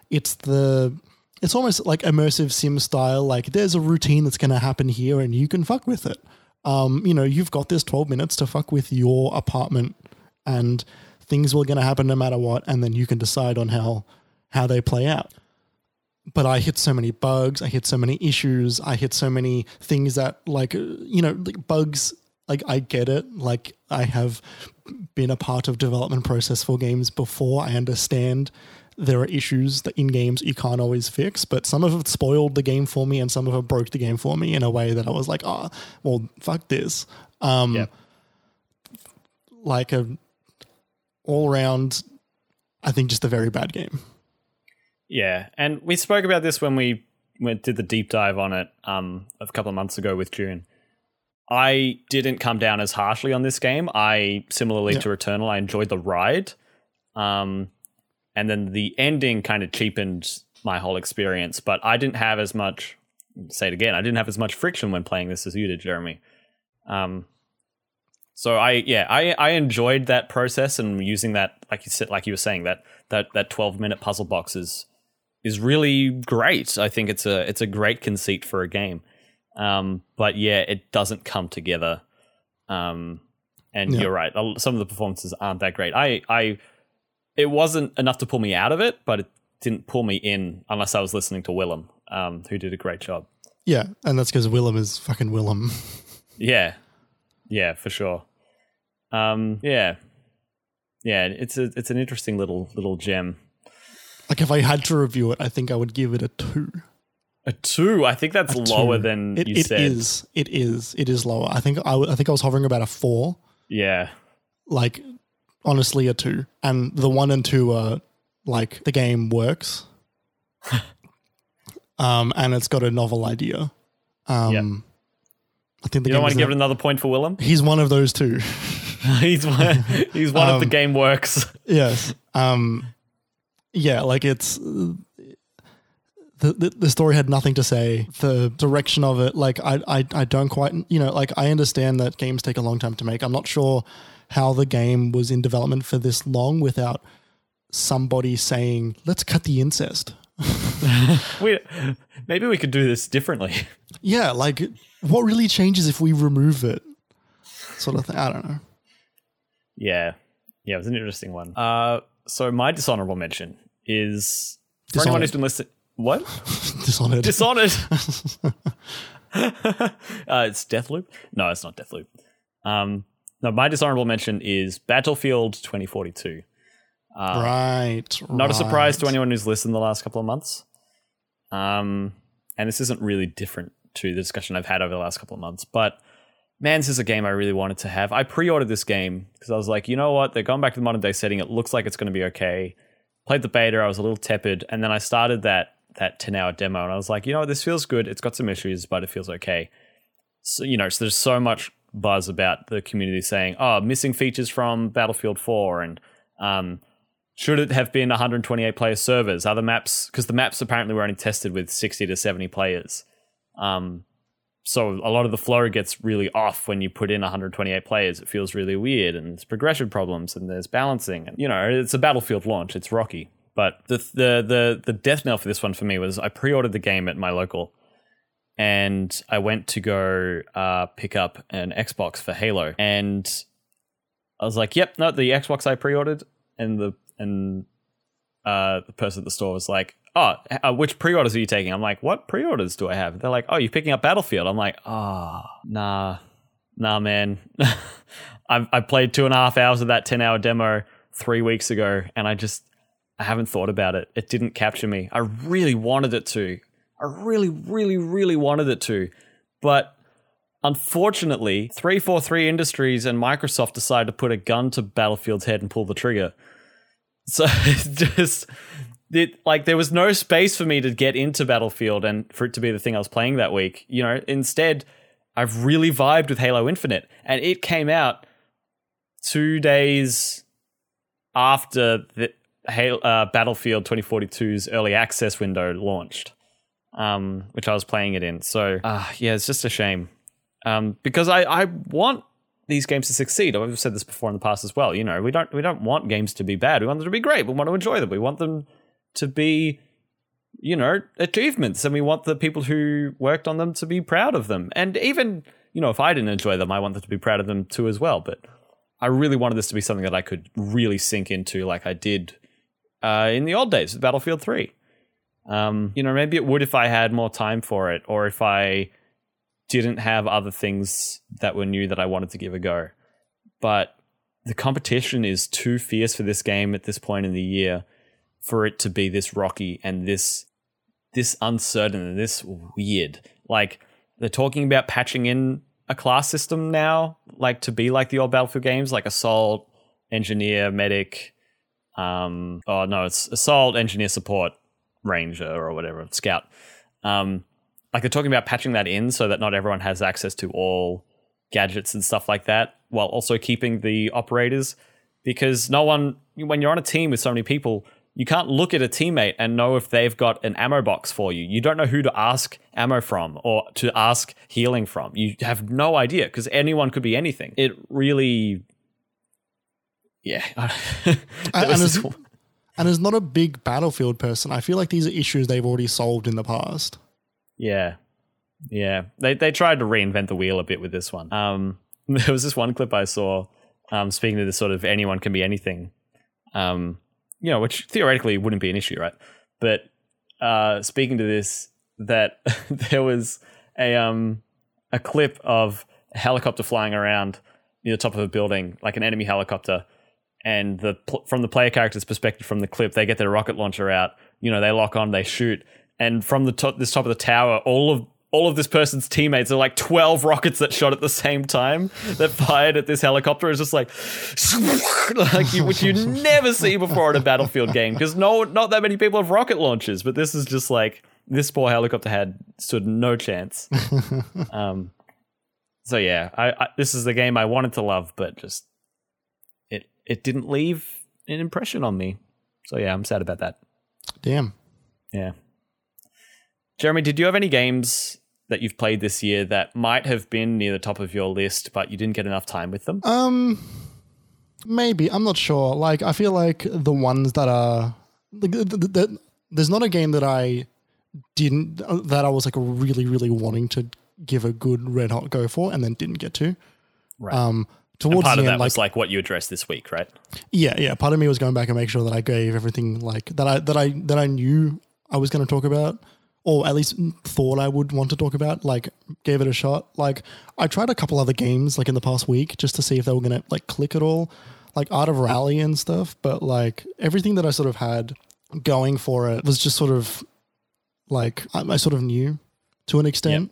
it's the it's almost like immersive sim style like there's a routine that's going to happen here and you can fuck with it. Um, you know, you've got this 12 minutes to fuck with your apartment and things were going to happen no matter what and then you can decide on how how they play out but I hit so many bugs. I hit so many issues. I hit so many things that, like, uh, you know, like bugs. Like, I get it. Like, I have been a part of development process for games before. I understand there are issues that in games you can't always fix, but some of it spoiled the game for me, and some of it broke the game for me in a way that I was like, oh, well, fuck this. Um,
Yep.
Like a all round, I think just a very bad game.
Yeah, and we spoke about this when we went, did the deep dive on it um, a couple of months ago with June. I didn't come down as harshly on this game. I similarly
Yeah.
to Returnal, I enjoyed the ride, um, and then the ending kind of cheapened my whole experience. But I didn't have as much. Say it again. I didn't have as much friction when playing this as you did, Jeremy. Um, so I yeah I I enjoyed that process and using that like you said like you were saying that that that twelve minute puzzle box is is really great. I think it's a it's a great conceit for a game. Um, but yeah, it doesn't come together. Um, and
Yeah.
you're right. Some of the performances aren't that great. I I it wasn't enough to pull me out of it, but it didn't pull me in unless I was listening to Willem, um, who did a great job.
Yeah, and that's because Willem is fucking Willem.
Yeah, yeah, for sure. Um, yeah, yeah. It's a it's an interesting little little gem.
like if I had to review it, I think I would give it a two.
A two. I think that's lower than
It,
you
it
said.
is. It is. It is lower. I think I, I think I was hovering about a four.
Yeah,
Like honestly a two, and the one and two are like the game works, um, and it's got a novel idea. Um,
Yep.
I think the
You don't want to give it another point for Willem?
he's one of those two.
he's one, he's one of the
Um,
game works.
yes. Um, yeah, like it's the, the the story had nothing to say. The direction of it, like I, I I don't quite you know like I understand that games take a long time to make. I'm not sure how the game was in development for this long without somebody saying let's cut the incest.
We, maybe we could do this differently.
Yeah, like what really changes if we remove it? Sort of thing. I don't know.
Yeah. Yeah, it was an interesting one. Uh, so my dishonorable mention is for anyone who's been listening. What?
Dishonored.
Dishonored. uh, it's Deathloop. No, it's not Deathloop. Um, no, my dishonorable mention is Battlefield 2042.
right.
Not a surprise to anyone who's listened the last couple of months. Um, and this isn't really different to the discussion I've had over the last couple of months, but man, this is a game I really wanted to have. I pre-ordered this game because I was like, you know what? They're going back to the modern day setting. It looks like it's going to be okay. Played the beta. I was a little tepid, and then I started that that ten hour demo, and I was like, you know? This feels good. It's got some issues, but it feels okay. So you know, so there's so much buzz about the community saying, oh, missing features from Battlefield 4, and um, should it have been 128 player servers? Other maps, because the maps apparently were only tested with 60 to 70 players. Um, so a lot of the flow gets really off when you put in 128 players. It feels really weird, and there's progression problems, and there's balancing. And you know, it's a Battlefield launch. It's rocky. But the the the the death knell for this one for me was I pre-ordered the game at my local, and I went to go uh, pick up an Xbox for Halo, and I was like, "Yep, no, the Xbox I pre-ordered," and the and uh, the person at the store was like, "Oh, uh, which pre-orders are you taking?" I'm like, "What pre-orders do I have?" They're like, "Oh, you're picking up Battlefield." I'm like, "Oh, nah, nah, man. I I played two and a half hours of that ten hour demo three weeks ago, and I just I haven't thought about it. It didn't capture me. I really wanted it to. I really, really, really wanted it to, but." Unfortunately, 343 Industries and Microsoft decided to put a gun to Battlefield's head and pull the trigger. So just it like there was no space for me to get into Battlefield and for it to be the thing I was playing that week. You know, instead, I've really vibed with Halo Infinite, and it came out two days after the Halo, uh, Battlefield 2042's early access window launched, um, which I was playing it in. So, uh, yeah, it's just a shame um, because I, I want these games to succeed. I've said this before in the past as well. You know, we don't we don't want games to be bad. We want them to be great. We want to enjoy them. We want them to be, you know, achievements, and we want the people who worked on them to be proud of them. And even you know, if I didn't enjoy them, I want them to be proud of them too as well. But I really wanted this to be something that I could really sink into, like I did uh, in the old days Battlefield Three. Um, you know, maybe it would if I had more time for it, or if I didn't have other things that were new that I wanted to give a go. But the competition is too fierce for this game at this point in the year for it to be this rocky and this this uncertain and this weird. Like they're talking about patching in a class system now, like to be like the old Battlefield games, like assault, engineer, medic. Um, oh no, it's assault, engineer, support, ranger, or whatever, scout. Um, like they're talking about patching that in so that not everyone has access to all gadgets and stuff like that, while also keeping the operators. Because no one, when you're on a team with so many people, you can't look at a teammate and know if they've got an ammo box for you. You don't know who to ask ammo from or to ask healing from. You have no idea because anyone could be anything. It really, yeah.
And- and
this
it's- And as not a big Battlefield person, I feel like these are issues they've already solved in the past.
Yeah. Yeah. They they tried to reinvent the wheel a bit with this one. Um there was this one clip I saw um speaking to this sort of anyone can be anything. Um you know, which theoretically wouldn't be an issue, right? But uh speaking to this that there was a um a clip of a helicopter flying around near the top of a building, like an enemy helicopter, and the from the player character's perspective from the clip, they get their rocket launcher out. You know, they lock on, they shoot, and from the top, this top of the tower, all of all of this person's teammates are like 12 rockets that shot at the same time that fired at this helicopter is just like like you, which you never see before in a battlefield game because no not that many people have rocket launchers but this is just like this poor helicopter had stood no chance um so yeah I, I this is the game i wanted to love but just it didn't leave an impression on me so yeah i'm sad about that
Damn.
yeah. Jeremy, did you have any games that you've played this year that might have been near the top of your list, but you didn't get enough time with them?
Um, maybe I'm not sure. Like, I feel like the ones that are the, the, the, there's not a game that I didn't that I was like really really wanting to give a good red hot go for, and then didn't get to.
Right.
Um,
and
towards
part
the
of that
like
was like what you addressed this week, right?
yeah, yeah. Part of me was going back and make sure that I gave everything like that I that I that I knew I was going to talk about, or at least thought I would want to talk about. Like, gave it a shot. Like, I tried a couple other games like in the past week just to see if they were going to like click at all, like Art of Rally and stuff. But like everything that I sort of had going for it was just sort of like I, I sort of knew to an extent.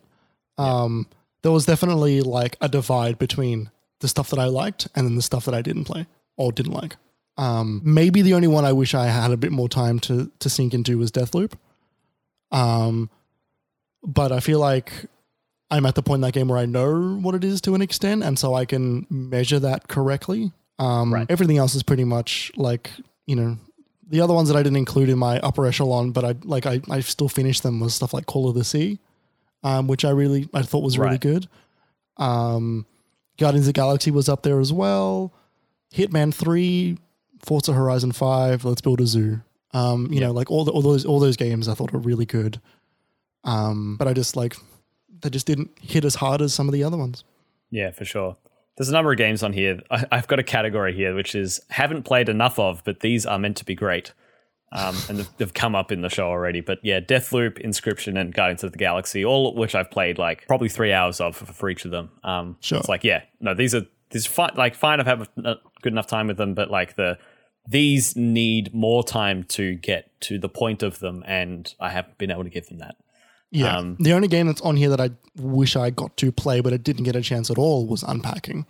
Um, there was definitely like a divide between the stuff that I liked and then the stuff that I didn't play or didn't like. Um, maybe the only one I wish I had a bit more time to to sink into was Deathloop. Um, but I feel like I'm at the point in that game where I know what it is to an extent, and so I can measure that correctly. Um,
Right.
Everything else is pretty much like you know the other ones that I didn't include in my upper echelon, but I like I I still finished them was stuff like Call of the Sea, um, which I really I thought was really
Right.
good. Um, Guardians of the Galaxy was up there as well. Hitman Three, Forza Horizon Five, Let's Build a Zoo. Um, you
Yeah.
know, like all the, all those all those games I thought were really good. Um, but I just like they just didn't hit as hard as some of the other ones.
Yeah, for sure. There's a number of games on here. I, I've got a category here which is haven't played enough of, but these are meant to be great. Um, and they've, they've come up in the show already. But yeah, Deathloop, Inscryption, and Guardians of the Galaxy, all of which I've played like probably three hours of for, for each of them. Um,
Sure.
It's like yeah, no, these are these fine. Like fine, I've had a good enough time with them, but like the these need more time to get to the point of them, and I haven't been able to give them that.
Yeah.
Um,
the only game that's on here that I wish I got to play, but I didn't get a chance at all, was Unpacking.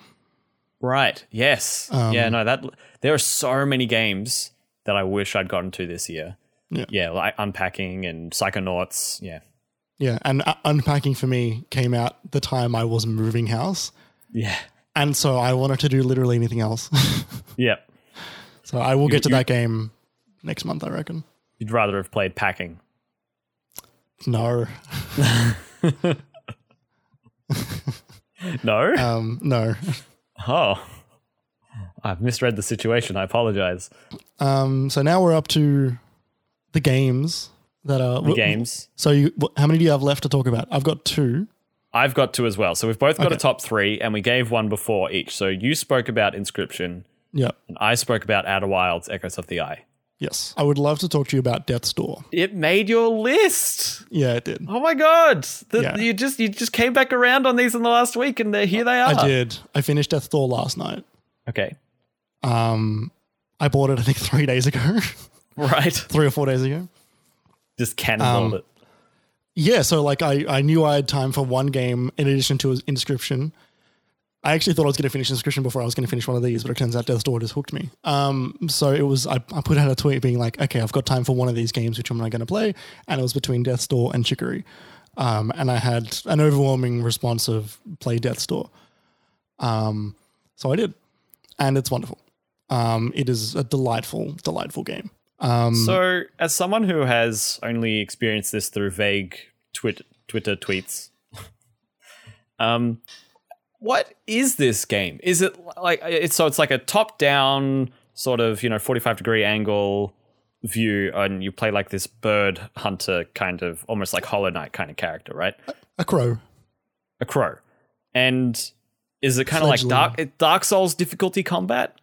Right. Yes.
Um,
yeah. No. That there are so many games that I wish I'd gotten to this year.
Yeah.
Yeah. Like unpacking and Psychonauts. Yeah.
Yeah, and uh, Unpacking for me came out the time I was moving house,
Yeah.
and so I wanted to do literally anything else.
Yep.
so I will get to
you-
that game next month, I reckon.
You'd rather have played packing.
No,
No.
um, no.
oh. I've misread the situation. I apologize.
Um, so now we're up to the games that are
The games.
So you, how many do you have left to talk about? I've got two.
I've got two as well. So we've both got
Okay.
a top three, and we gave one before each. So you spoke about Inscryption,
Yep.
and I spoke about Outer Wilds, Echoes of the Eye.
Yes. I would love to talk to you about Death's Door.
It made your list.
Yeah, it did.
Oh my god! The,
Yeah.
You just you just came back around on these in the last week, and here they are.
I did. I finished Death's Door last night.
Okay.
Um, I bought it I think three days ago,
Right.
three or four days ago.
Just cannonballed
Um,
it.
Yeah, so like I, I knew I had time for one game in addition to Inscryption. I actually thought I was going to finish Inscryption before I was going to finish one of these, but it turns out Death's Door just hooked me. Um, so it was I, I put out a tweet being like, okay, I've got time for one of these games, which am I going to play? And it was between Death's Door and Chicory. Um, and I had an overwhelming response of play Death's Door. Um, so I did, and it's wonderful. Um, it is a delightful, delightful game. Um,
So, as someone who has only experienced this through vague twit- Twitter tweets, um, what is this game? Is it like it's so it's like a top-down sort of you know forty-five degree angle view, and you play like this bird hunter kind of almost like Hollow Knight kind of character, right?
a crow.
A crow, and is it kind of like Dark Dark Souls difficulty combat?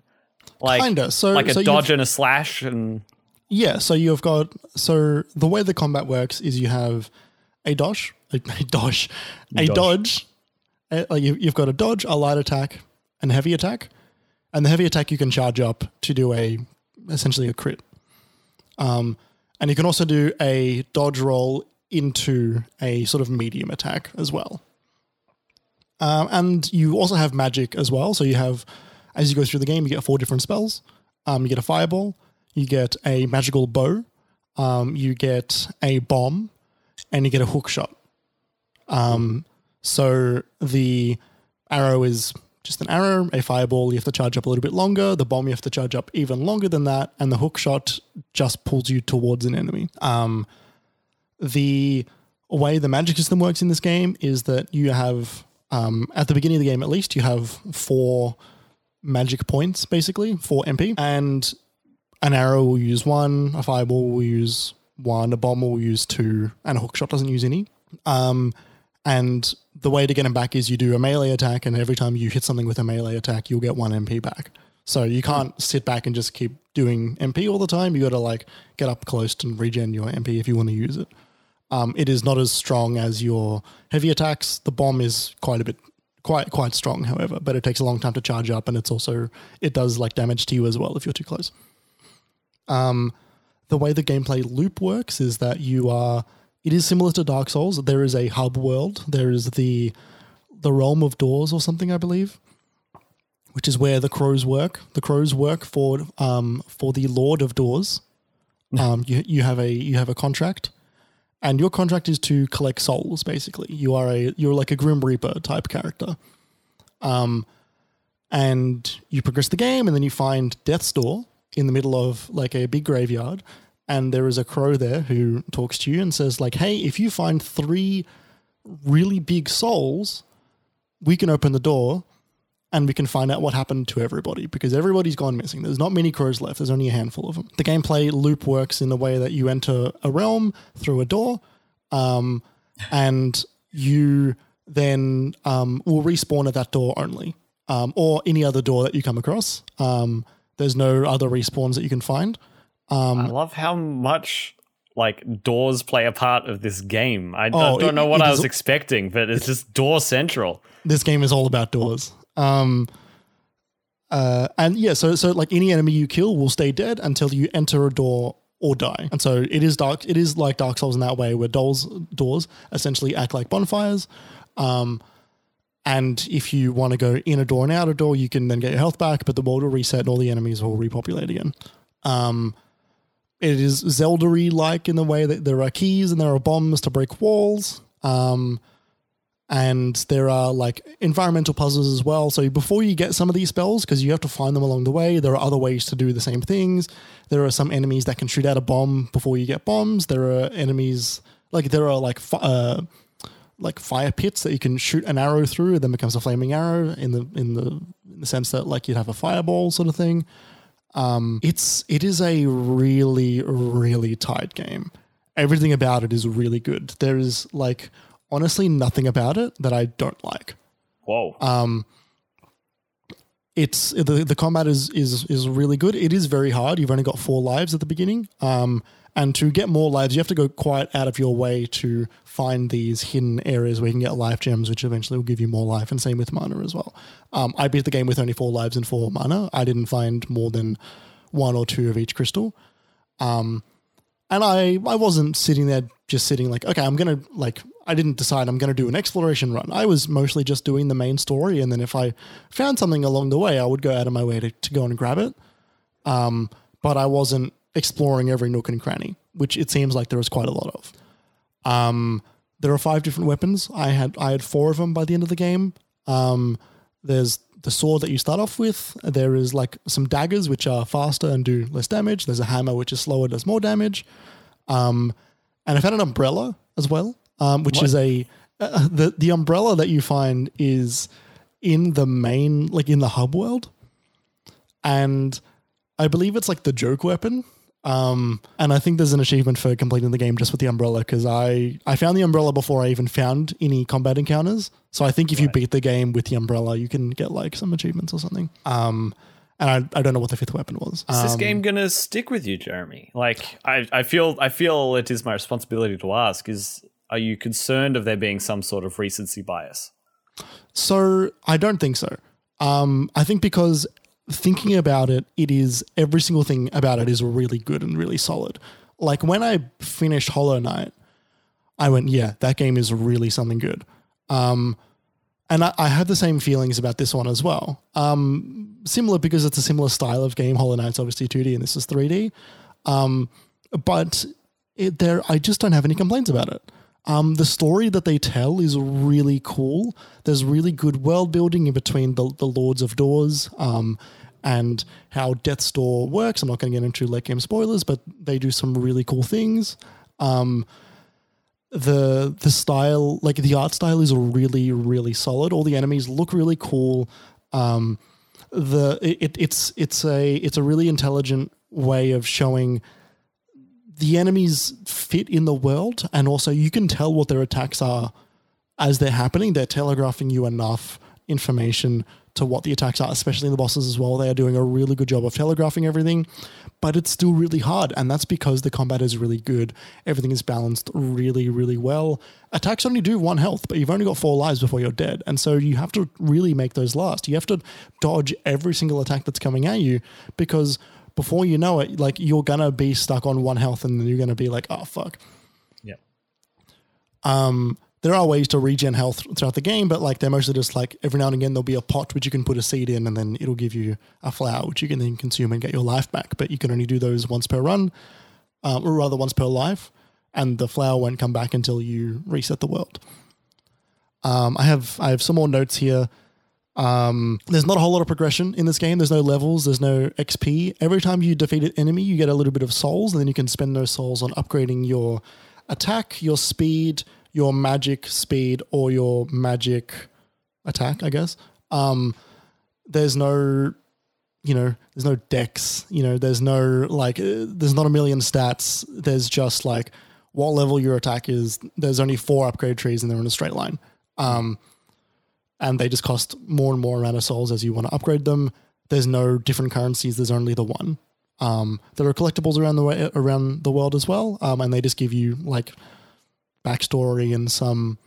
Like
Kinda. So
like a
so
dodge and a slash and
Yeah, so you've got so the way the combat works is you have a dodge, a, a dodge, a
Dodge.
dodge. uh, like you, you've got a dodge, a light attack, and a heavy attack. And the heavy attack you can charge up to do a essentially a crit. Um, and you can also do a dodge roll into a sort of medium attack as well. Um, and you also have magic as well. So you have, as you go through the game, you get four different spells. Um, you get a fireball, you get a magical bow, um, you get a bomb, and you get a hook shot. Um, so the arrow is just an arrow, a fireball, you have to charge up a little bit longer. The bomb, you have to charge up even longer than that. And the hook shot just pulls you towards an enemy. Um, the way the magic system works in this game is that you have, um, at the beginning of the game at least, you have four magic points, basically, for MP. And an arrow will use one, a fireball will use one, a bomb will use two, and a hook shot doesn't use any. Um, and the way to get them back is you do a melee attack, and every time you hit something with a melee attack, you'll get one MP back. So you can't sit back and just keep doing MP all the time. You got to like get up close and regen your MP if you want to use it. Um, it is not as strong as your heavy attacks. The bomb is quite a bit, quite quite strong, however, but it takes a long time to charge up, and it's also it does like damage to you as well if you're too close. Um, the way the gameplay loop works is that you are it is similar to Dark Souls. There is a hub world. There is the the realm of doors or something, I believe, which is where the crows work. The crows work for um for the Lord of Doors. Um, you you have a you have a contract, and your contract is to collect souls. Basically, you are a you're like a Grim Reaper type character. Um, and you progress the game, and then you find Death's Door in the middle of like a big graveyard, and there is a crow there who talks to you and says like hey if you find three really big souls we can open the door and we can find out what happened to everybody because everybody's gone missing there's not many crows left there's only a handful of them the gameplay loop works in the way that you enter a realm through a door um, and you then um, will respawn at that door only um, or any other door that you come across um, there's no other respawns that you can find
I love how much like doors play a part of this game. I, I
Oh,
don't
it-
know what I
is-
was expecting, but it's just door central.
this game is all about doors. Um, uh, and yeah, so so like any enemy you kill will stay dead until you enter a door or die. And so it is dark. It is like Dark Souls in that way, where doors doors essentially act like bonfires. Um, and if you want to go in a door and out a door, you can then get your health back, but the world will reset and all the enemies will repopulate again. Um, it is Zelda like in the way that there are keys and there are bombs to break walls. Um, and there are like environmental puzzles as well. So before you get some of these spells, because you have to find them along the way, there are other ways to do the same things. There are some enemies that can shoot out a bomb before you get bombs. There are enemies like there are like uh, like fire pits that you can shoot an arrow through, and then becomes a flaming arrow in the in the in the sense that like you'd have a fireball sort of thing. Um, it's it is a really really tight game. Everything about it is really good. There is like honestly nothing about it that I don't like.
Whoa.
Um, it's the the combat is is is really good. It is very hard. You've only got four lives at the beginning. Um, and to get more lives, you have to go quite out of your way to find these hidden areas where you can get life gems, which eventually will give you more life. And same with mana as well. Um, I beat the game with only four lives and four mana. I didn't find more than one or two of each crystal. Um, and I I wasn't sitting there just sitting like okay I'm gonna like I didn't decide I'm gonna do an exploration run. I was mostly just doing the main story, and then if I found something along the way, I would go out of my way to, to go and grab it. Um, but I wasn't exploring every nook and cranny, which it seems like there was quite a lot of. Um, there are five different weapons. I had I had four of them by the end of the game. Um, there's the sword that you start off with. There is like some daggers which are faster and do less damage. There's a hammer which is slower, does more damage. Um, and I found an umbrella as well, um, which is a uh, the the umbrella that you find is in the main like in the hub world, and I believe it's like the joke weapon. Um, and I think there's an achievement for completing the game just with the umbrella because I I found the umbrella before I even found any combat encounters. So I think if you beat the game with the umbrella, you can get like some achievements or something. Um, and I, I don't know what the fifth weapon was.
Is this
Um,
game gonna stick with you, Jeremy? Like, I, I feel, I feel it is my responsibility to ask: Is are you concerned of there being some sort of recency bias?
So I don't think so. Um, I think because thinking about it, it is every single thing about it is really good and really solid. Like when I finished Hollow Knight, I went, yeah, that game is really something good. Um, and I, I had the same feelings about this one as well. Um, similar because it's a similar style of game. Hollow Knight's obviously 2D and this is 3D. Um, but it, there, I just don't have any complaints about it. Um, the story that they tell is really cool. There's really good world building in between the, the Lords of Doors um, and how Death's Door works. I'm not going to get into late game spoilers, but they do some really cool things. Um, the the style, like the art style, is really really solid. All the enemies look really cool. Um, the it, it's it's a it's a really intelligent way of showing the enemies fit in the world, and also you can tell what their attacks are as they're happening. They're telegraphing you enough information to what the attacks are, especially in the bosses as well. They are doing a really good job of telegraphing everything, but it's still really hard, and that's because the combat is really good. Everything is balanced really, really well. Attacks only do one health, but you've only got four lives before you're dead, and so you have to really make those last. You have to dodge every single attack that's coming at you because before you know it, like you're gonna be stuck on one health, and then you're gonna be like, oh fuck.
Yeah.
Um, there are ways to regen health throughout the game, but like they're mostly just like every now and again there'll be a pot which you can put a seed in, and then it'll give you a flower which you can then consume and get your life back. But you can only do those once per run, um, or rather once per life, and the flower won't come back until you reset the world. Um, I have I have some more notes here. Um, there's not a whole lot of progression in this game. There's no levels. There's no XP. Every time you defeat an enemy, you get a little bit of souls, and then you can spend those souls on upgrading your attack, your speed, your magic speed or your magic attack, I guess. Um, there's no, you know, there's no decks you know, there's no like, uh, there's not a million stats. There's just like what level your attack is. There's only four upgrade trees and they're in a straight line. Um, and they just cost more and more of souls as you want to upgrade them. There's no different currencies. There's only the one. Um, there are collectibles around the way, around the world as well, um, and they just give you like backstory and some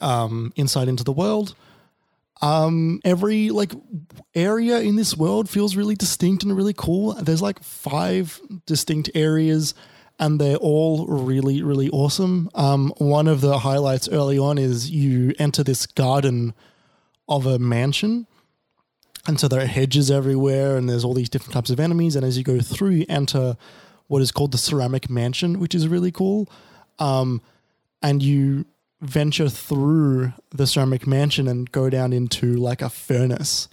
um, insight into the world. Um, every like area in this world feels really distinct and really cool. There's like five distinct areas, and they're all really really awesome. Um, one of the highlights early on is you enter this garden of a mansion. And so there are hedges everywhere, and there's all these different types of enemies. And as you go through, you enter what is called the ceramic mansion, which is really cool um, and you venture through the ceramic mansion and go down into like a furnace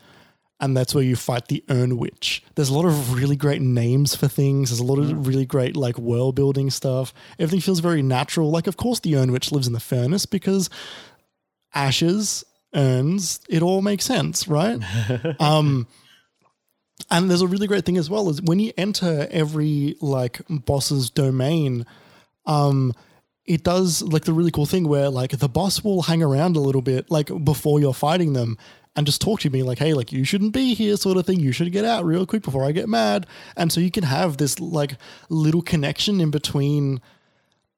and that's where you fight the Urn Witch. There's a lot of really great names for things. There's a lot of really great like world building stuff. Everything feels very natural. Like, of course, the Urn Witch lives in the furnace because ashes, urns, it all makes sense, right? um, and there's a really great thing as well is when you enter every like boss's domain, um, it does like the really cool thing where like the boss will hang around a little bit like before you're fighting them and just talk to me like hey like you shouldn't be here sort of thing. You should get out real quick before i get mad. And so you can have this like little connection in between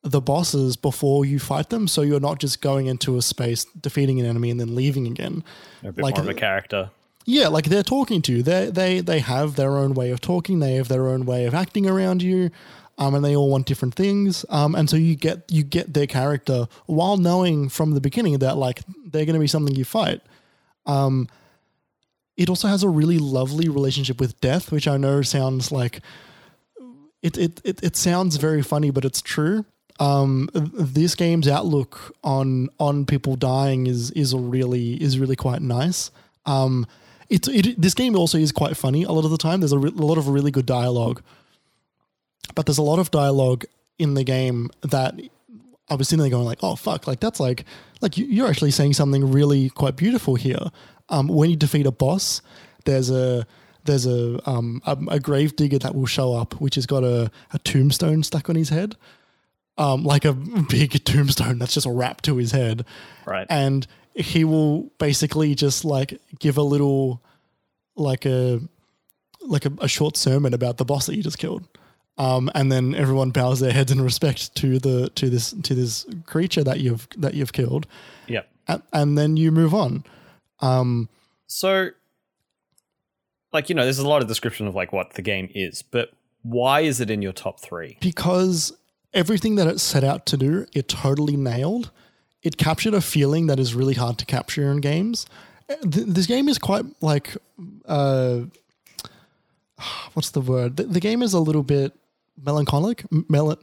the bosses before you fight them. So you're not just going into a space defeating an enemy and then leaving again.
A bit
like
more of a character.
Yeah like they're talking to you. They they they have their own way of talking. They have their own way of acting around you um, and they all want different things. Um, and so you get you get their character while knowing from the beginning that like they're going to be something you fight. Um, it also has a really lovely relationship with death, which I know sounds like it it it, it sounds very funny, but it's true. Um, this game's outlook on on people dying is is really is really quite nice. Um, it, this game also is quite funny a lot of the time. There's a, re- a lot of really good dialogue but there's a lot of dialogue in the game that I was sitting there going like, oh fuck, like that's like like you're actually saying something really quite beautiful here. Um, when you defeat a boss, there's a there's a um a, a grave digger that will show up, which has got a, a tombstone stuck on his head, um like a big tombstone that's just wrapped to his head,
right?
And he will basically just like give a little like a like a, a short sermon about the boss that you just killed um, and then everyone bows their heads in respect to the to this to this creature that you've that you've killed.
Yep.
And, and then you move on. Um,
so, like you know, there's a lot of description of like what the game is, but why is it in your top three?
Because everything that it set out to do, it totally nailed. It captured a feeling that is really hard to capture in games. Uh, th- This game is quite like, uh, what's the word? The, the game is a little bit melancholic. Mel- melancholic.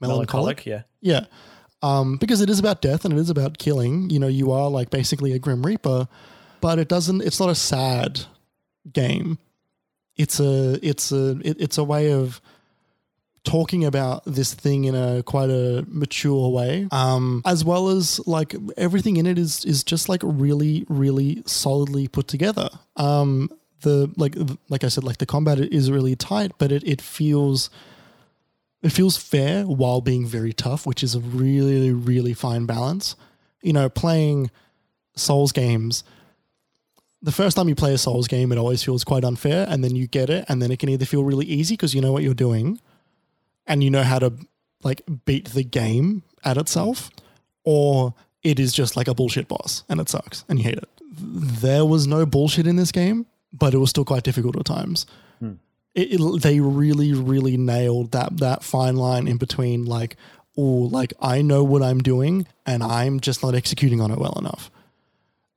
Melancholic, yeah.
Yeah. Um, because it is about death and it is about killing. You know, you are like basically a Grim Reaper, but it doesn't, it's not a sad game. It's a, it's a, it, it's a way of talking about this thing in a quite a mature way. Um, as well as like everything in it is, is just like really, really solidly put together. Um, the, like, like I said, like the combat is really tight, but it, it feels, it feels fair while being very tough, which is a really, really fine balance. You know, playing Souls games, the first time you play a Souls game, it always feels quite unfair, and then you get it, and then it can either feel really easy because you know what you're doing, and you know how to like beat the game at itself, or it is just like a bullshit boss and it sucks and you hate it. There was no bullshit in this game, but it was still quite difficult at times it, it- they really really nailed that that fine line in between like oh like i know what i'm doing and i'm just not executing on it well enough.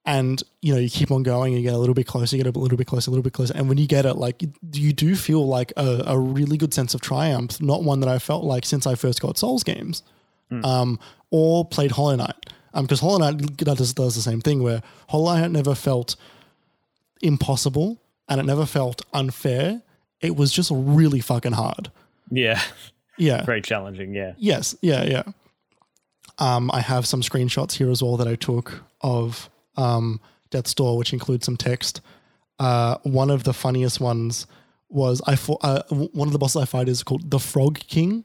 And you know you keep on going and you get a little bit closer you get a little bit closer a little bit closer. And when you get it like you- you do feel like a, a really good sense of triumph not one that i felt like since i first got souls games um, or played hollow knight. Because hollow knight does, does the same thing where hollow knight never felt impossible and it never felt unfair it was just really fucking hard.
Yeah.
Yeah.
Very challenging, yeah.
Yes. Yeah. Yeah. Um, I have some screenshots here as well that I took of um, Death's Door, which includes some text. Uh, one of the funniest ones was I fought, uh, one of the bosses I fight is called the Frog King,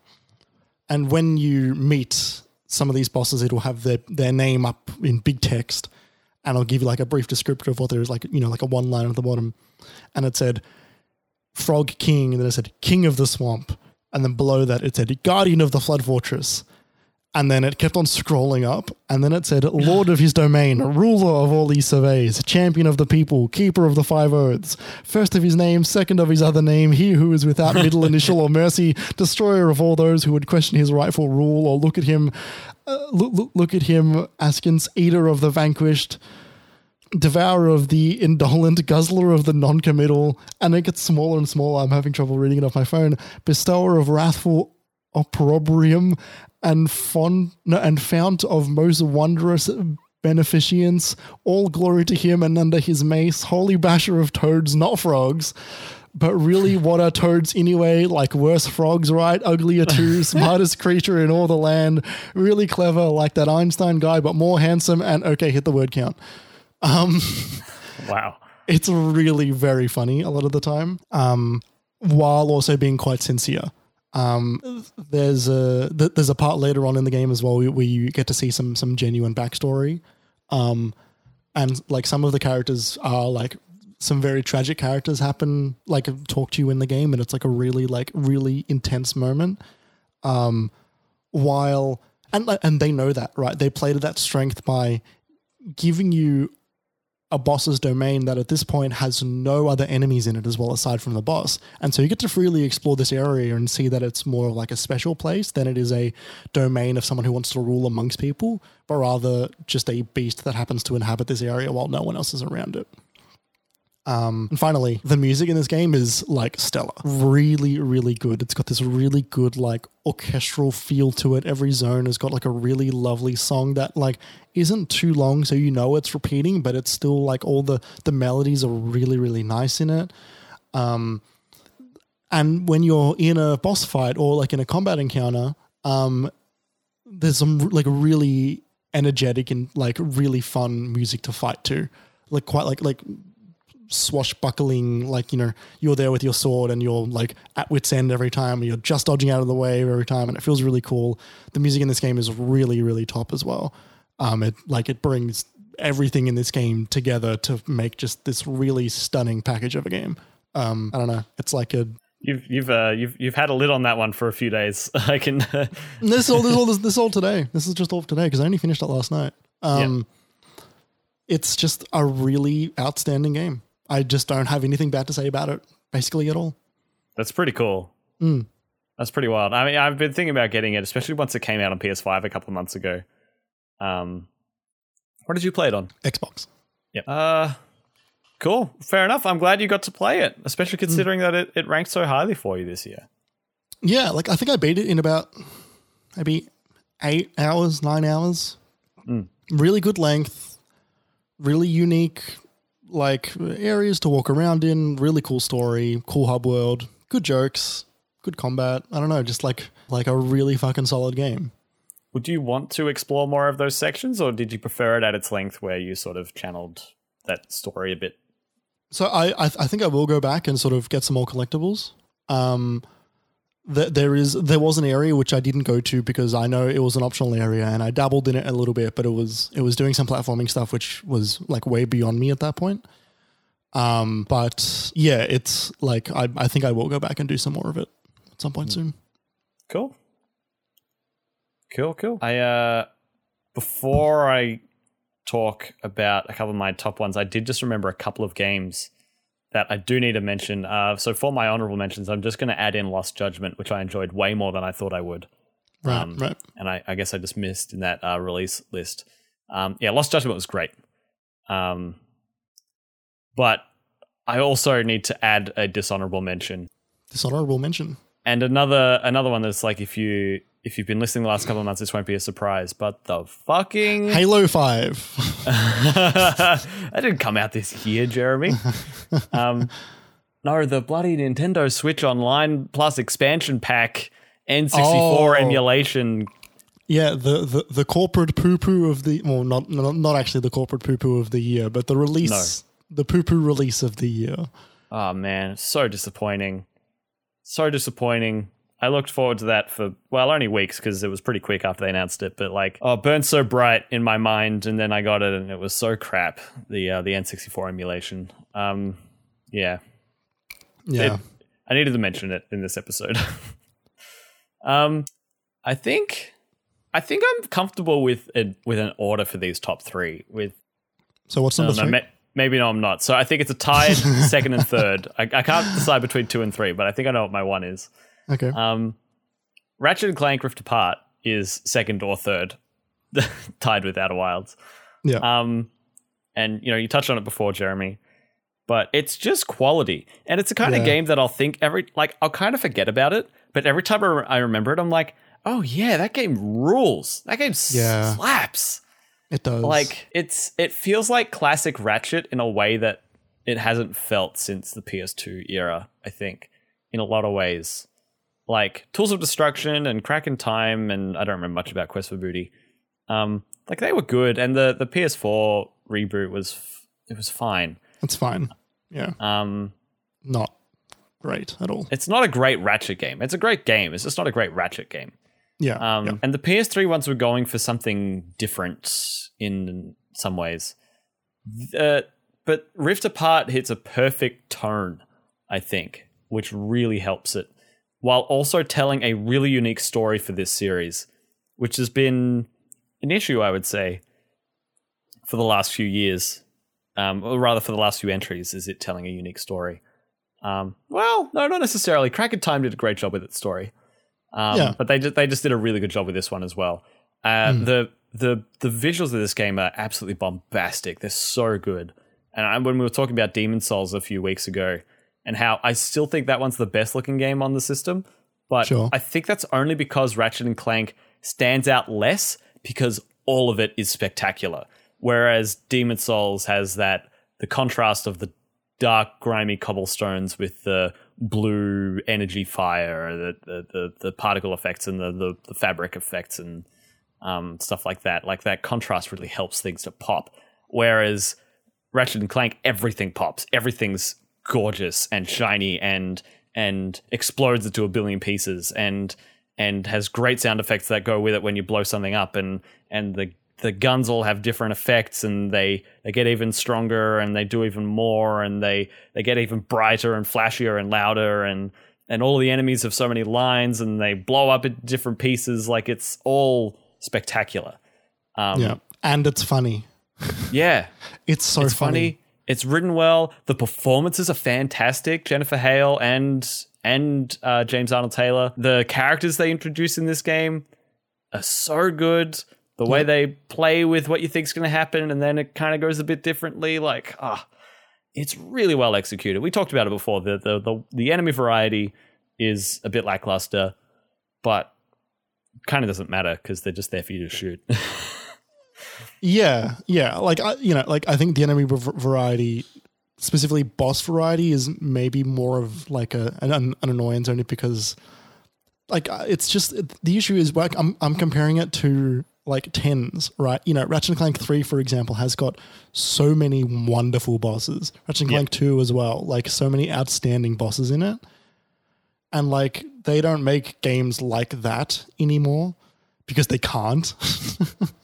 and when you meet some of these bosses, it'll have their their name up in big text, and I'll give you like a brief descriptor of what there is, like you know, like a one line at the bottom, and it said Frog King, and then it said King of the Swamp, and then below that it said Guardian of the Flood Fortress, and then it kept on scrolling up, and then it said Lord of his domain, ruler of all these surveys, champion of the people, keeper of the five oaths, first of his name, second of his other name, he who is without middle initial or mercy, destroyer of all those who would question his rightful rule or look at him, uh, look, look, look at him askance, eater of the vanquished, devourer of the indolent, guzzler of the non-committal, and it gets smaller and smaller. I'm having trouble reading it off my phone. Bestower of wrathful opprobrium, and fond no, and fount of most wondrous beneficence. All glory to him, and under his mace, holy basher of toads, not frogs. But really, what are toads anyway? Like worse frogs, right? Uglier too, smartest creature in all the land. Really clever, like that Einstein guy, but more handsome. And okay, hit the word count
Wow.
it's really very funny a lot of the time um, while also being quite sincere. Um, there's a th- there's a part later on in the game as well where you get to see some some genuine backstory. Um, and like some of the characters are like some very tragic characters happen like talk to you in the game and it's like a really like really intense moment. Um, while and and they know that right? They play to that strength by giving you a boss's domain that at this point has no other enemies in it as well aside from the boss. And so you get to freely explore this area and see that it's more like a special place than it is a domain of someone who wants to rule amongst people but rather just a beast that happens to inhabit this area while no one else is around it um, and finally, the music in this game is like stellar. Really, really good. It's got this really good, like orchestral feel to it. Every zone has got like a really lovely song that like isn't too long, so you know it's repeating, but it's still like all the the melodies are really, really nice in it. Um, and when you're in a boss fight or like in a combat encounter, um, there's some like really energetic and like really fun music to fight to. Like quite like like swashbuckling, like, you know, you're there with your sword and you're like at wit's end every time and you're just dodging out of the way every time and it feels really cool. The music in this game is really, really top as well. Um, it like it brings everything in this game together to make just this really stunning package of a game. Um, I don't know. It's like a
You've you've uh, you've you've had a lid on that one for a few days. I can.
this all this all this, this all today. This is just all today because I only finished it last night. Um, it's just a really outstanding game. I just don't have anything bad to say about it, basically at all.
That's pretty cool.
Mm.
That's pretty wild. I mean, I've been thinking about getting it, especially once it came out on PS5 a couple of months ago. Um, what did you play it on?
Xbox.
Yep. Uh, cool. Fair enough. I'm glad you got to play it, especially considering that it, it ranked so highly for you this year.
Yeah, like I think I beat it in about maybe eight hours, nine hours. Really good length, really unique, like areas to walk around in. Really cool story, cool hub world, good jokes, good combat. I don't know, just like like a really fucking solid game.
Would you want to explore more of those sections, or did you prefer it at its length, where you sort of channeled that story a bit?
So I I, I think I will go back and sort of get some more collectibles. Um, th- there is there was an area which I didn't go to because I know it was an optional area and I dabbled in it a little bit, but it was it was doing some platforming stuff which was like way beyond me at that point. Um, but yeah, it's like I I think I will go back and do some more of it at some point soon.
Cool. Cool, cool. I uh before I talk about a couple of my top ones, I did just remember a couple of games that I do need to mention. Uh so for my honorable mentions, I'm just gonna add in Lost Judgment, which I enjoyed way more than I thought I would.
Right,
Um,
right.
And I, I guess I just missed in that uh, release list. Um yeah, Lost Judgment was great. Um but I also need to add a dishonorable mention
Dishonorable mention.
and another another one that's like if you if you've been listening the last couple of months, this won't be a surprise. But the fucking
Halo Five.
that didn't come out this year, Jeremy. Um, no, the bloody Nintendo Switch Online plus expansion pack N64
Oh.
emulation.
Yeah, the, the, the corporate poo poo of the well, not, not not actually the corporate poo poo of the year, but the release, the poo poo release of the year.
Oh man, so disappointing. So disappointing. I looked forward to that for well, only weeks because it was pretty quick after they announced it. But like, oh, it burned so bright in my mind, and then I got it, and it was so crap. The uh, the N64 emulation. Um, yeah,
Yeah,
It- I needed to mention it in this episode. um, I think, I think I'm comfortable with a, with an order for these top three. With
so what's number three?
ma- maybe no, I'm not. So I think it's a tied second and third. I, I can't decide between two and three, but I think I know what my one is.
Okay,
Um, Ratchet and Clank Rift Apart is second or third, tied with Outer Wilds.
yeah,
Um, and you know, you touched on it before, Jeremy, but it's just quality, and it's the kind
Yeah.
of game that I'll think every like I'll kind of forget about it, but every time I, re- I remember it, I'm like, oh yeah, that game rules. That game
Yeah.
slaps.
it does.
Like it's it feels like classic Ratchet in a way that it hasn't felt since the PS2 era. I think in a lot of ways, like Tools of Destruction and Crack in Time, and I don't remember much about Quest for Booty. Um, like they were good, and the the PS4 reboot was f- it was fine.
it's fine. Yeah,
Um,
not great at all.
it's not a great Ratchet game. It's a great game. It's just not a great Ratchet game.
Yeah,
Um,
yeah.
And the PS3 ones were going for something different in some ways. Uh, but Rift Apart hits a perfect tone, I think, which really helps it, while also telling a really unique story for this series, which has been an issue, I would say, for the last few years, um, or rather for the last few entries. Is it telling a unique story? Um, well, no, not necessarily. Crack in Time did a great job with its story. Um,
Yeah.
But they just, they just did a really good job with this one as well. Uh, The the the visuals of this game are absolutely bombastic. They're so good. And I, when we were talking about Demon's Souls a few weeks ago, and how I still think that one's the best looking game on the system, but
Sure.
I think that's only because Ratchet and Clank stands out less because all of it is spectacular. Whereas Demon's Souls has that the contrast of the dark, grimy cobblestones with the blue energy fire, the the, the, the particle effects and the, the, the fabric effects and um, stuff like that. Like that contrast really helps things to pop. Whereas Ratchet and Clank, everything pops. Everything's gorgeous and shiny and and explodes into a billion pieces and and has great sound effects that go with it when you blow something up and and the the guns all have different effects and they they get even stronger and they do even more and they they get even brighter and flashier and louder and and all the enemies have so many lines and they blow up in different pieces like it's all spectacular um
yeah, and it's funny.
yeah
It's so
it's
funny.
funny. It's written well. The performances are fantastic. Jennifer Hale and and uh, James Arnold Taylor. The characters they introduce in this game are so good. The way they play with what you think's going to happen, and then it kind of goes a bit differently. Like, ah, it's really well executed. We talked about it before. The the the, the enemy variety is a bit lackluster, but kind of doesn't matter because they're just there for you to shoot.
Yeah, yeah. Like I, you know, like I think the enemy v- variety, specifically boss variety, is maybe more of like a an, an annoyance only because, like, uh, it's just the issue is like I'm I'm comparing it to like tens, right? You know, Ratchet and Clank Three, for example, has got so many wonderful bosses. Ratchet and
Yeah.
Clank Two as well, like so many outstanding bosses in it, and like they don't make games like that anymore because they can't.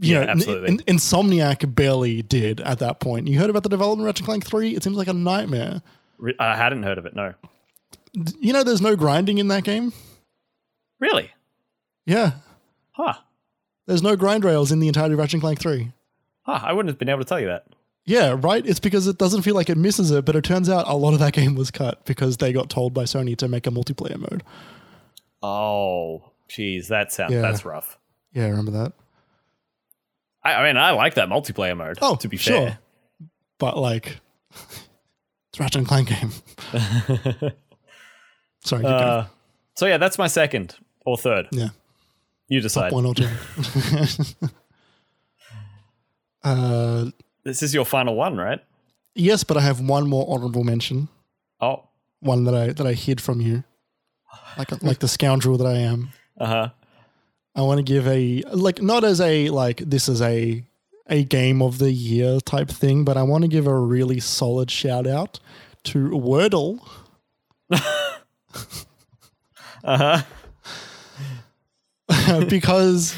you
Yeah,
know,
absolutely.
In- Insomniac barely did at that point. You heard about the development of Ratchet Clank 3? It seems like a nightmare.
I hadn't heard of it. No,
You know, there's no grinding in that game?
really?
Yeah.
Huh?
There's no grind rails in the entirety of Ratchet Clank 3.
Huh? I wouldn't have been able to tell you that.
Yeah, right? It's because it doesn't feel like it misses it, but it turns out a lot of that game was cut because they got told by Sony to make a multiplayer mode.
Oh, geez, that sounds
Yeah.
that's rough.
Yeah, remember that?
I, I mean, I like that multiplayer mode.
Oh,
to be
sure.
fair.
But like, it's Ratchet and Clank game. Sorry.
Uh, so yeah, that's my second or third.
Yeah.
You decide.
One or two. uh,
This is your final one, right?
yes, but I have one more honorable mention.
Oh,
One that I that I hid from you, like like the scoundrel that I am.
uh huh.
I want to give a like not as a like this is a a game of the year type thing, but I want to give a really solid shout out to Wordle.
Uh huh.
because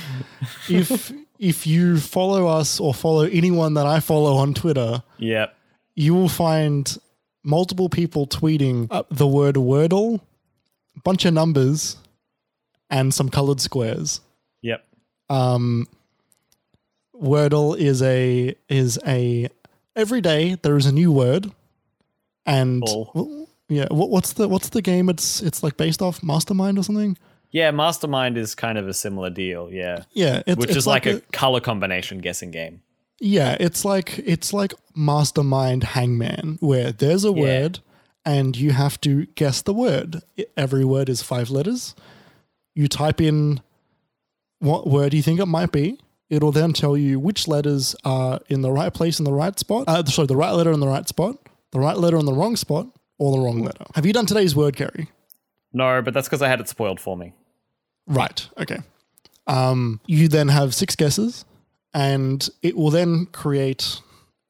if if you follow us or follow anyone that I follow on Twitter,
Yep.
you will find multiple people tweeting uh, the word Wordle, bunch of numbers, and some colored squares. Um, Wordle is a is a every day there is a new word, and
Cool.
w- yeah, what, what's the what's the game? It's it's like based off Mastermind or something.
Yeah, Mastermind is kind of a similar deal. Yeah.
Yeah, it's,
Which
it's
is like, a, color combination guessing game.
Yeah, it's like it's like Mastermind Hangman, where there's a
Yeah.
word and you have to guess the word. Every word is five letters. You type in what word do you think it might be. It'll then tell you which letters are in the right place in the right spot. Uh, sorry, the right letter in the right spot, the right letter in the wrong spot, or the wrong letter. Have you done today's word, Kerry?
No, but that's because I had it spoiled for me.
Right. Okay. Um, you then have six guesses, and it will then create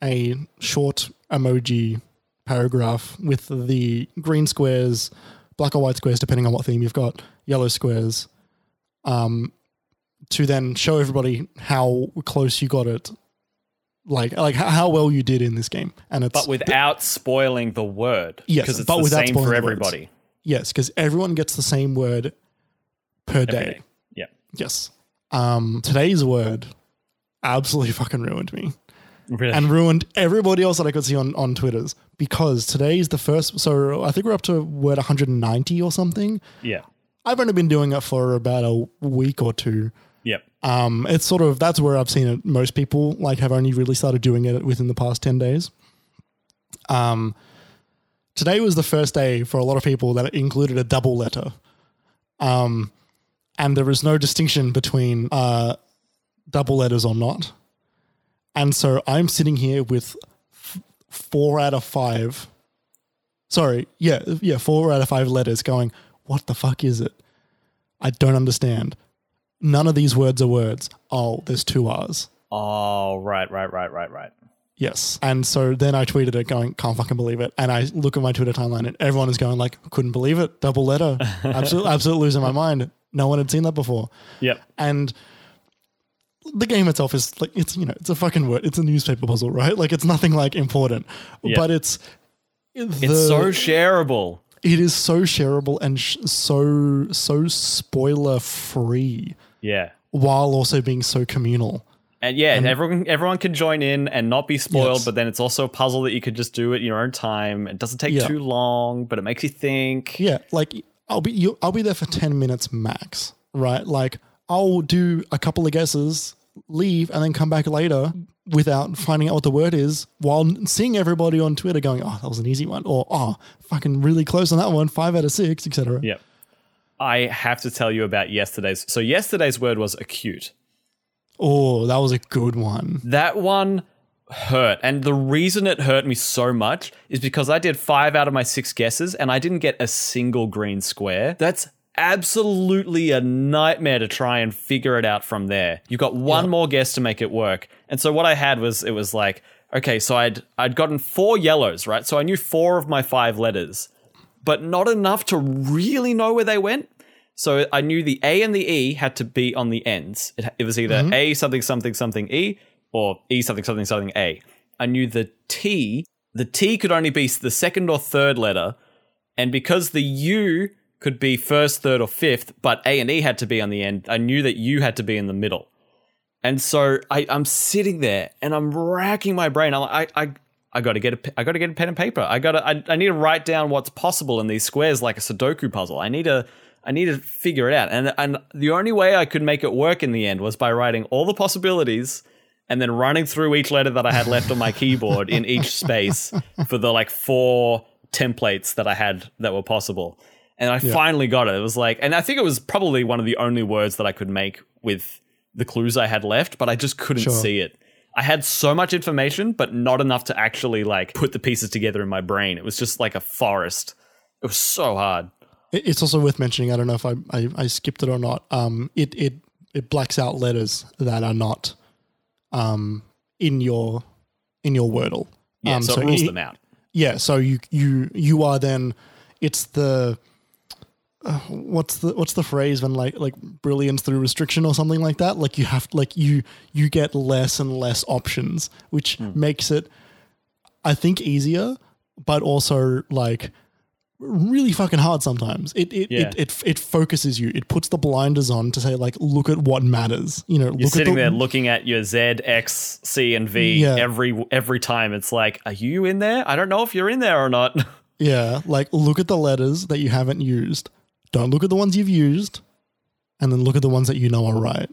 a short emoji paragraph with the green squares, black or white squares, depending on what theme you've got, yellow squares, um, to then show everybody how close you got it, like like how, well you did in this game. And it's
But without spoiling the word.
Yes,
Because it's
but
the
without
same
spoiling
for everybody.
yes, because everyone gets the same word per day.
day. Yeah.
Yes. Um, today's word absolutely fucking ruined me
Really?
and ruined everybody else that I could see on, on Twitter's because today's the first. So I think we're up to word 190 or something.
yeah.
I've only been doing it for about a week or two.
Yep.
Um, it's sort of that's where I've seen it. Most people like have only really started doing it within the past 10 days. Um, today was the first day for a lot of people that included a double letter. Um, and there is no distinction between uh, double letters or not. And so I'm sitting here with f- four out of five. Sorry, yeah, yeah, four out of five letters going, what the fuck is it? I don't understand. None of these words are words. Oh, there's two R's.
Oh, right, right, right, right, right.
Yes. And so then I tweeted it going, can't fucking believe it. And I look at my Twitter timeline and everyone is going like, couldn't believe it. Double letter. Absolutely, absolutely losing my mind. No one had seen that before.
Yep.
And the game itself is like, it's, you know, it's a fucking word. It's a newspaper puzzle, right? Like it's nothing like important,
Yeah.
but it's,
It's so shareable.
it is so shareable and sh- so, so spoiler free
Yeah.
while also being so communal.
And yeah, everyone everyone can join in and not be spoiled,
Yes.
but then it's also a puzzle that you could just do at your own time. It doesn't take
Yeah.
too long, but it makes you think.
Yeah, like I'll be you, I'll be there for ten minutes max, right? Like I'll do a couple of guesses, leave, and then come back later without finding out what the word is, while seeing everybody on Twitter going, "Oh, that was an easy one," or "Oh, fucking really close on that one, five out of six, etc."
Yep. I have to tell you about yesterday's. So yesterday's word was acute.
Oh, that was a good one.
That one hurt. And the reason it hurt me so much is because I did five out of my six guesses and I didn't get a single green square. That's absolutely a nightmare to try and figure it out from there. You've got one more guess to make it work. And so what I had was it was like, okay, so I'd I'd gotten four yellows, right? So I knew four of my five letters, but not enough to really know where they went. So I knew the A and the E had to be on the ends. It, it was either mm-hmm. A something something something E or E something something something A. I knew the T, the T could only be the second or third letter, and because the U could be first, third, or fifth, but A and E had to be on the end, I knew that U had to be in the middle. And so I, I'm sitting there and I'm racking my brain. I'm like, I, I, I got to get a, I got to get a pen and paper. I got to, I, I need to write down what's possible in these squares like a Sudoku puzzle. I need to, I need to figure it out. And and the only way I could make it work in the end was by writing all the possibilities and then running through each letter that I had left on my keyboard in each space for the like four templates that I had that were possible. And I finally got it. It was like, and I think it was probably one of the only words that I could make with the clues I had left, but I just couldn't
Sure.
see it. I had so much information, but not enough to actually like put the pieces together in my brain. It was just like a forest. It was so hard.
It's also worth mentioning. I don't know if I, I, I skipped it or not. Um, it it it blacks out letters that are not um in your in your Wordle.
Yeah,
um,
so, it rules
it-
them out.
Yeah, so you you you are then it's the uh, what's the what's the phrase when like like brilliance through restriction or something like that like you have like you you get less and less options which
Hmm.
makes it I think easier but also like really fucking hard sometimes it it,
Yeah.
it it it focuses you it puts the blinders on to say like look at what matters you know
You're
look at
sitting
the,
there looking at your Z, X, C, and V
Yeah.
every every time. It's like, are you in there? I don't know if you're in there or not.
Yeah, like look at the letters that you haven't used. Don't look at the ones you've used, and then look at the ones that you know are right,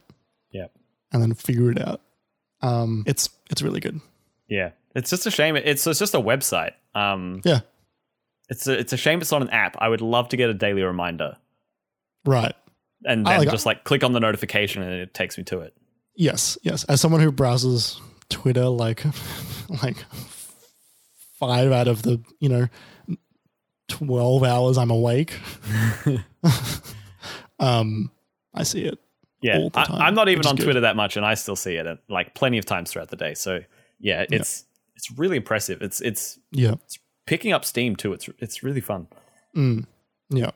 yeah,
and then figure it out. Um, it's it's really good.
yeah. It's just a shame. It's it's just a website. Um,
Yeah,
it's a, it's a shame it's not an app. I would love to get a daily reminder
right.
and then
like-
just like click on the notification and it takes me to it.
Yes, yes. As someone who browses Twitter, like like five out of the you know twelve hours I'm awake, um, I see it.
Yeah,
all the
I, I'm not even on
good.
Twitter that much, and I still see it at, like plenty of times throughout the day. So yeah, it's it's really impressive. It's it's
Yeah, it's
picking up steam too. It's it's really fun.
yeah.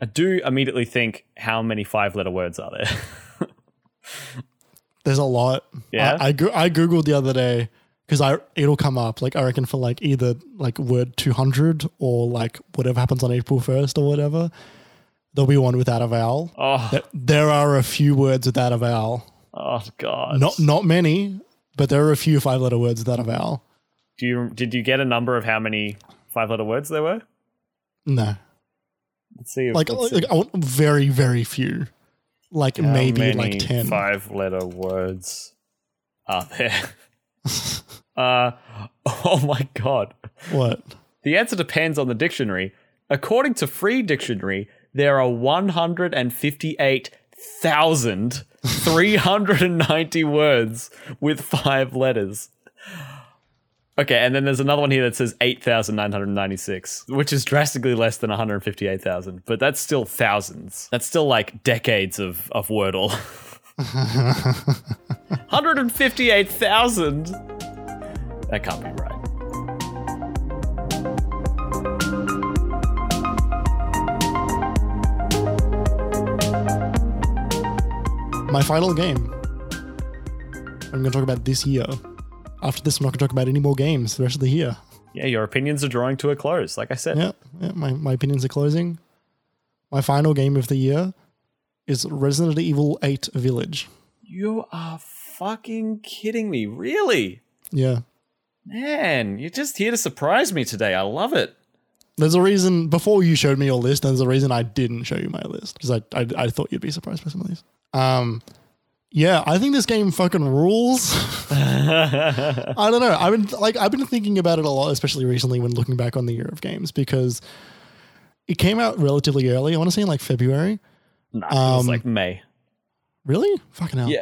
I do immediately think, how many five letter words are there?
There's a lot.
Yeah?
I I, go- I googled the other day because I it'll come up like I reckon for like either like word 200 or like whatever happens on April 1st or whatever. There'll be one without a vowel.
oh,
There, there are a few words without a vowel.
oh god.
Not not many, but there are a few five letter words without a vowel.
Do you did you get a number of how many five letter words there were?
No,
Let's see. If,
like,
let's see.
like I want very very few, like
How
maybe like ten
five letter words are there. uh, oh my god.
What?
The answer depends on the dictionary. According to Free Dictionary, there are 158,390 words with five letters. Okay, and then there's another one here that says 8,996, which is drastically less than 158,000, but that's still thousands. That's still like decades of, of Wordle. 158,000? That can't be right.
My final game. I'm going to talk about this year. After this, I'm not going to talk about any more games the rest of the year.
Yeah, your opinions are drawing to a close, like I said.
Yeah, yeah my, my opinions are closing. My final game of the year is Resident Evil 8 Village.
You are fucking kidding me? Really?
Yeah.
Man, you're just here to surprise me today. I love it.
There's a reason before you showed me your list. There's a reason I didn't show you my list because I, I I thought you'd be surprised by some of these. Um, yeah, I think this game fucking rules. I don't know. I've been like I've been thinking about it a lot, especially recently when looking back on the year of games because it came out relatively early. I want to say in like February.
Nah, it was
Um,
like May.
Really? Fucking hell.
Yeah.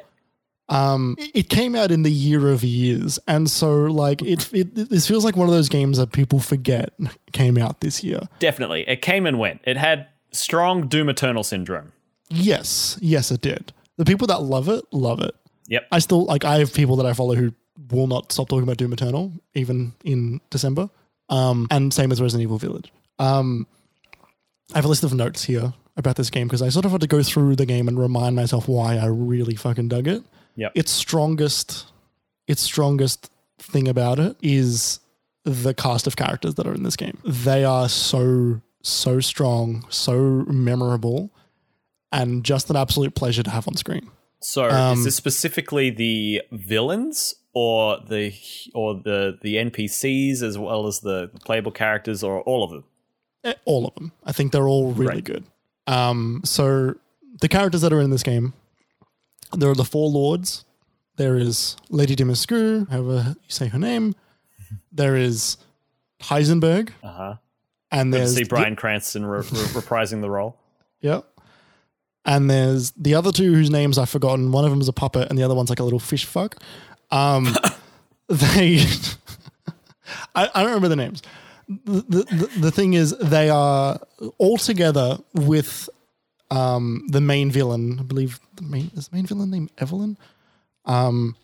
Um, it- it came out in the year of years, and so like it, it, this feels like one of those games that people forget came out this year.
Definitely. It came and went. It had strong Doom Eternal syndrome.
Yes, yes, it did. The people that love it love it.
Yep.
I still like. I have people that I follow who will not stop talking about Doom Eternal even in December. Um, and same as Resident Evil Village. Um, I have a list of notes here about this game because I sort of had to go through the game and remind myself why I really fucking dug it.
Yeah.
Its strongest, its strongest thing about it is the cast of characters that are in this game. They are so so strong, so memorable, and just an absolute pleasure to have on screen.
So
Um,
is this specifically the villains or the or the the NPCs as well as the playable characters or all of them?
Eh, all of them. I think they're all really
Right.
good. Um, so the characters that are in this game, there are the four lords. There is Lady Dimitrescu, however you say her name. There is Heisenberg,
Uh-huh.
and
Good
there's
see Bryan Cranston re- re- reprising the role.
Yeah. And there's the other two whose names I've forgotten. One of them is a puppet, and the other one's like a little fish fuck. Um, they, I, I don't remember the names. The, the, the thing is, they are all together with um, the main villain. I believe the main is the main villain named Evelyn. Um,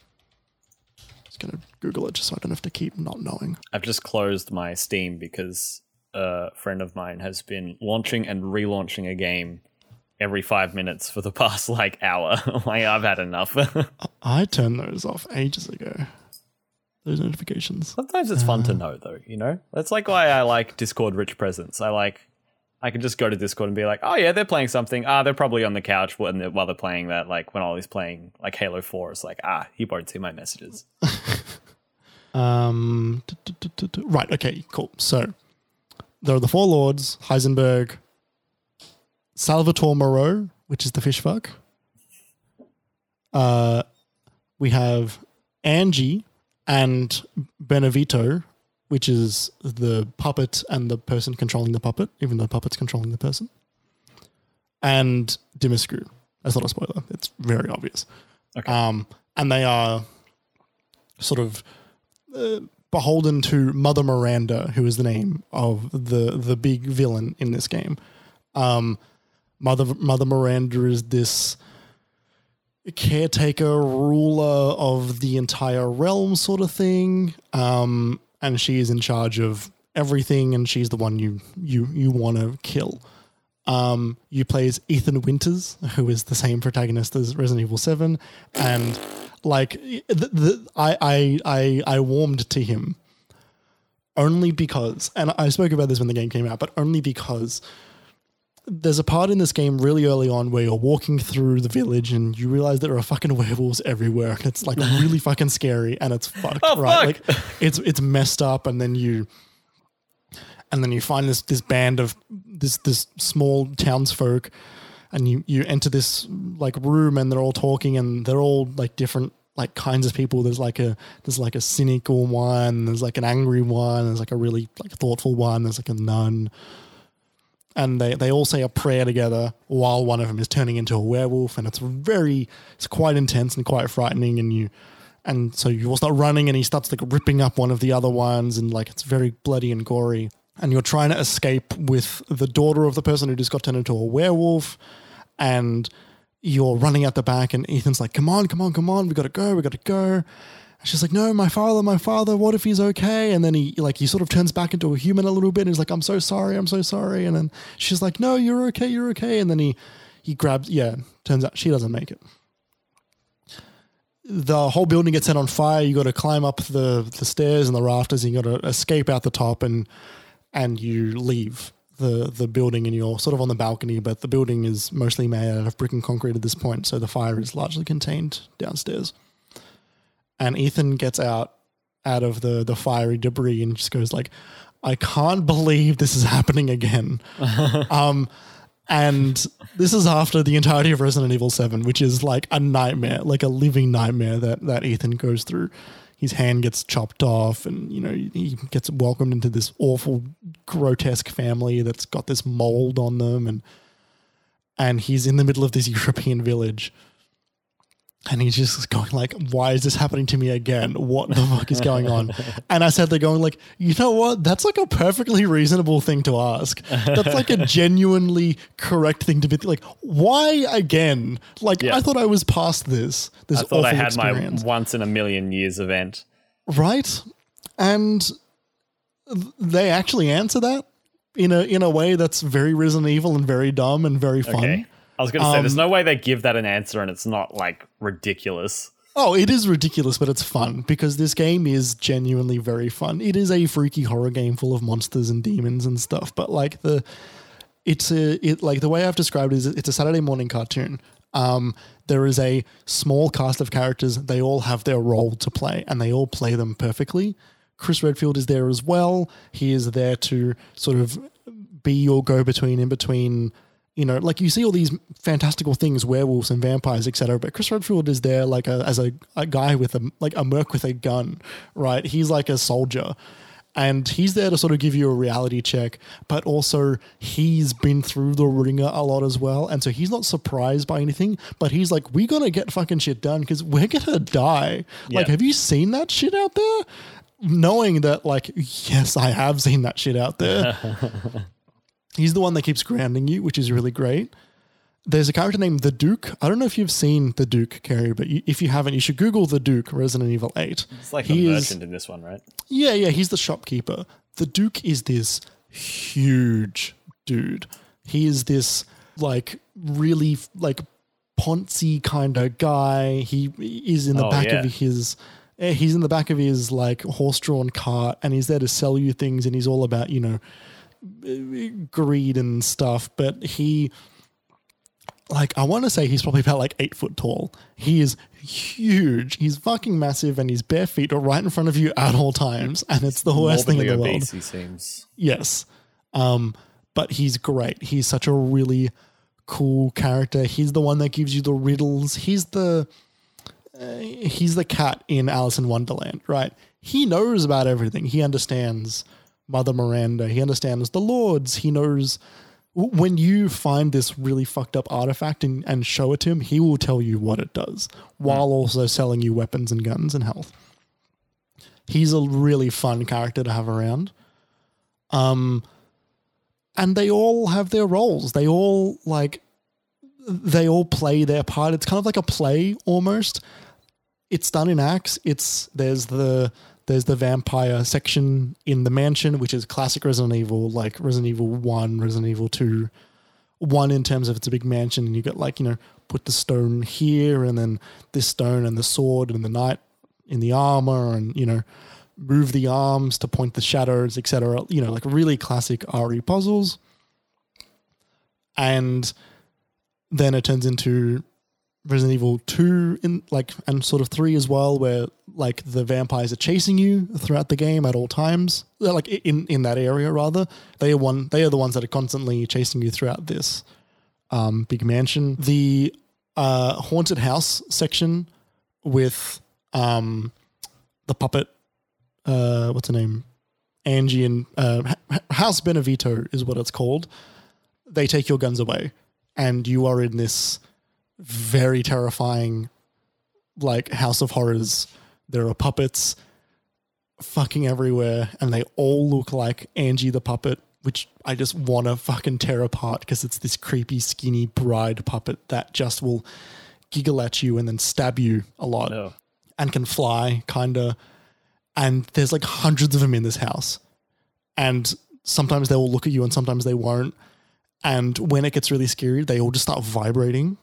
just gonna Google it just so I don't have to keep not knowing.
I've just closed my Steam because a friend of mine has been launching and relaunching a game every five minutes for the past like hour. like I've had enough.
I turned those off ages ago. Those notifications.
Sometimes it's fun to know though, you know? That's like why I like Discord rich presence. I like I can just go to Discord and be like, oh yeah, they're playing something. Ah, they're probably on the couch when they're, while they're playing that. Like when Ollie's playing like Halo 4, it's like, ah, he won't see my messages.
Um, right. Okay. Cool. So there are the four lords: Heisenberg, Salvatore Moreau, which is the fish fuck. Uh, we have Angie and Beneviento, which is the puppet and the person controlling the puppet, even though the puppet's controlling the person. And Dimitrescu. That's not a spoiler. It's very obvious.
Okay.
Um, and they are sort of uh, beholden to Mother Miranda, who is the name of the the big villain in this game. Um, Mother Mother Miranda is this caretaker, ruler of the entire realm, sort of thing. Um, and she is in charge of everything, and she's the one you you you want to kill. Um, you play as Ethan Winters, who is the same protagonist as Resident Evil Seven, and like the, the, I, I I I warmed to him only because, and I spoke about this when the game came out, but only because there's a part in this game really early on where you're walking through the village and you realize there are fucking werewolves everywhere, and it's like really fucking scary, and it's fucked,
Oh,
right?
fuck.
Like it's it's messed up, and then you and then you find this this band of this this small townsfolk and you you enter this like room and they're all talking and they're all like different like kinds of people there's like a there's like a cynical one there's like an angry one there's like a really like thoughtful one there's like a nun and they they all say a prayer together while one of them is turning into a werewolf and it's very it's quite intense and quite frightening and you and so you all start running and he starts like ripping up one of the other ones and like it's very bloody and gory. And you're trying to escape with the daughter of the person who just got turned into a werewolf and you're running out the back and Ethan's like come on come on come on we gotta go we gotta go and she's like no my father my father what if he's okay and then he like he sort of turns back into a human a little bit and he's like I'm so sorry I'm so sorry and then she's like no you're okay you're okay and then he he grabs yeah turns out she doesn't make it the whole building gets set on fire. You got to climb up the, the stairs and the rafters, and you got to escape out the top, and and you leave the the building, and you're sort of on the balcony. But the building is mostly made out of brick and concrete at this point, so the fire is largely contained downstairs. And Ethan gets out out of the the fiery debris and just goes like, "I can't believe this is happening again." um, and this is after the entirety of Resident Evil Seven, which is like a nightmare, like a living nightmare that that Ethan goes through. His hand gets chopped off, and you know he gets welcomed into this awful, grotesque family that's got this mold on them, and and he's in the middle of this European village and he's just going like, "Why is this happening to me again? What the fuck is going on?" And I said, "They're going like, you know what? That's like a perfectly reasonable thing to ask. That's like a genuinely correct thing to be like. Why again? Like
Yeah.
I thought I was past this. This
I thought I
awful
had
experience,
my once in a million years event.
right? And th- they actually answer that in a in a way that's very Resident Evil and very dumb and very fun.
Okay. I was going to say, there's
Um,
no way they give that an answer and it's not like ridiculous.
Oh, it is ridiculous, but it's fun because this game is genuinely very fun. It is a freaky horror game full of monsters and demons and stuff, but like the it's a it like the way I've described it is it's a Saturday morning cartoon. Um, there is a small cast of characters. They all have their role to play, and they all play them perfectly. Chris Redfield is there as well. He is there to sort of be your go between in between. You know, like you see all these fantastical things, werewolves and vampires, etc. But Chris Redfield is there like a, as a, a guy with a like a merc with a gun, right? He's like a soldier, and he's there to sort of give you a reality check, but also he's been through the ringer a lot as well, and so he's not surprised by anything. But he's like, "We gotta get fucking shit done because we're gonna die." Like, have you seen that shit out there? Knowing that, like, yes, I have seen that shit out there. He's the one that keeps grounding you, which is really great. There's a character named the Duke. I don't know if you've seen the Duke, Carrie, but you, if you haven't, you should Google the Duke, Resident Evil 8.
It's like
He
the
is-
in this one, right?
Yeah, yeah, he's the shopkeeper. The Duke is this huge dude. He is this like really like poncy kind of guy. He is in the
Oh,
back
yeah.
of his eh, he's in the back of his like horse-drawn cart and he's there to sell you things and he's all about, you know, greed and stuff, but he like I want to say he's probably about like eight foot tall. He is huge. He's fucking massive, and his bare feet are right in front of you at all times, and it's the worst thing in the world.
he seems.
Yes, um, but he's great. He's such a really cool character. He's the one that gives you the riddles. He's the uh, he's the cat in Alice in Wonderland, right? He knows about everything. He understands Mother Miranda. He understands the Lords. He knows when you find this really fucked up artifact and, and show it to him, he will tell you what it does while also selling you weapons and guns and health. He's a really fun character to have around. Um, and they all have their roles. They all like they all play their part. It's kind of like a play almost. It's done in acts. It's there's the there's the vampire section in the mansion, which is classic Resident Evil, like Resident Evil One, Resident Evil Two. One in terms of it's a big mansion, and you got like you know put the stone here, and then this stone and the sword and the knight in the armor, and you know move the arms to point the shadows, etc. You know, like really classic RE puzzles. And then it turns into Resident Evil 2 in like and sort of 3 as well where like the vampires are chasing you throughout the game at all times. Like in in that area rather. They are one they are the ones that are constantly chasing you throughout this um big mansion. The uh haunted house section with um the puppet uh what's her name? Angie and uh, House Beneviento is what it's called. They take your guns away and you are in this very terrifying like house of horrors there are puppets fucking everywhere and they all look like angie the puppet which i just want to fucking tear apart because it's this creepy skinny bride puppet that just will giggle at you and then stab you a lot
No.
and can fly kinda. And there's like hundreds of them in this house. And sometimes they will look at you and sometimes they won't. And when it gets really scary they all just start vibrating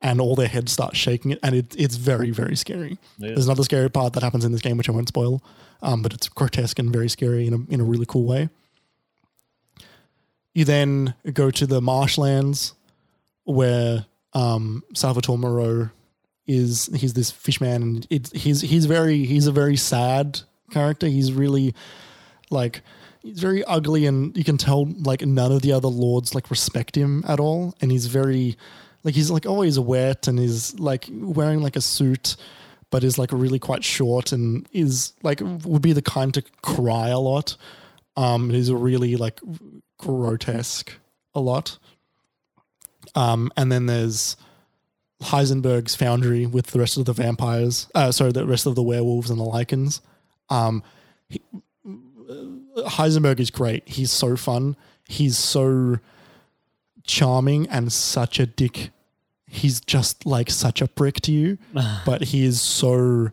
and all their heads start shaking and it, it's very very scary
Yeah.
there's another scary part that happens in this game which i won't spoil um, but it's grotesque and very scary in a, in a really cool way you then go to the marshlands where um, salvatore moreau is he's this fishman and it, he's he's very he's a very sad character. He's really like he's very ugly and you can tell like none of the other lords like respect him at all and he's very like he's like always wet and is like wearing like a suit but is like really quite short and is like would be the kind to cry a lot um he's really like grotesque a lot um and then there's heisenberg's foundry with the rest of the vampires uh sorry the rest of the werewolves and the lycans um he, Heisenberg is great. He's so fun. He's so charming and such a dick. He's just like such a prick to you, but he is so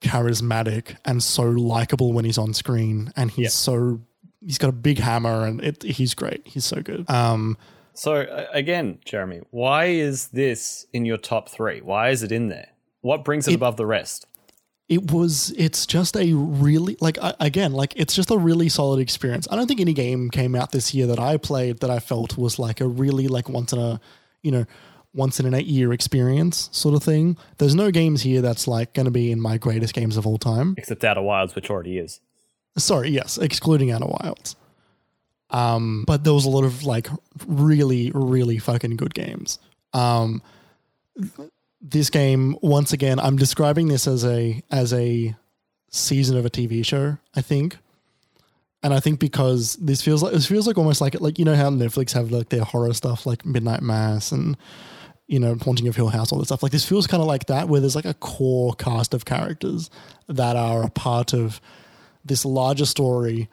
charismatic and so likable when he's on screen. And he's
Yeah.
so he's got a big hammer and it, he's great. He's so good. Um,
So uh, again, Jeremy, why is this in your top three? Why is it in there? What brings it, above the rest?
It was it's just a really like I- again like it's just a really solid experience. I don't think any game came out this year that i played that i felt was like a really like once in a you know once in an eight year experience sort of thing. There's no games here that's like going to be in my greatest games of all time.
Except Outer Wilds, which already is.
sorry yes excluding outer wilds. Um but there was a lot of like really really fucking good games. Um this game once again i'm describing this as a as a season of a tv show i think. And i think because this feels like this feels like almost like like you know how netflix have like their horror stuff like midnight mass and you know haunting of hill house all that stuff. Like this feels kind of like that where there's like a core cast of characters that are a part of this larger story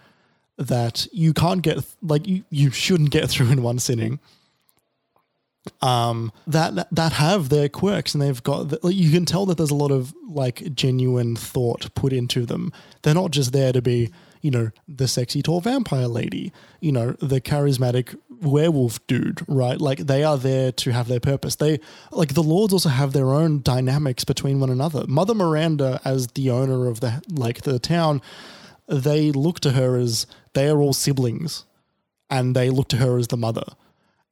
that you can't get like you, you shouldn't get through in one sitting um that that have their quirks and they've got like, you can tell that there's a lot of like genuine thought put into them. They're not just there to be you know the sexy tall vampire lady you know the charismatic werewolf dude right? Like they are there to have their purpose. They like the lords also have their own dynamics between one another. Mother miranda as the owner of the like the town they look to her as they are all siblings and they look to her as the mother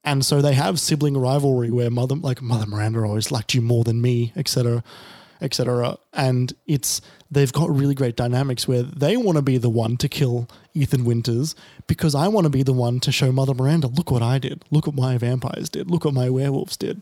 and so they have sibling rivalry where mother like mother miranda always liked you more than me etc etc and it's they've got really great dynamics where they want to be the one to kill ethan winters because i want to be the one to show mother miranda look what i did. Look what my vampires did. Look what my werewolves did.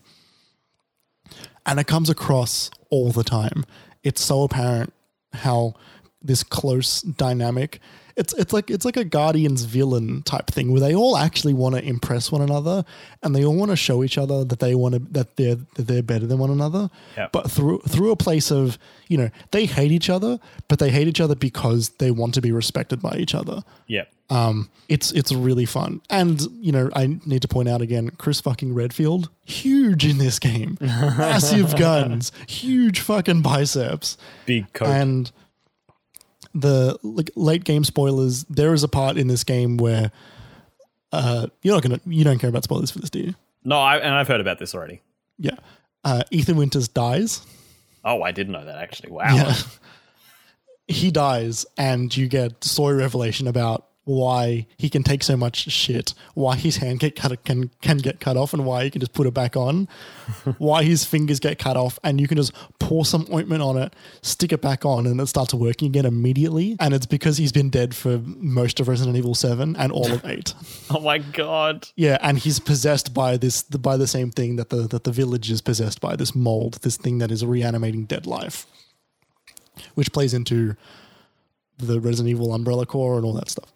And it comes across all the time. It's so apparent how this close dynamic it's it's like it's like a guardians villain type thing where they all actually want to impress one another and they all want to show each other that they want to that they're that they're better than one another
Yeah.
but through through a place of you know they hate each other but they hate each other because they want to be respected by each other
Yeah.
um, it's it's really fun, and you know I need to point out again, Chris fucking Redfield, huge in this game, massive guns, huge fucking biceps,
Big coat.
and the like late game spoilers. There is a part in this game where uh, you're not gonna you don't care about spoilers for this, do you?
no, I, and I've heard about this already.
Yeah, uh, Ethan Winters dies.
Oh, I didn't know that actually. Wow.
Yeah. he dies, and you get story revelation about why he can take so much shit, why his hand get cut can can get cut off, and why he can just put it back on, why his fingers get cut off, and you can just pour some ointment on it, stick it back on, and it starts working again immediately. And it's because he's been dead for most of Resident Evil Seven and all of Eight.
Oh my god.
Yeah, and he's possessed by this by the same thing that the that the village is possessed by this mold, this thing that is reanimating dead life, which plays into the Resident Evil Umbrella Corps and all that stuff.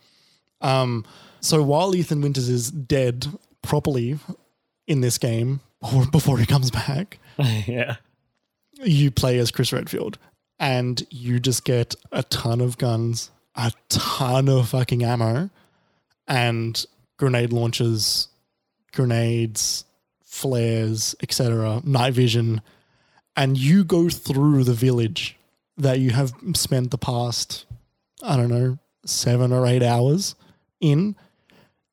Um, so while Ethan Winters is dead properly in this game, or before he comes back,
yeah.
you play as Chris Redfield, and you just get a ton of guns, a ton of fucking ammo, and grenade launchers, grenades, flares, etc., night vision, and you go through the village that you have spent the past, I don't know, seven or eight hours in,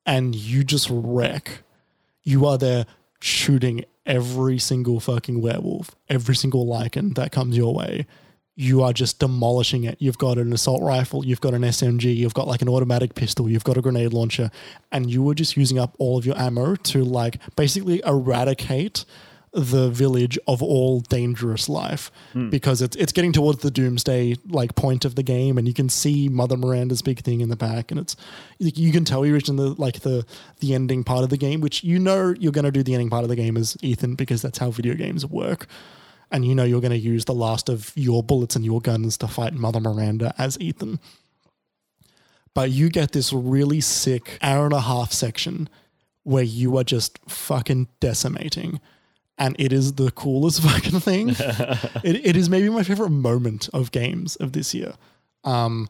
and you just wreck. You are there shooting every single fucking werewolf, every single lycan that comes your way. You are just demolishing it. You've got an assault rifle, you've got an SMG, you've got like an automatic pistol, you've got a grenade launcher, and you are just using up all of your ammo to like basically eradicate the village of all dangerous life hmm. because it's it's getting towards the doomsday like point of the game and you can see Mother Miranda's big thing in the back and it's you can tell you're reaching the like the the ending part of the game which you know you're going to do the ending part of the game as Ethan because that's how video games work and you know you're going to use the last of your bullets and your guns to fight Mother Miranda as Ethan but you get this really sick hour and a half section where you are just fucking decimating. And it is the coolest fucking thing. it, it is maybe my favorite moment of games of this year. Um,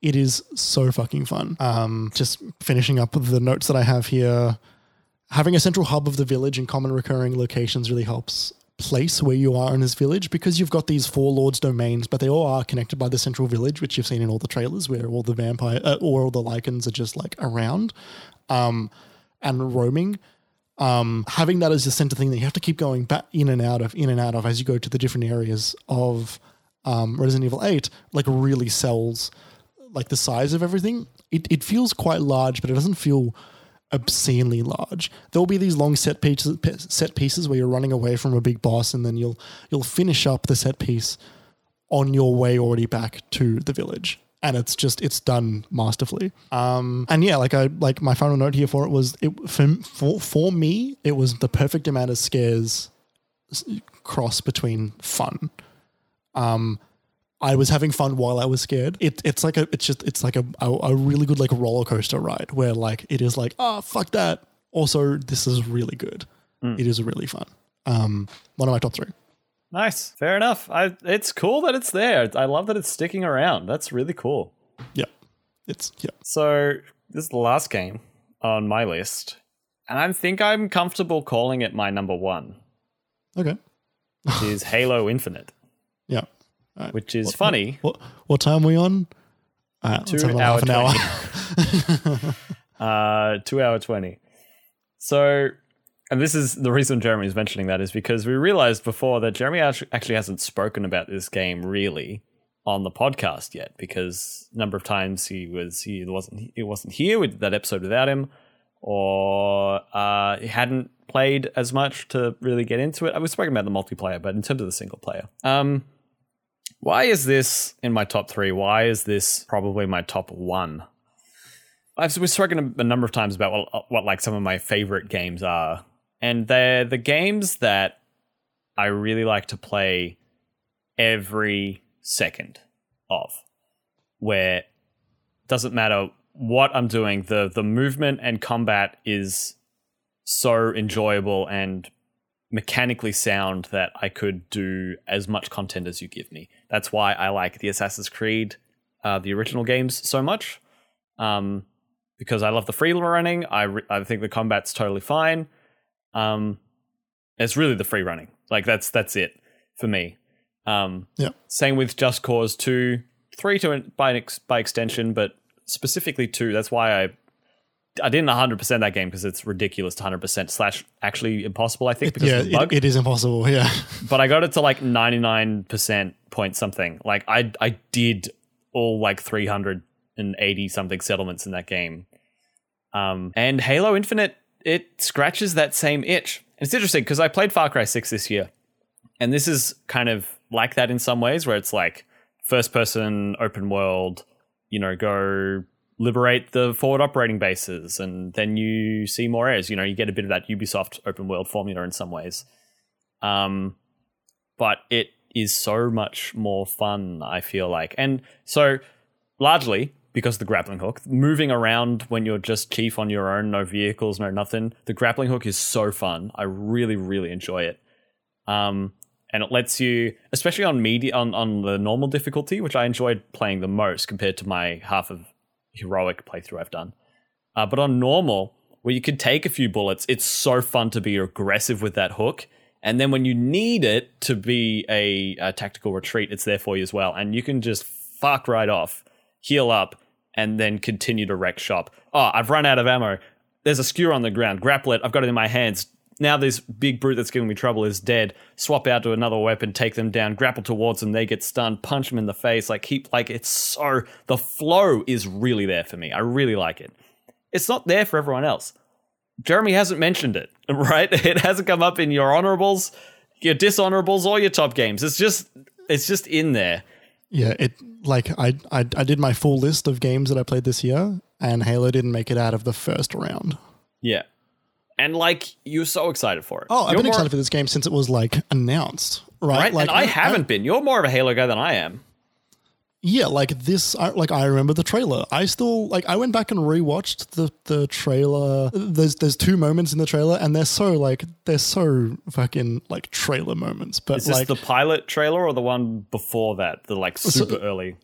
it is so fucking fun. Um, just finishing up the notes that I have here. Having a central hub of the village and common recurring locations really helps place where you are in this village because you've got these four lords domains but they all are connected by the central village which you've seen in all the trailers where all the vampire uh, or all the lycans are just like around um, and roaming um, having that as a center thing that you have to keep going back in and out of in and out of as you go to the different areas of um, Resident Evil 8 like really sells like the size of everything it, it feels quite large but it doesn't feel obscenely large. There'll be these long set pieces set pieces where you're running away from a big boss and then you'll you'll finish up the set piece on your way already back to the village. And it's just it's done masterfully. Um, and yeah, like I like my final note here for it was it for for, for me it was the perfect amount of scares cross between fun. Um, I was having fun while I was scared. It, it's like a, it's just, it's like a, a, a really good like roller coaster ride where like it is like, ah, fuck that. Also, this is really good. It is really fun. Um, one of my top three.
Nice. Fair enough. I, it's cool that it's there. I love that it's sticking around. That's really cool.
Yeah, it's yeah.
So this is the last game on my list, and I think I'm comfortable calling it my number one,
Okay,
which is Halo Infinite,
yeah. Right.
which is funny.
What what time are we on? Uh, let's
Two hour
half an hour.
uh, two hour 20. So, and this is the reason Jeremy is mentioning that is because we realized before that Jeremy actually hasn't spoken about this game really on the podcast yet because a number of times he was he wasn't he wasn't here with that episode without him or uh, he hadn't played as much to really get into it. I was speaking about the multiplayer, but in terms of the single player, um, why is this in my top three? Why is this probably my top one? I've we've spoken a, a number of times about what, what like some of my favorite games are, and they're the games that I really like to play every second of, where it doesn't matter what I'm doing, the the movement and combat is so enjoyable and mechanically sound that I could do as much content as you give me. That's why I like the Assassin's Creed, uh, the original games so much. Um, because I love the free running. I re- I think the combat's totally fine. Um, it's really the free running. Like that's that's it for me. Um,
Yeah.
Same with Just Cause two, three to by an ex- by extension, but specifically two. That's why I I didn't 100 percent that game because it's ridiculous to 100 percent slash actually impossible. I think because
yeah,
of the bug
it, it is impossible. Yeah,
but I got it to like 99% point something. Like I I did all like 380 something settlements in that game. Um and Halo Infinite it scratches that same itch. And it's interesting because I played Far Cry 6 this year. And this is kind of like that in some ways where it's like first person open world, you know, go liberate the forward operating bases and then you see more areas, you know, you get a bit of that Ubisoft open world formula in some ways. Um but it is so much more fun, I feel like. And so, largely because the grappling hook, moving around when you're just chief on your own, no vehicles, no nothing, the grappling hook is so fun. I really, really enjoy it. Um, and it lets you, especially on media, on, on the normal difficulty, which I enjoyed playing the most compared to my half of heroic playthrough I've done. Uh, but on normal, where you could take a few bullets, it's so fun to be aggressive with that hook. And then when you need it to be a, a tactical retreat, it's there for you as well. And you can just fuck right off, heal up, and then continue to wreck shop. Oh, I've run out of ammo. There's a skewer on the ground. Grapple it. I've got it in my hands. Now this big brute that's giving me trouble is dead. Swap out to another weapon, take them down, grapple towards them. They get stunned. Punch them in the face. Like keep like it's so the flow is really there for me. I really like it. It's not there for everyone else. Jeremy hasn't mentioned it, right? It hasn't come up in your honorables, your dishonorables, or your top games. It's just it's just in there.
Yeah, it like I, I I did my full list of games that I played this year, and Halo didn't make it out of the first round.
Yeah. And like you're so excited for it.
Oh, I've
You're
been
more-
excited for this game since it was like announced, right?
right?
Like
and I haven't been. You're more of a Halo guy than I am.
Yeah, like this. I, like I remember the trailer. I still like. I went back and rewatched the the trailer. There's there's two moments in the trailer, and they're so like they're so fucking like trailer moments. But
Is this
like,
the pilot trailer or the one before that? The like super early.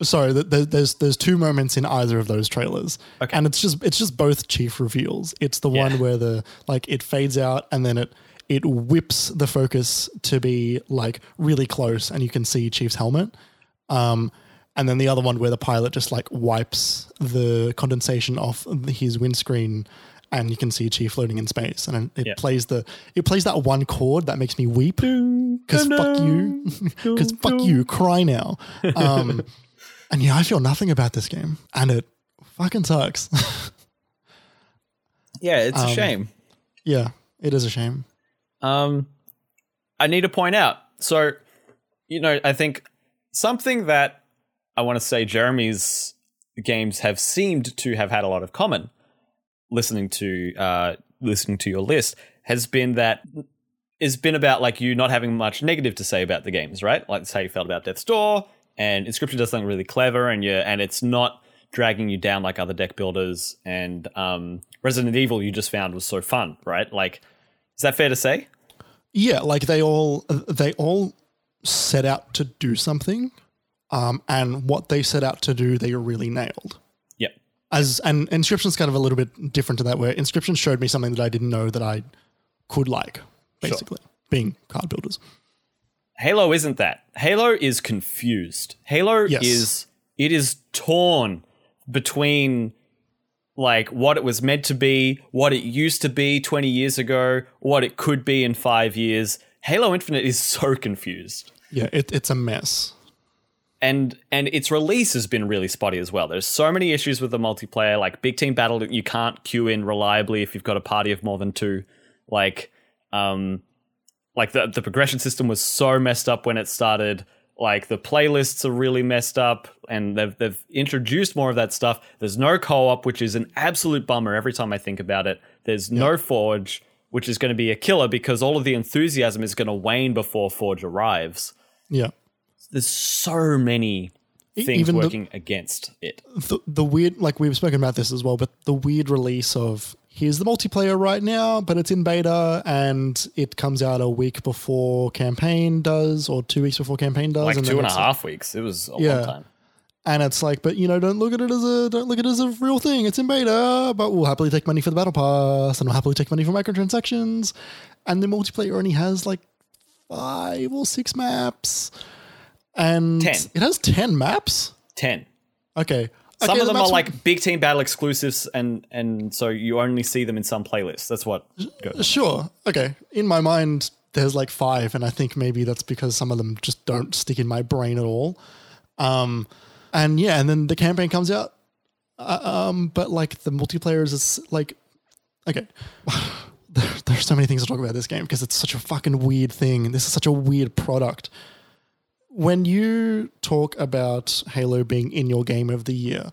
sorry, th- th- there's there's two moments in either of those trailers,
Okay.
and it's just it's just both chief reveals. It's the
Yeah.
one where the like it fades out, and then it it whips the focus to be like really close, and you can see Chief's helmet. Um, and then the other one where the pilot just like wipes the condensation off his windscreen, and you can see Chief floating in space, and it
Yeah.
plays the it plays that one chord that makes me weep because fuck you, because fuck you, cry now. Um, and yeah, I feel nothing about this game, and it fucking sucks.
Yeah, it's a
Um,
shame.
yeah, it is a shame.
Um, I need to point out. So, you know, I think something that I want to say Jeremy's games have seemed to have had a lot of common. Listening to uh, listening to your list has been that it's been about like you not having much negative to say about the games, right? Like that's how you felt about Death's Door, and Inscryption does something really clever, and you and it's not dragging you down like other deck builders. And um, Resident Evil you just found was so fun, right? Like, is that fair to say?
Yeah, like they all they all set out to do something, um, and what they set out to do, they really nailed.
Yep.
As and Inscryption's kind of a little bit different to that, where inscription showed me something that I didn't know that I could like, basically being card builders.
Halo isn't that. Halo is confused. Halo
Yes.
is it is torn between like what it was meant to be, what it used to be 20 years ago, what it could be in 5 years. Halo Infinite is so confused.
Yeah, it, it's a mess.
And and its release has been really spotty as well. There's so many issues with the multiplayer, like big team battle you can't queue in reliably if you've got a party of more than 2. Like um like the the progression system was so messed up when it started like the playlists are really messed up and they've they've introduced more of that stuff there's no co-op which is an absolute bummer every time i think about it there's no forge which is going to be a killer because all of the enthusiasm is going to wane before forge arrives
Yeah.
there's so many things
even the-
working against it
the, the weird like we've spoken about this as well but the weird release of here's the multiplayer right now but it's in beta and it comes out a week before campaign does or two weeks before campaign does
like
and
two and a half weeks it was a
Yeah.
long time
and it's like but you know don't look at it as a don't look at it as a real thing it's in beta but we'll happily take money for the battle pass and we'll happily take money for microtransactions and the multiplayer only has like five or six maps and
10.
it has 10 maps
10
okay
some
Okay,
of
the
them are
maps-
like big team battle exclusives and and so you only see them in some playlists that's what goes
Sure. Okay. In my mind, there's like five, and I think maybe that's because some of them just don't stick in my brain at all. Um, and yeah, and then the campaign comes out. Uh, um, but like the multiplayer is like, okay. there, there's so many things to talk about this game because it's such a fucking weird thing. This is such a weird product. When you talk about Halo being in your game of the year,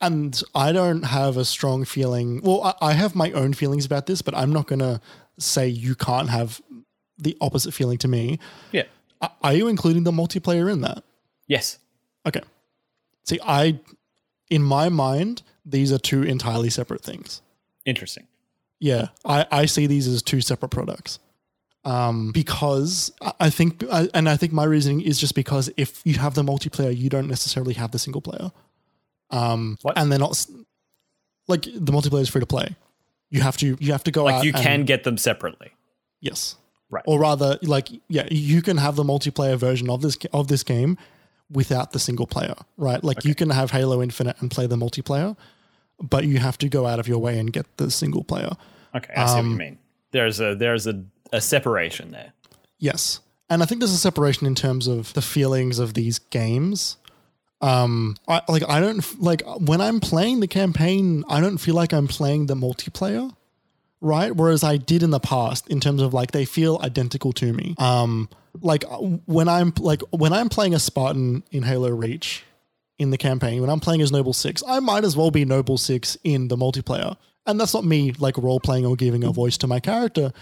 and I don't have a strong feeling. Well, I, I have my own feelings about this, but I'm not going to say you can't have the opposite feeling to me.
yeah
Are you including the multiplayer in that?
yes
Okay. See, I, in my mind, these are two entirely separate things.
interesting
Yeah, I, I see these as two separate products. Um, because I- think, and I think my reasoning is just because if you have the multiplayer, you don't necessarily have the single player. Um,
What?
and they're not like the multiplayer is free to play. You have to, you have to go
like
out
you
and-
can get them separately
yes,
Right.
or rather, like yeah, you can have the multiplayer version of this of this game without the single player, right? Like you can have Halo Infinite and play the multiplayer, but you have to go out of your way and get the single player.
Okay, I see what you
Um,
mean. There's a there's a, a separation there.
Yes. And I think there's a separation in terms of the feelings of these games. Um, I like I don't like when I'm playing the campaign, I don't feel like I'm playing the multiplayer. Right? Whereas I did in the past in terms of like they feel identical to me. Um, like when I'm like when I'm playing a Spartan in Halo Reach in the campaign, when I'm playing as Noble Six, I might as well be Noble Six in the multiplayer. And that's not me like role playing or giving a voice to my character,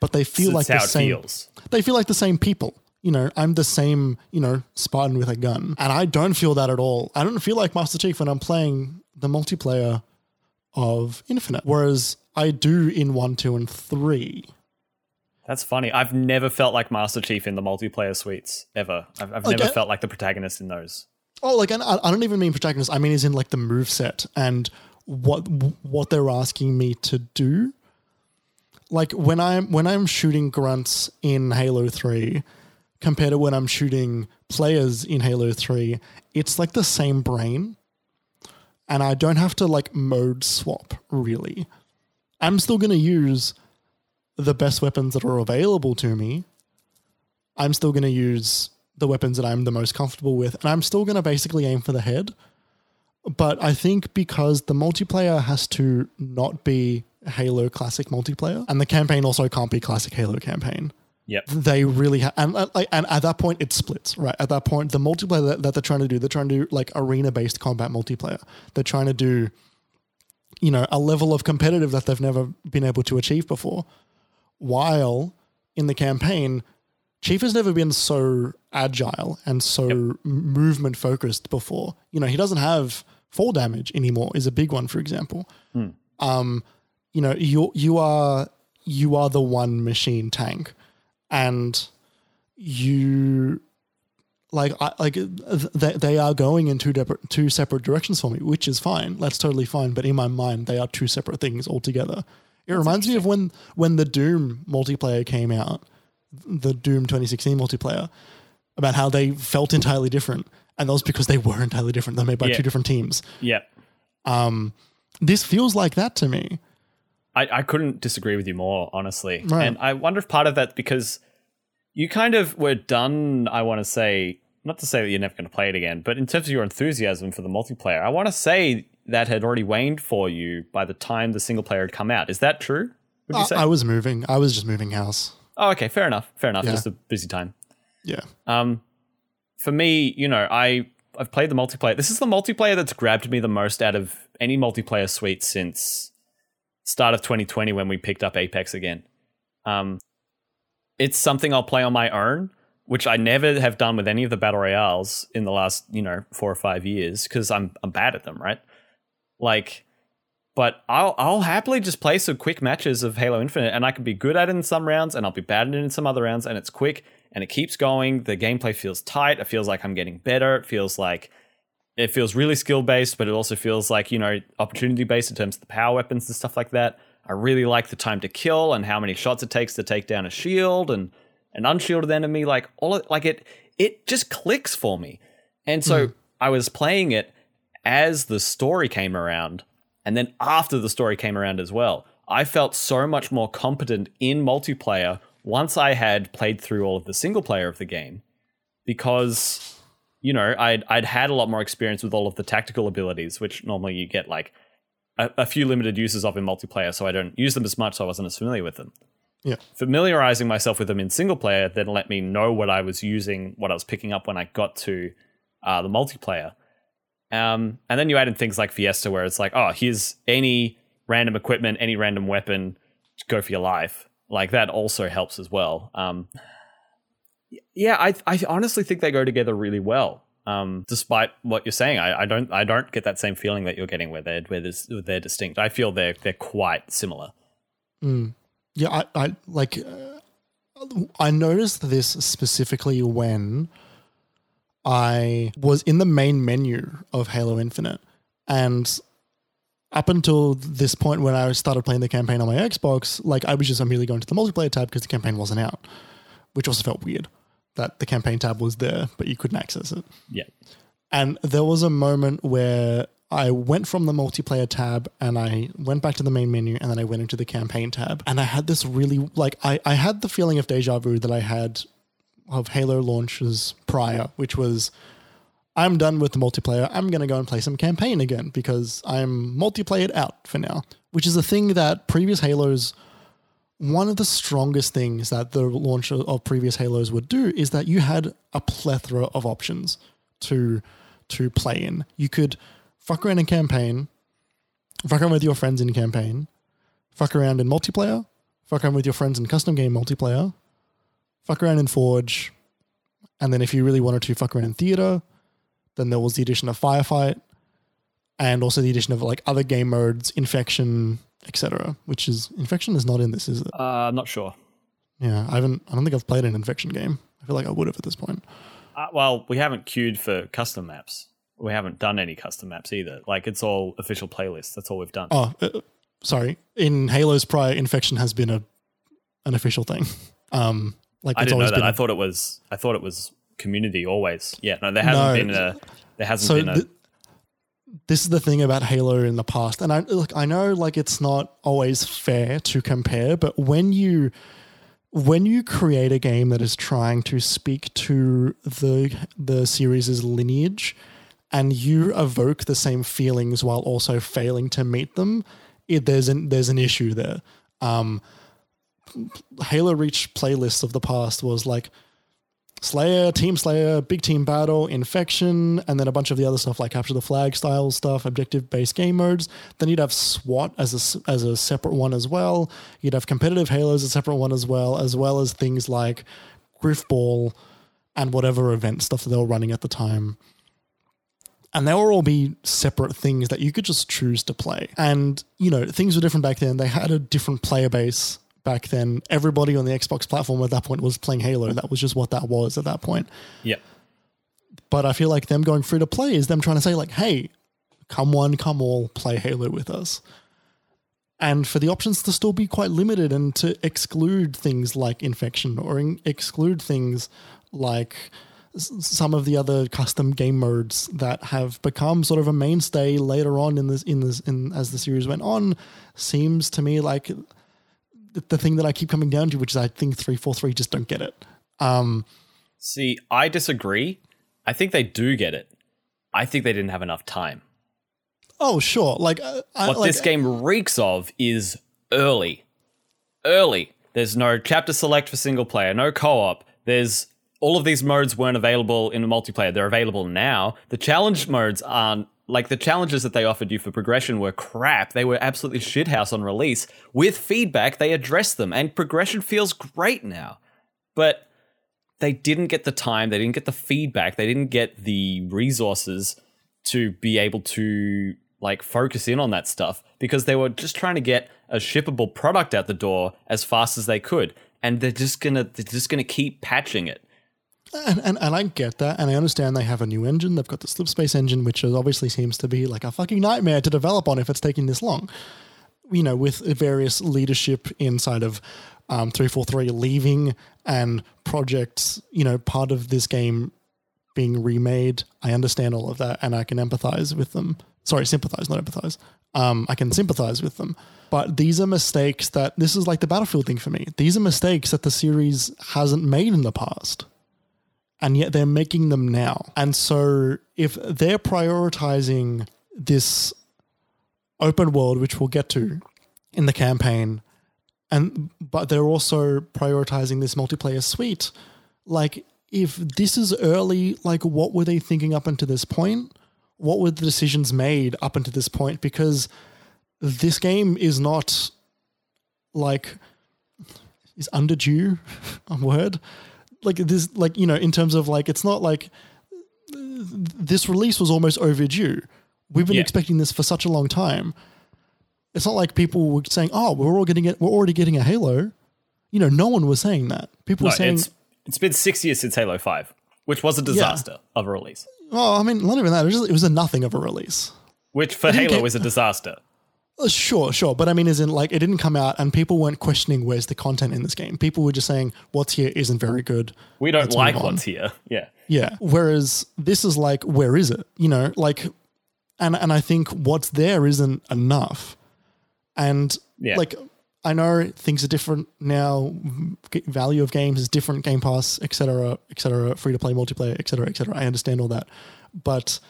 but they feel like the same.
feels.
They feel like the same people. You know, I'm the same, you know, Spartan with a gun. And I don't feel that at all. I don't feel like Master Chief when I'm playing the multiplayer of Infinite. Whereas I do in one, two, and three.
That's funny. I've never felt like Master Chief in the multiplayer suites ever. I've, I've never
Okay.
felt like the protagonist in those.
Oh, like and I, I don't even mean protagonist. I mean is in like the move set and what what they're asking me to do. Like when I'm when I'm shooting grunts in Halo Three, compared to when I'm shooting players in Halo Three, it's like the same brain, and I don't have to like mode swap really. I'm still gonna use the best weapons that are available to me. I'm still going to use the weapons that I'm the most comfortable with, and I'm still going to basically aim for the head. But I think because the multiplayer has to not be Halo Classic multiplayer, and the campaign also can't be Classic Halo campaign.
Yep.
They really have, and and at that point it splits, right? At that point, the multiplayer that, that they're trying to do, they're trying to do like arena-based combat multiplayer. They're trying to do, you know, a level of competitive that they've never been able to achieve before. While in the campaign, Chief has never been so agile and so movement focused before. You know, he doesn't have fall damage anymore. Is a big one, for example. Um, you know, you you are you are the one machine tank, and you like I, like they, they are going in two dep- two separate directions for me, which is fine. That's totally fine. But in my mind, they are two separate things altogether. It reminds me of when when the Doom multiplayer came out, the Doom 2016 multiplayer, about how they felt entirely different, and that was because they were entirely different. They're made by
Yeah.
two different teams.
Yep.
Um, this feels like that to me.
I, I couldn't disagree with you more, honestly.
Right.
And I wonder if part of that because you kind of were done, I want to say, not to say that you're never going to play it again, but in terms of your enthusiasm for the multiplayer, I want to say that had already waned for you by the time the single player had come out. Is that true? Would you
I,
say?
I was moving. I was just moving house.
oh, okay, fair enough. Fair enough.
Yeah.
Just a busy time.
Yeah.
Um, for me, you know, I I've played the multiplayer. This is the multiplayer that's grabbed me the most out of any multiplayer suite since start of 2020 when we picked up Apex again. Um, it's something I'll play on my own, which I never have done with any of the battle royales in the last you know four or five years because I'm I'm bad at them, right? Like, but I'll I'll happily just play some quick matches of Halo Infinite, and I can be good at it in some rounds, and I'll be bad at it in some other rounds, and it's quick and it keeps going. The gameplay feels tight. It feels like I'm getting better. It feels like it feels really skill based, but it also feels like you know opportunity based in terms of the power weapons and stuff like that. I really like the time to kill and how many shots it takes to take down a shield and an unshielded enemy. Like all it, like it it just clicks for me. And so hmm. I was playing it as the story came around, and then after the story came around as well. I felt so much more competent in multiplayer once I had played through all of the single player of the game because you know I'd I'd had a lot more experience with all of the tactical abilities, which normally you get like a, a few limited uses of in multiplayer, so I don't use them as much, so I wasn't as familiar with them.
Yeah.
Familiarizing myself with them in single player then let me know what I was using, what I was picking up when I got to uh, the multiplayer. Um, and then you add in things like Fiesta, where it's like, oh, here's any random equipment, any random weapon, go for your life. Like that also helps as well. Um, yeah, I I honestly think they go together really well. Um, despite what you're saying, I, I don't I don't get that same feeling that you're getting where they're where there's- they're distinct. I feel they're they're quite similar.
Yeah, I, I like. Uh, I noticed this specifically when I was in the main menu of Halo Infinite, and up until this point when I started playing the campaign on my Xbox, like I was just immediately going to the multiplayer tab because the campaign wasn't out, which also felt weird that the campaign tab was there but you couldn't access it.
Yeah,
And there was a moment where I went from the multiplayer tab and I went back to the main menu and then I went into the campaign tab. And I had this really, like, I, I had the feeling of deja vu that I had of Halo launches prior, which was I'm done with the multiplayer. I'm going to go and play some campaign again because I'm multiplayered out for now, which is a thing that previous Halos, one of the strongest things that the launch of previous Halos would do is that you had a plethora of options to to play in. You could fuck around in campaign, fuck around with your friends in campaign, fuck around in multiplayer, fuck around with your friends in custom game multiplayer, fuck around in Forge, and then if you really wanted to fuck around in theater, then there was the addition of Firefight, and also the addition of like other game modes, Infection, etc. Which is Infection is not in this, is it?
Uh, I'm not sure.
Yeah, I haven't. I don't think I've played an Infection game. I feel like I would have at this point.
Uh, well, we haven't queued for custom maps. We haven't done any custom maps either. Like it's all official playlists. That's all we've done.
Oh, uh, sorry. In Halo's prior, Infection has been a an official thing. Um, like
I
it's
didn't know
always
that.
been.
I thought it was. I thought it was community always. Yeah, no, there hasn't
No.
been a. There hasn't
so
been a.
th- this is the thing about Halo in the past, and I look, I know like it's not always fair to compare, but when you when you create a game that is trying to speak to the the series' lineage, and you evoke the same feelings while also failing to meet them, it, there's an there's an issue there. Um, Halo Reach playlists of the past was like Slayer, Team Slayer, Big Team Battle, Infection, and then a bunch of the other stuff like Capture the Flag style stuff, objective based game modes. Then you'd have SWAT as a, as a separate one as well. You'd have competitive Halos a separate one as well, as well as things like Grifball and whatever event stuff that they were running at the time. And they will all be separate things that you could just choose to play. And, you know, things were different back then. They had a different player base back then. Everybody on the Xbox platform at that point was playing Halo. That was just what that was at that point.
yeah.
But I feel like them going free to play is them trying to say, like, hey, come one, come all, play Halo with us. And for the options to still be quite limited and to exclude things like infection or in- exclude things like some of the other custom game modes that have become sort of a mainstay later on in this in this in as the series went on seems to me like the, thing that I keep coming down to, which is I think three four three just don't get it. Um,
See, I disagree. I think they do get it. I think they didn't have enough time.
oh sure, like uh, I,
What
like,
this game reeks of is early. Early. There's no chapter select for single player, no co op. There's all of these modes weren't available in multiplayer. They're available now. The challenge modes aren't like the challenges that they offered you for progression were crap. They were absolutely shithouse on release. With feedback, they addressed them, and progression feels great now. But they didn't get the time, they didn't get the feedback, they didn't get the resources to be able to like focus in on that stuff because they were just trying to get a shippable product out the door as fast as they could and they're just gonna they're just gonna keep patching it
And, and and I get that, and I understand they have a new engine. They've got the Slipspace engine, which obviously seems to be like a fucking nightmare to develop on if it's taking this long. You know, with various leadership inside of um, three four three leaving and projects, you know, part of this game being remade. I understand all of that, and I can empathize with them. Sorry, sympathize, not empathize. Um, I can sympathize with them. But these are mistakes that this is like the Battlefield thing for me. These are mistakes that the series hasn't made in the past and yet they're making them now. And so if they're prioritizing this open world, which we'll get to in the campaign, and but they're also prioritizing this multiplayer suite, like if this is early, like what were they thinking up until this point? What were the decisions made up until this point? Because this game is not like is underdue a word like this like you know in terms of like it's not like this release was almost overdue. We've been
Yeah.
expecting this for such a long time. It's not like people were saying oh we're all getting it we're already getting a halo. You know no one was saying that. People
no,
were saying
it's it's been six years since halo 5 which was a disaster of a release.
Oh i mean not even that. It was, just, it was a nothing of a release.
Which for halo
get-
is a disaster
Uh, sure, sure. But I mean, as in, like, it didn't come out and people weren't questioning where's the content in this game. People were just saying, what's here isn't very good.
we don't
Let's
like what's here yeah
Yeah. Whereas this is like, where is it? You know, like, and and I think what's there isn't enough. And
Yeah.
like, I know things are different now. Value of games is different. Game Pass, etc., etc., free to play, multiplayer, etc., etc. I understand all that, but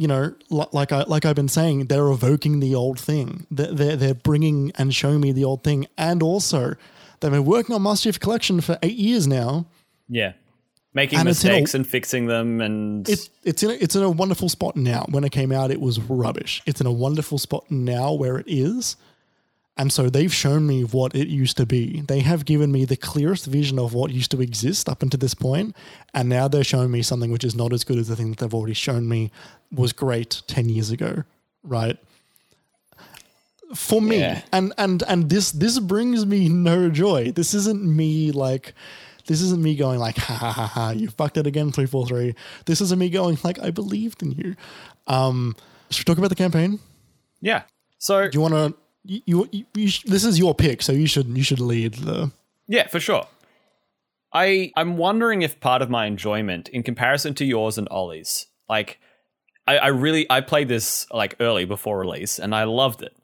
you know, like I like I've been saying, they're evoking the old thing. They're they're, they're bringing and showing me the old thing, and also they've been working on Master Chief Collection for eight years now.
Yeah. Making
And in a-
mistakes and fixing them and
It's it's in a, it's in a wonderful spot now. When it came out, it was rubbish. It's in a wonderful spot now where it is, and so they've shown me what it used to be. They have given me the clearest vision of what used to exist up until this point, and now they're showing me something which is not as good as the thing that they've already shown me was great ten years ago. Right. For me,
Yeah.
and and and this this brings me no joy. This isn't me like this isn't me going like ha ha ha ha you fucked it again 343 this isn't me going like i believed in you um should we talk about the campaign
yeah. So
do you want to you, you, you, sh- this is your pick so you should you should lead the
Yeah, for sure. I I'm wondering if part of my enjoyment, in comparison to yours and Ollie's, like I, I really I played this like early before release and I loved it.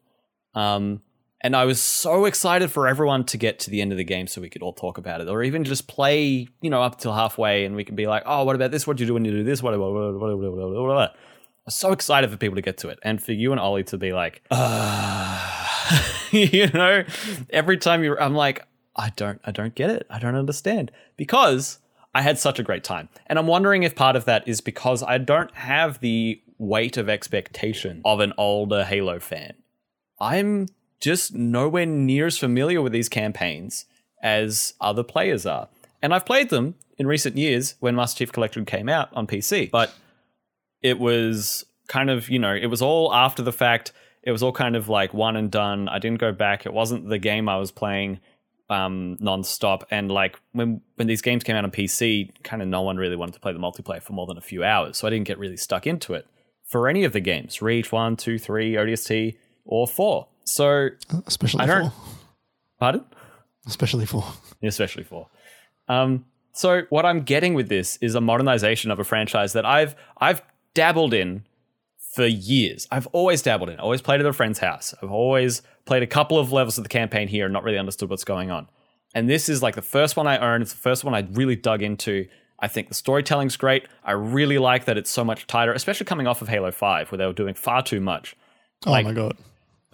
Um and I was so excited for everyone to get to the end of the game so we could all talk about it, or even just play, you know, up till halfway, and we can be like, "Oh, what about this? What do you do when you do this? What?" What? What? What? What? What? what, what. So excited for people to get to it, and for you and Ollie to be like, uh, you know, every time you, I'm like, I don't, I don't get it. I don't understand because I had such a great time, and I'm wondering if part of that is because I don't have the weight of expectation of an older Halo fan. I'm just nowhere near as familiar with these campaigns as other players are. And I've played them in recent years when Master Chief Collection came out on PC, but it was kind of, you know, it was all after the fact. It was all kind of like one and done. I didn't go back. It wasn't the game I was playing um nonstop and like when when these games came out on PC kind of no one really wanted to play the multiplayer for more than a few hours so I didn't get really stuck into it for any of the games Reach 1 2 3 ODST or 4 so
especially
I don't-
for
pardon
especially for
especially for. Um, so what I'm getting with this is a modernization of a franchise that I've I've dabbled in for years. I've always dabbled in. Always played at a friend's house. I've always played a couple of levels of the campaign here and not really understood what's going on. And this is like the first one I owned. It's the first one I really dug into. I think the storytelling's great. I really like that it's so much tighter, especially coming off of Halo 5, where they were doing far too much.
oh
Like-
my god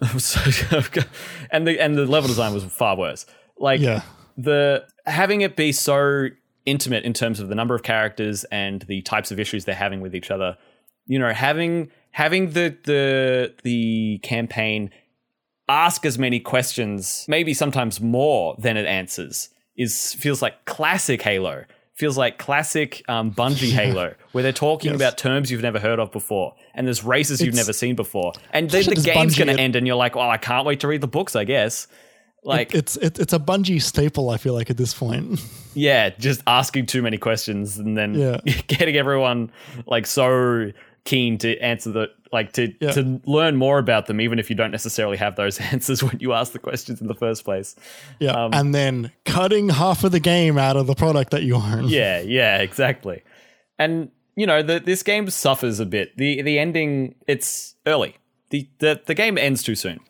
and the and the level design was far worse. Like
yeah
the having it be so intimate in terms of the number of characters and the types of issues they're having with each other you know having having the the the campaign ask as many questions maybe sometimes more than it answers is feels like classic halo feels like classic um, bungie halo where they're talking
Yes.
about terms you've never heard of before and there's races you've never seen before and then the game's going to end and you're like well i can't wait to read the books i guess like
it's it, it's a Bungie staple i feel like at this point
yeah, just asking too many questions and then
Yeah.
getting everyone like so keen to answer the like to
Yeah.
to learn more about them, even if you don't necessarily have those answers when you ask the questions in the first place.
yeah
Um,
and then cutting half of the game out of the product that you own
Yeah, yeah, exactly. And you know, the, this game suffers a bit. the The ending, it's early. the the The game ends too soon,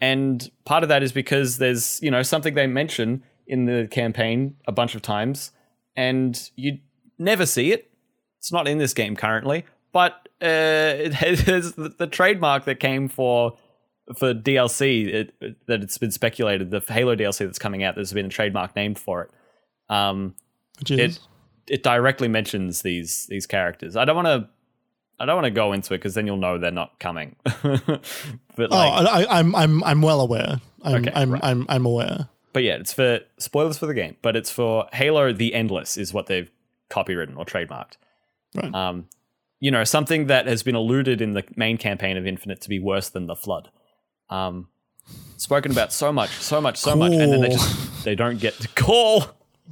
and part of that is because there's you know something they mention in the campaign a bunch of times, and you never see it. It's not in this game currently, but uh, it has the, trademark that came for for DLC it, it- that it's been speculated the Halo DLC that's coming out. There's been a trademark named for it. Um,
which is
it it directly mentions these these characters. I don't want to I don't want to go into it because then you'll know they're not coming. but
oh
like,
I, I'm i'm i'm well aware i'm
Okay,
I'm,
right.
I'm i'm aware
but yeah, it's for spoilers for the game, but it's for Halo: The Endless is what they've copywritten or trademarked.
Right.
Um, you know, something that has been alluded in the main campaign of Infinite to be worse than the Flood. Um, spoken about so much, so much, so much, and then they just they don't get to call.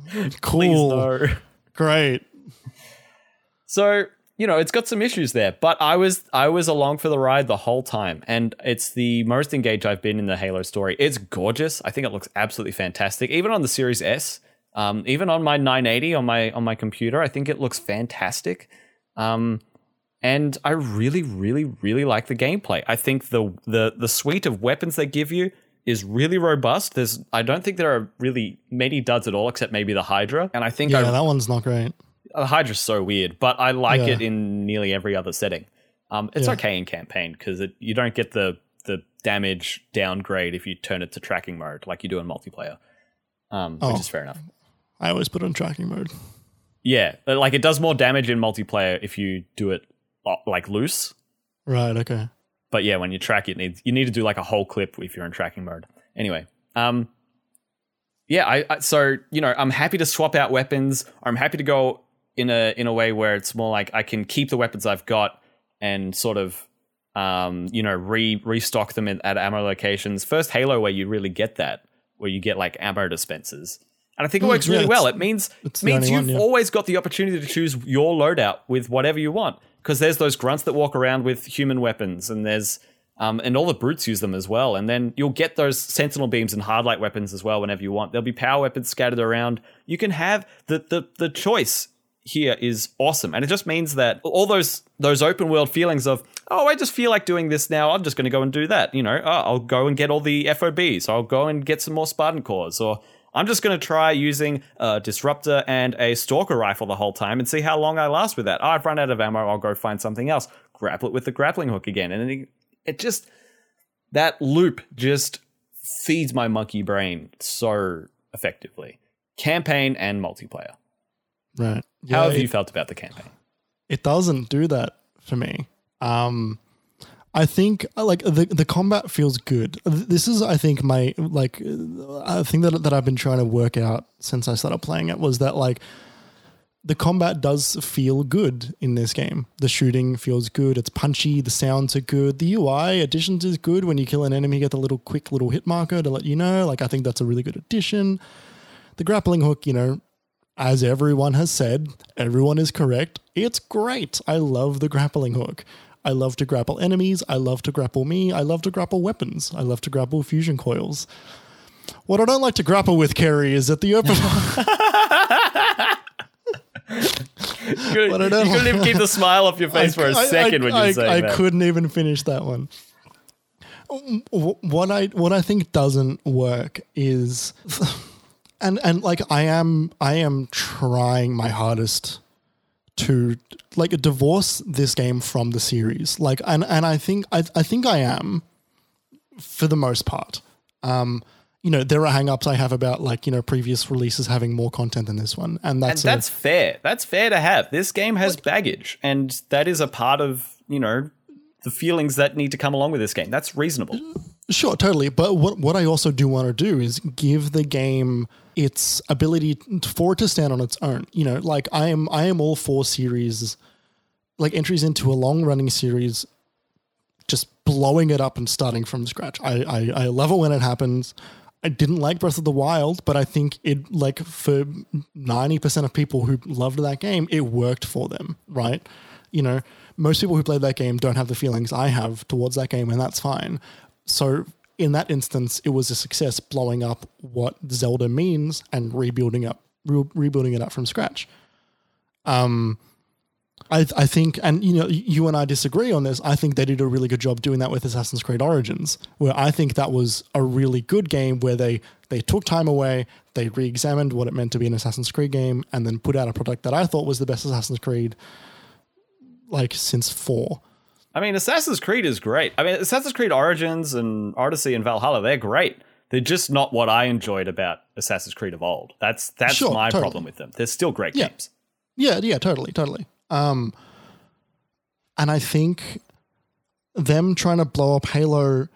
Please
cool
no.
great
So you know, it's got some issues there, but I was I was along for the ride the whole time, and it's the most engaged I've been in the Halo story. It's gorgeous. I think it looks absolutely fantastic, even on the Series S, um, even on my 980 on my on my computer. I think it looks fantastic, um, and I really, really, really like the gameplay. I think the the the suite of weapons they give you is really robust. There's I don't think there are really many duds at all, except maybe the Hydra. And I think
Yeah,
I,
that one's not great.
the Hydra's so weird, but I like
Yeah.
it in nearly every other setting. Um, it's
Yeah.
okay in campaign because you don't get the the damage downgrade if you turn it to tracking mode like you do in multiplayer, um,
Oh.
which is fair enough.
I always put it on tracking mode.
Yeah, like it does more damage in multiplayer if you do it uh, like loose.
Right. Okay.
But yeah, when you track it, needs you need to do like a whole clip if you're in tracking mode. Anyway, um, yeah, I, I so you know I'm happy to swap out weapons. I'm happy to go in a in a way where it's more like I can keep the weapons I've got and sort of um, you know re restock them in, at ammo locations. First Halo where you really get that, where you get like ammo dispensers. And I think it
Mm,
works
yeah,
really well. It means means you've
one, yeah.
always got the opportunity to choose your loadout with whatever you want. Because there's those grunts that walk around with human weapons, and there's um, and all the brutes use them as well. And then you'll get those sentinel beams and hardlight weapons as well whenever you want. There'll be power weapons scattered around. You can have the the the choice here is awesome, and it just means that all those those open world feelings of oh I just feel like doing this now. I'm just going to go and do that. You know, oh, I'll go and get all the FOBs. I'll go and get some more Spartan cores or. I'm just going to try using a disruptor and a stalker rifle the whole time and see how long I last with that. Oh, I've run out of ammo. I'll go find something else. Grapple it with the grappling hook again. And it, it just, that loop just feeds my monkey brain so effectively. Campaign and multiplayer.
Right.
How have
it-
you felt about the campaign?
it doesn't do that for me. Um, I think uh, like the the combat feels good. This is, I think, my like uh, a thing that that I've been trying to work out since I started playing it was that like the combat does feel good in this game. The shooting feels good. It's punchy. The sounds are good. The UI additions is good. When you kill an enemy, you get the little quick little hit marker to let you know. Like I think that's a really good addition. The grappling hook, you know, as everyone has said, everyone is correct. It's great. I love the grappling hook. I love to grapple enemies. I love to grapple me. I love to grapple weapons. I love to grapple fusion coils. What I don't like to grapple with, Kerry, is at the open.
You couldn't,
But I don't-
you couldn't even keep the smile off your face for a
I-
second
I,
when you
I,
saying
I couldn't even finish that one. What I what I think doesn't work is, and and like I am I am trying my hardest to like divorce this game from the series. Like and and I think I I think I am for the most part. Um, you know, there are hang-ups I have about like, you know, previous releases having more content than this one. And
And
that's, a-
that's fair. That's fair to have. This game has baggage, and that is a part of, you know, the feelings that need to come along with this game. That's reasonable.
Sure, totally. But what what I also do want to do is give the game its ability for it to stand on its own. You know, like I am I am all for series like entries into a long running series just blowing it up and starting from scratch. I, I I love it when it happens. I didn't like Breath of the Wild, but I think it like for 90% of people who loved that game, it worked for them, right? You know, most people who played that game don't have the feelings I have towards that game, and that's fine. So in that instance, it was a success blowing up what Zelda means and rebuilding up re- rebuilding it up from scratch. Um I, I think, and you know, you and I disagree on this. I think they did a really good job doing that with Assassin's Creed Origins, where I think that was a really good game where they they took time away, they re-examined what it meant to be an Assassin's Creed game, and then put out a product that I thought was the best Assassin's Creed, like since four.
I mean, Assassin's Creed is great. I mean, Assassin's Creed Origins and Odyssey and Valhalla, they're great. They're just not what I enjoyed about Assassin's Creed of old. That's that's
Sure,
my
totally.
problem with them. They're still great
Yeah.
games.
Yeah, yeah, totally, totally. Um, and I think them trying to blow up Halo,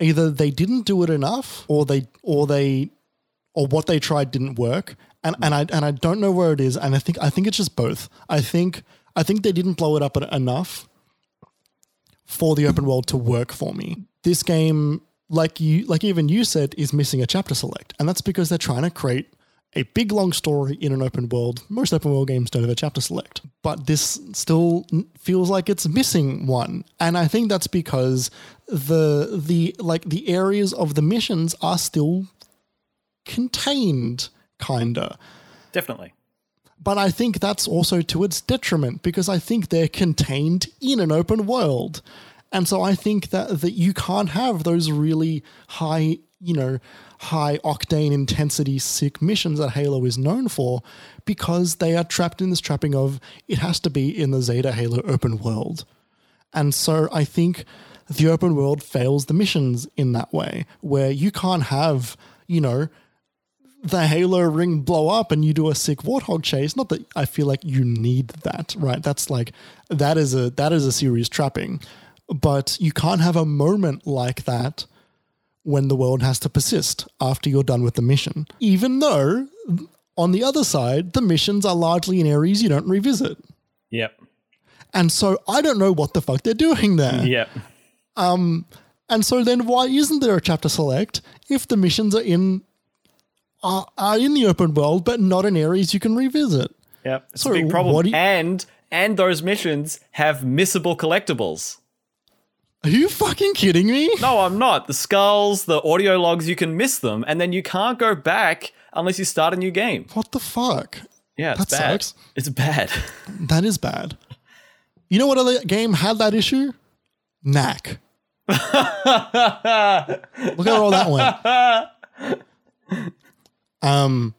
either they didn't do it enough, or they, or they, or what they tried didn't work. And and I and I don't know where it is. And I think I think it's just both. I think I think they didn't blow it up enough for the open world to work for me. This game, like you, like even you said, is missing a chapter select, and that's because they're trying to create a big long story in an open world. Most open world games don't have a chapter select, but this still feels like it's missing one. And I think that's because the the like the areas of the missions are still contained kinda.
Definitely.
But I think that's also to its detriment because I think they're contained in an open world. And so I think that that you can't have those really high, you know, high octane intensity sick missions that Halo is known for because they are trapped in this trapping of it has to be in the Zeta Halo open world. And so I think the open world fails the missions in that way, where you can't have, you know, the Halo ring blow up and you do a sick warthog chase. Not that I feel like you need that, right? That's like that is a that is a serious trapping. But you can't have a moment like that when the world has to persist after you're done with the mission. Even though on the other side, the missions are largely in areas you don't revisit.
Yep.
And so I don't know what the fuck they're doing there.
Yep.
Um and so then why isn't there a chapter select if the missions are in are, are in the open world but not in areas you can revisit?
Yep. It's
So
a big problem.
you-
and and those missions have missable collectibles.
Are you fucking kidding me?
No, I'm not. The skulls, the audio logs, you can miss them, and then you can't go back unless you start a new game.
What the fuck?
Yeah, it's
That
bad.
sucks.
It's bad.
That is bad. You know what other game had that issue? Knack. Look at how all that went. Um,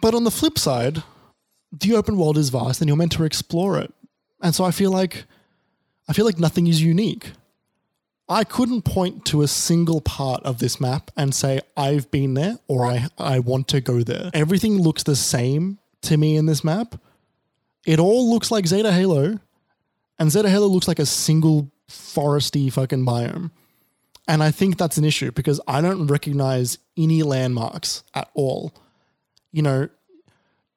but on the flip side, the open world is vast and you're meant to explore it. And so I feel like I feel like nothing is unique. I couldn't point to a single part of this map and say I've been there or I, I want to go there. Everything looks the same to me in this map. It all looks like Zeta Halo, and Zeta Halo looks like a single foresty fucking biome. And I think that's an issue because I don't recognize any landmarks at all. You know,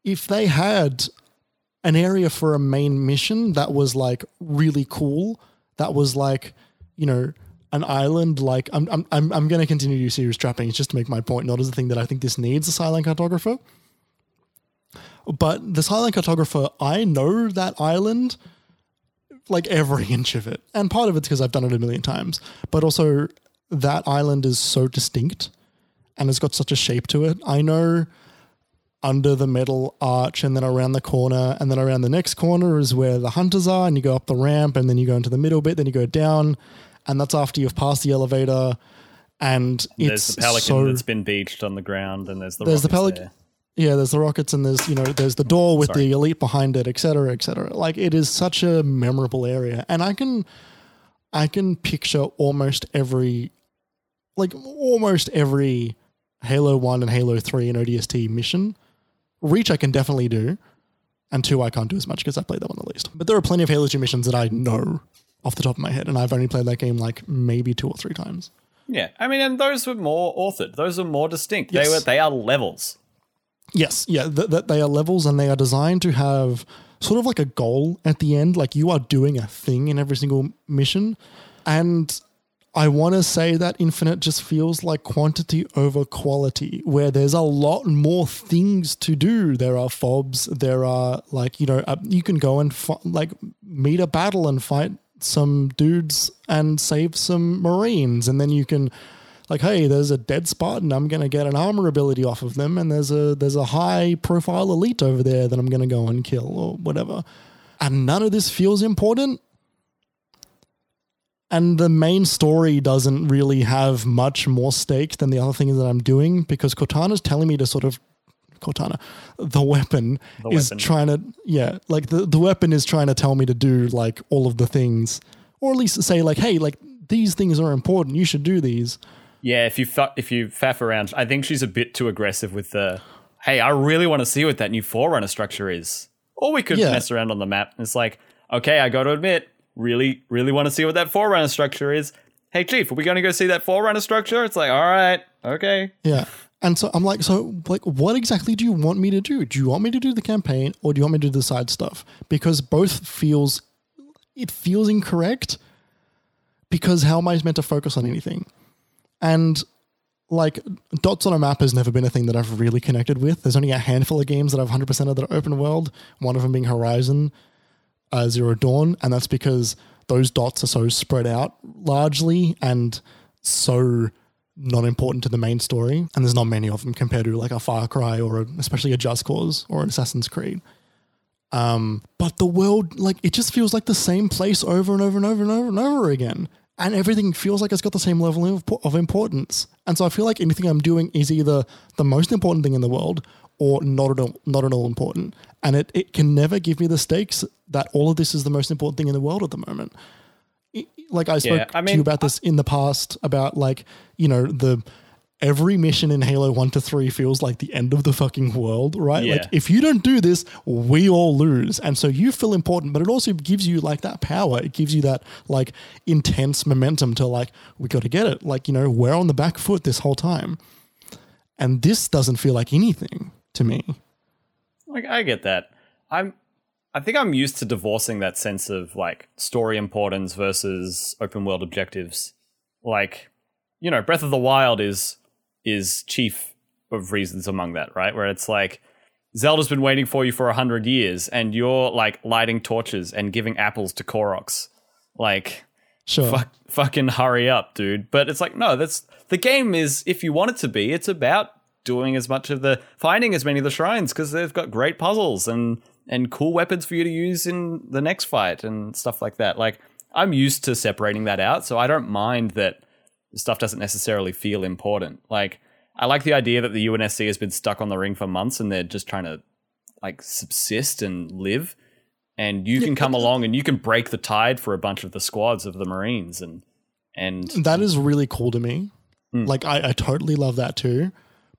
if they had an area for a main mission that was like really cool, that was like, you know, an island like I'm I'm I'm, I'm going to continue to use serious trappings just to make my point, not as a thing that I think this needs a silent cartographer. But the silent cartographer, I know that island like every inch of it. And part of it's because I've done it a million times. But also that island is so distinct and it's got such a shape to it. I know under the metal arch and then around the corner and then around the next corner is where the hunters are and you go up the ramp and then you go into the middle bit then you go down and that's after you've passed the elevator and
There's the pelican
so
that's been beached on the ground, and there's the
There's the
rockets
pelic-
there.
Yeah, there's the rockets and there's you know there's the door with
sorry.
the elite behind it, et cetera, et cetera. Like it is such a memorable area, and I can I can picture almost every like almost every Halo One and Halo Three and ODST mission. Reach I can definitely do, and two I can't do as much because I played that one the least. But there are plenty of Halo Two missions that I know off the top of my head, and I've only played that game like maybe two or three times.
Yeah, I mean, and those were more authored. Those are more distinct.
Yes.
They were. They are levels.
Yes, yeah, th- th- they are levels and they are designed to have sort of like a goal at the end. Like you are doing a thing in every single mission. And I want to say that Infinite just feels like quantity over quality, where there's a lot more things to do. There are fobs, there are like, you know, uh, you can go and like meet a battle and fight some dudes and save some Marines. And then you can like hey there's a dead spot and i'm going to get an armor ability off of them and there's a there's a high profile elite over there that i'm going to go and kill or whatever. And none of this feels important. And the main story doesn't really have much more stake than the other things that i'm doing because cortana's telling me to sort of cortana the weapon
The
is
weapon.
trying to yeah like the, the weapon is trying to tell me to do like all of the things. Or at least say like hey like these things are important. You should do these
Yeah, if you fu- if you faff around, I think she's a bit too aggressive with the. Hey, I really want to see what that new forerunner structure is. Or we could
Yeah.
mess around on the map. It's like, okay, I got to admit, really, really want to see what that forerunner structure is. Hey, chief, are we going to go see that forerunner structure? It's like, all right, okay.
Yeah. And so I'm like, so like, what exactly do you want me to do? Do you want me to do the campaign or do you want me to do the side stuff? Because both feels, it feels incorrect. Because how am I meant to focus on anything? And like, dots on a map has never been a thing that I've really connected with. There's only a handful of games that I've 100% of that are open world. One of them being Horizon uh, Zero Dawn, and that's because those dots are so spread out largely and so not important to the main story. And there's not many of them compared to like a Far Cry or a, especially a Just Cause or an Assassin's Creed. Um, but the world, like, it just feels like the same place over and over and over and over and over again. And everything feels like it's got the same level of, of importance. And so I feel like anything I'm doing is either the most important thing in the world or not at all, not at all important. And it, it can never give me the stakes that all of this is the most important thing in the world at the moment. It- like I spoke
Yeah, I
to you about this in the past about like, you know, the every mission in Halo 1 to 3 feels like the end of the fucking world, right?
Yeah.
Like if you don't do this, we all lose. And so you feel important, but it also gives you like that power. It gives you that like intense momentum to like, we got to get it. Like, you know, we're on the back foot this whole time. And this doesn't feel like anything to me.
Like I get that. I'm I think I'm used to divorcing that sense of like story importance versus open world objectives. Like, you know, Breath of the Wild is is chief of reasons among that, right? Where it's like Zelda's been waiting for you for a hundred years and you're like lighting torches and giving apples to Koroks. Like
Sure.
fuck, fucking hurry up, dude. But it's like, no, that's the game is, if you want it to be, it's about doing as much of the finding as many of the shrines because they've got great puzzles and and cool weapons for you to use in the next fight and stuff like that. Like, I'm used to separating that out, so I don't mind that stuff doesn't necessarily feel important. Like, I like the idea that the UNSC has been stuck on the ring for months and they're just trying to like subsist and live and you can come along and you can break the tide for a bunch of the squads of the marines and and
that is really cool to me. Hmm. Like I, I totally love that too.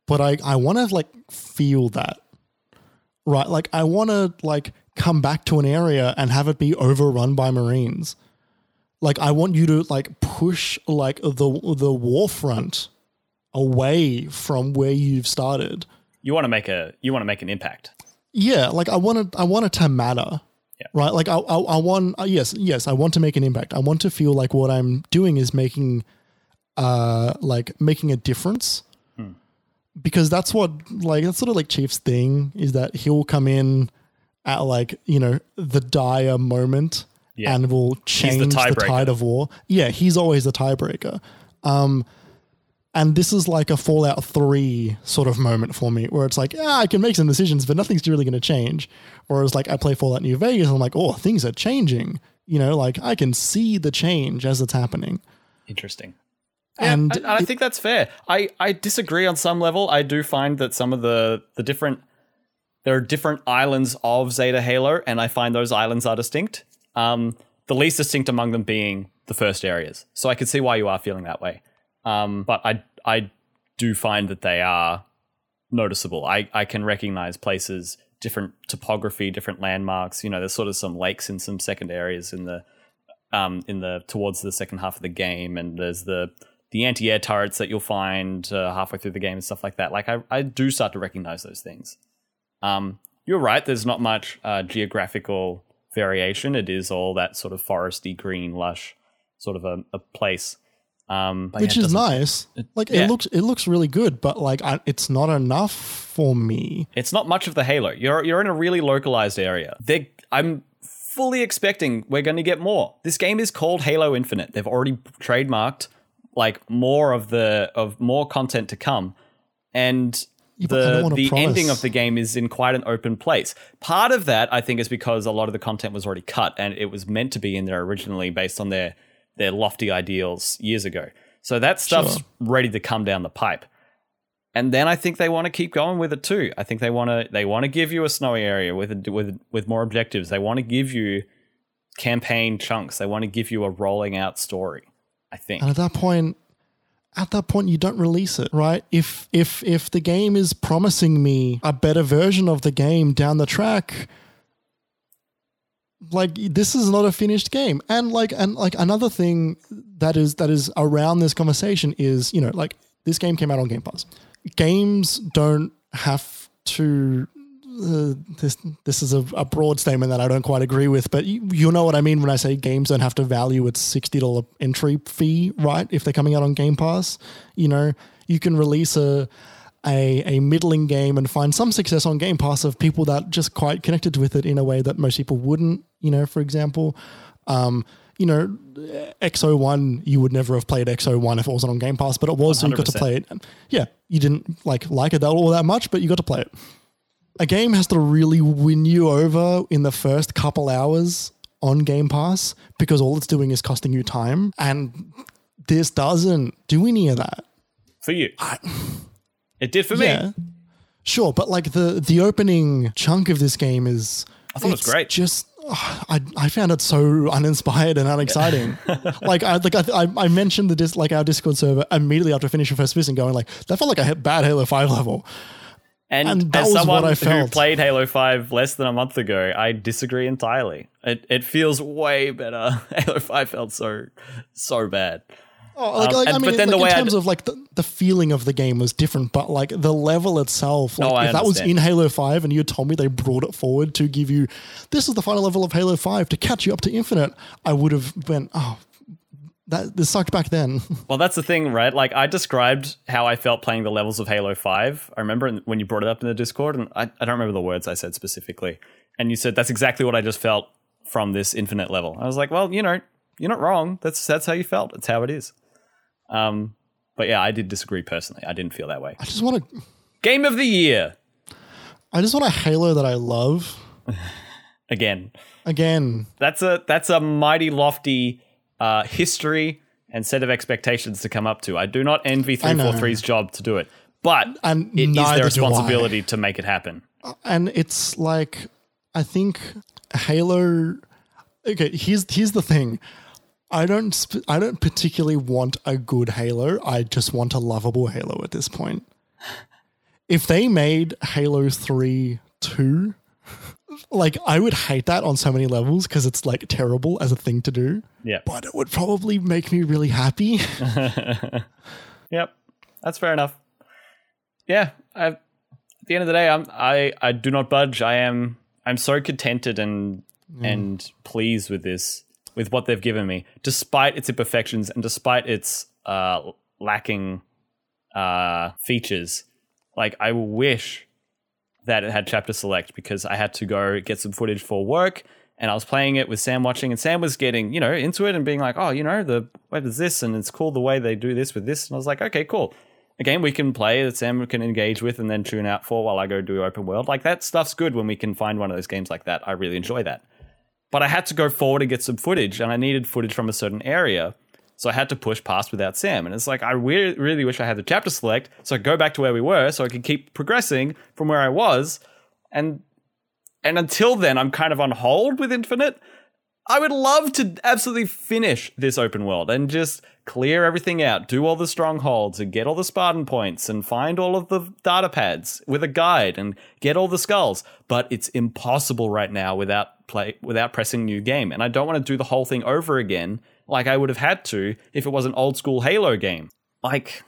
But I, I want to like feel that. Right? Like I want to like come back to an area and have it be overrun by Marines. Like I want you to like push like the the war front away from where you've started.
you want to make a you want to make an impact
Yeah, like I want to I want it to matter.
Yeah.
Right? Like I I, I want uh, yes, yes, I want to make an impact. I want to feel like what I'm doing is making uh like making a difference.
Hmm.
Because that's what like that's sort of like Chief's thing is that he'll come in at like, you know, the dire moment
Yeah.
and will change the,
tiebreaker.
tide of war. Yeah, he's always the tiebreaker. Um and this is like a Fallout 3 sort of moment for me where it's like, ah, I can make some decisions, but nothing's really going to change. Whereas like I play Fallout New Vegas and I'm like, oh, things are changing. You know, like I can see the change as it's happening.
interesting
And
and, I think that's fair i i disagree on some level i do find that some of the the different there are different islands of zeta halo and i find those islands are distinct um the least distinct among them being the first areas so i can see why you are feeling that way um but i i do find that they are noticeable. I, I can recognize places, different topography, different landmarks. You know, there's sort of some lakes in some second areas in the um in the towards the second half of the game, and there's the the anti-air turrets that you'll find uh, halfway through the game and stuff like that. Like I I do start to recognize those things. Um, you're right. There's not much uh, geographical variation. It is all that sort of foresty, green, lush sort of a, a place. Um, but
which
yeah, it
is
doesn't-
nice. Like
yeah.
it looks it looks really good, but like I, it's not enough for me.
It's not much of the Halo. You're you're in a really localized area. They I'm fully expecting we're going to get more. This game is called Halo Infinite. They've already trademarked like more of the of more content to come. And
but
the the
promise.
ending of the game is in quite an open place. Part of that I think is because a lot of the content was already cut and it was meant to be in there originally based on their their lofty ideals years ago. So that stuff's
Sure.
ready to come down the pipe. And then I think they want to keep going with it too. I think they want to they want to give you a snowy area with with with more objectives. They want to give you campaign chunks. They want to give you a rolling out story. I think.
And at that point, at that point, you don't release it, right? If if if the game is promising me a better version of the game down the track, like this is not a finished game. And like and like another thing that is that is around this conversation is you know like this game came out on Game Pass. Games don't have to. Uh, this this is a, a broad statement that I don't quite agree with, but you, you know what I mean when I say games don't have to value its sixty dollar entry fee, right? If they're coming out on Game Pass, you know you can release a a a middling game and find some success on Game Pass of people that just quite connected with it in a way that most people wouldn't. You know, for example, um, you know, Exo One, you would never have played Exo One if it wasn't on Game Pass, but it was, so you got to play it. Yeah, you didn't like like it all that much, but you got to play it. A game has to really win you over in the first couple hours on Game Pass because all it's doing is costing you time. And this doesn't do any of that.
For you. it did for me.
Yeah. Sure, but like the the opening chunk of this game is
I thought it was great.
Just oh, I, I found it so uninspired and unexciting. like I like I, I, I mentioned the dis, like our Discord server immediately after finishing first vision, going like that felt like a bad Halo Five level.
And,
And
as someone who played Halo 5 less than a month ago, I disagree entirely. It it feels way better. Halo 5 felt so so bad.
Oh, like,
Um,
like, I mean,
but then
like,
the way
in terms of like the, the feeling of the game was different, but like the level itself, like
No,
if that was in Halo Five and you told me they brought it forward to give you this is the final level of Halo Five to catch you up to Infinite, I would have went, oh, that this sucked back then.
Well, that's the thing, right? Like I described how I felt playing the levels of Halo 5. I remember when you brought it up in the Discord and I, I don't remember the words I said specifically. And you said that's exactly what I just felt from this infinite level. I was like, well, you know, you're not wrong. That's that's how you felt. It's how it is. Um but yeah, I did disagree personally. I didn't feel that way.
I just want to,
Game of the year.
I just want a Halo that I love
Again,
again.
that's a that's a mighty lofty uh, history and set of expectations to come up to. I do not envy
I know.
343's job to do it, but
And
it is their responsibility to make it happen.
and it's like I think Halo. Okay, here's here's the thing. I don't sp- I don't particularly want a good Halo. I just want a lovable Halo at this point. If they made Halo three two, like I would hate that on so many levels because it's like terrible as a thing to do.
Yeah.
But it would probably make me really happy.
Yep, that's fair enough. Yeah, I, at the end of the day, I'm I I do not budge. I am I'm so contented and and pleased with this with what they've given me, despite its imperfections and despite its uh lacking uh features. Like I wish that it had chapter select because I had to go get some footage for work and I was playing it with Sam watching and Sam was getting, you know, into it and being like, oh, you know, the web is this and it's cool the way they do this with this. And I was like, okay, cool. A game we can play that Sam can engage with and then tune out for while I go do open world. Like that stuff's good when we can find one of those games like that. I really enjoy that. But I had to go forward and get some footage and I needed footage from a certain area. So I had to push past without Sam. And it's like, I re- really wish I had the chapter select so I go back to where we were so I could keep progressing from where I was. And and until then, I'm kind of on hold with Infinite. I would love to absolutely finish this open world and just clear everything out, do all the strongholds and get all the Spartan points and find all of the data pads with a guide and get all the skulls. But it's impossible right now without play without pressing new game. And I don't want to do the whole thing over again like I would have had to if it was an old school Halo game. Like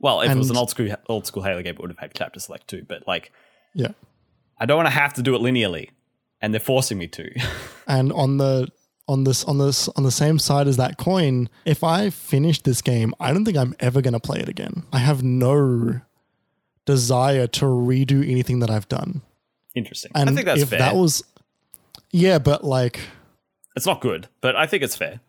well, if it was an old school old school Halo game, it would have had chapter select too. But like
yeah.
I don't want to have to do it linearly, and they're forcing me to.
And on the on this on this on the same side as that coin, if I finish this game, I don't think I'm ever going to play it again. I have no desire to redo anything that I've done.
Interesting.
And
I think that's
if
fair.
that was Yeah, but like
it's not good, but I think it's fair.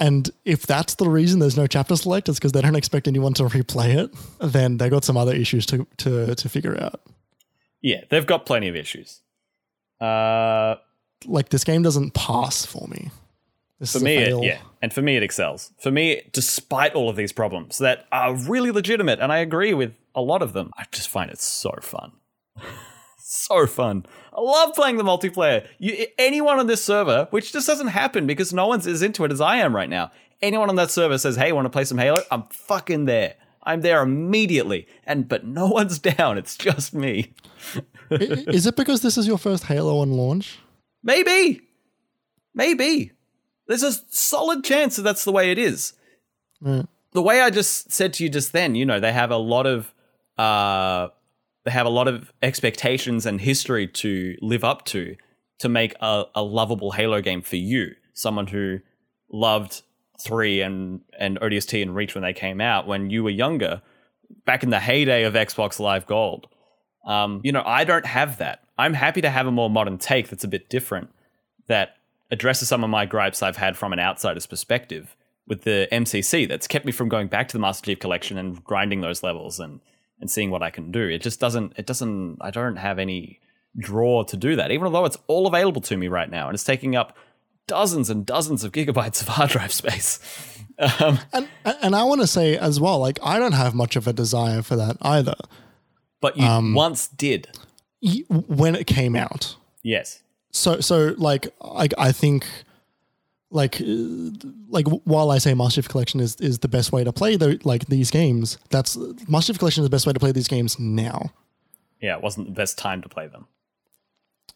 And if that's the reason there's no chapter select, it's because they don't expect anyone to replay it, then they got some other issues to to to figure out.
Yeah, they've got plenty of issues. Uh,
Like this game doesn't pass for me. This
for me, it, yeah, and for me, it excels. For me, despite all of these problems that are really legitimate, and I agree with a lot of them, I just find it so fun. so fun. I love playing the multiplayer. You, anyone on this server, which just doesn't happen because no one's as into it as I am right now. Anyone on that server says, "Hey, want to play some Halo?" I'm fucking there. I'm there immediately, and but no one's down. It's just me.
Is it because this is your first Halo on launch?
Maybe. Maybe. There's a solid chance that that's the way it is.
Right.
The way I just said to you just then, you know, they have a lot of uh have a lot of expectations and history to live up to to make a, a lovable Halo game for you. Someone who loved three and, and ODST and Reach when they came out when you were younger, back in the heyday of Xbox Live Gold. Um, you know, I don't have that. I'm happy to have a more modern take that's a bit different that addresses some of my gripes I've had from an outsider's perspective with the MCC that's kept me from going back to the Master Chief collection and grinding those levels and and seeing what I can do. It just doesn't it doesn't I don't have any draw to do that, even though it's all available to me right now and it's taking up dozens and dozens of gigabytes of hard drive space. Um,
And and I want to say as well, like I don't have much of a desire for that either.
but you once did.
When it came out,
Yes.
so so like I I think like uh, like while I say Master Chief Collection is is the best way to play the like these games, that's Master Chief Collection is the best way to play these games now.
Yeah, it wasn't the best time to play them.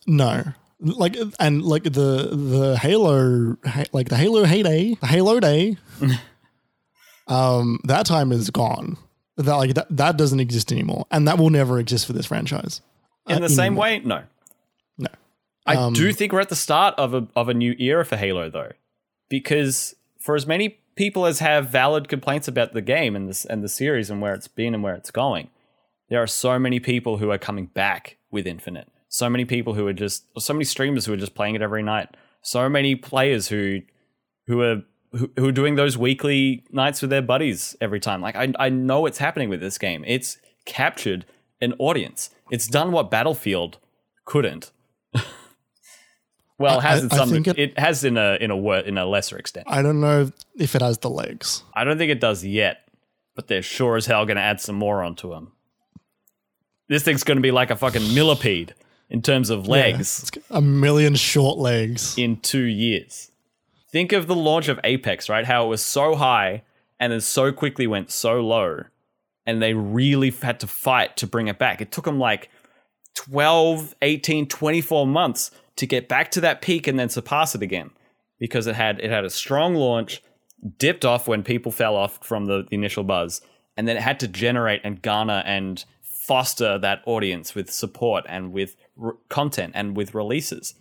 No. Like and like the the Halo like the Halo heyday, the Halo day, um, that time is gone. That like that that doesn't exist anymore, and that will never exist for this franchise.
In the same way, no.
No,
I do think we're at the start of a of a new era for Halo, though, because for as many people as have valid complaints about the game and this and the series and where it's been and where it's going, there are so many people who are coming back with Infinite. So many people who are just, so many streamers who are just playing it every night. So many players who who are who, are doing those weekly nights with their buddies every time. Like I I know it's happening with this game. It's captured an audience. It's done what Battlefield couldn't. Well, it has
I-
in some it,
it-
has in a in a wor- in a lesser extent.
I don't know if it has the legs.
I don't think it does yet, but they're sure as hell going to add some more onto them. This thing's going to be like a fucking millipede in terms of legs
got a million short legs.
in two years. Think of the launch of Apex, right? How it was so high and then so quickly went so low, and they really had to fight to bring it back. It took them like 12, 18, 24 months to get back to that peak and then surpass it again because it had it had a strong launch, dipped off when people fell off from the, the initial buzz, and then it had to generate and garner and foster that audience with support and with r- content and with releases.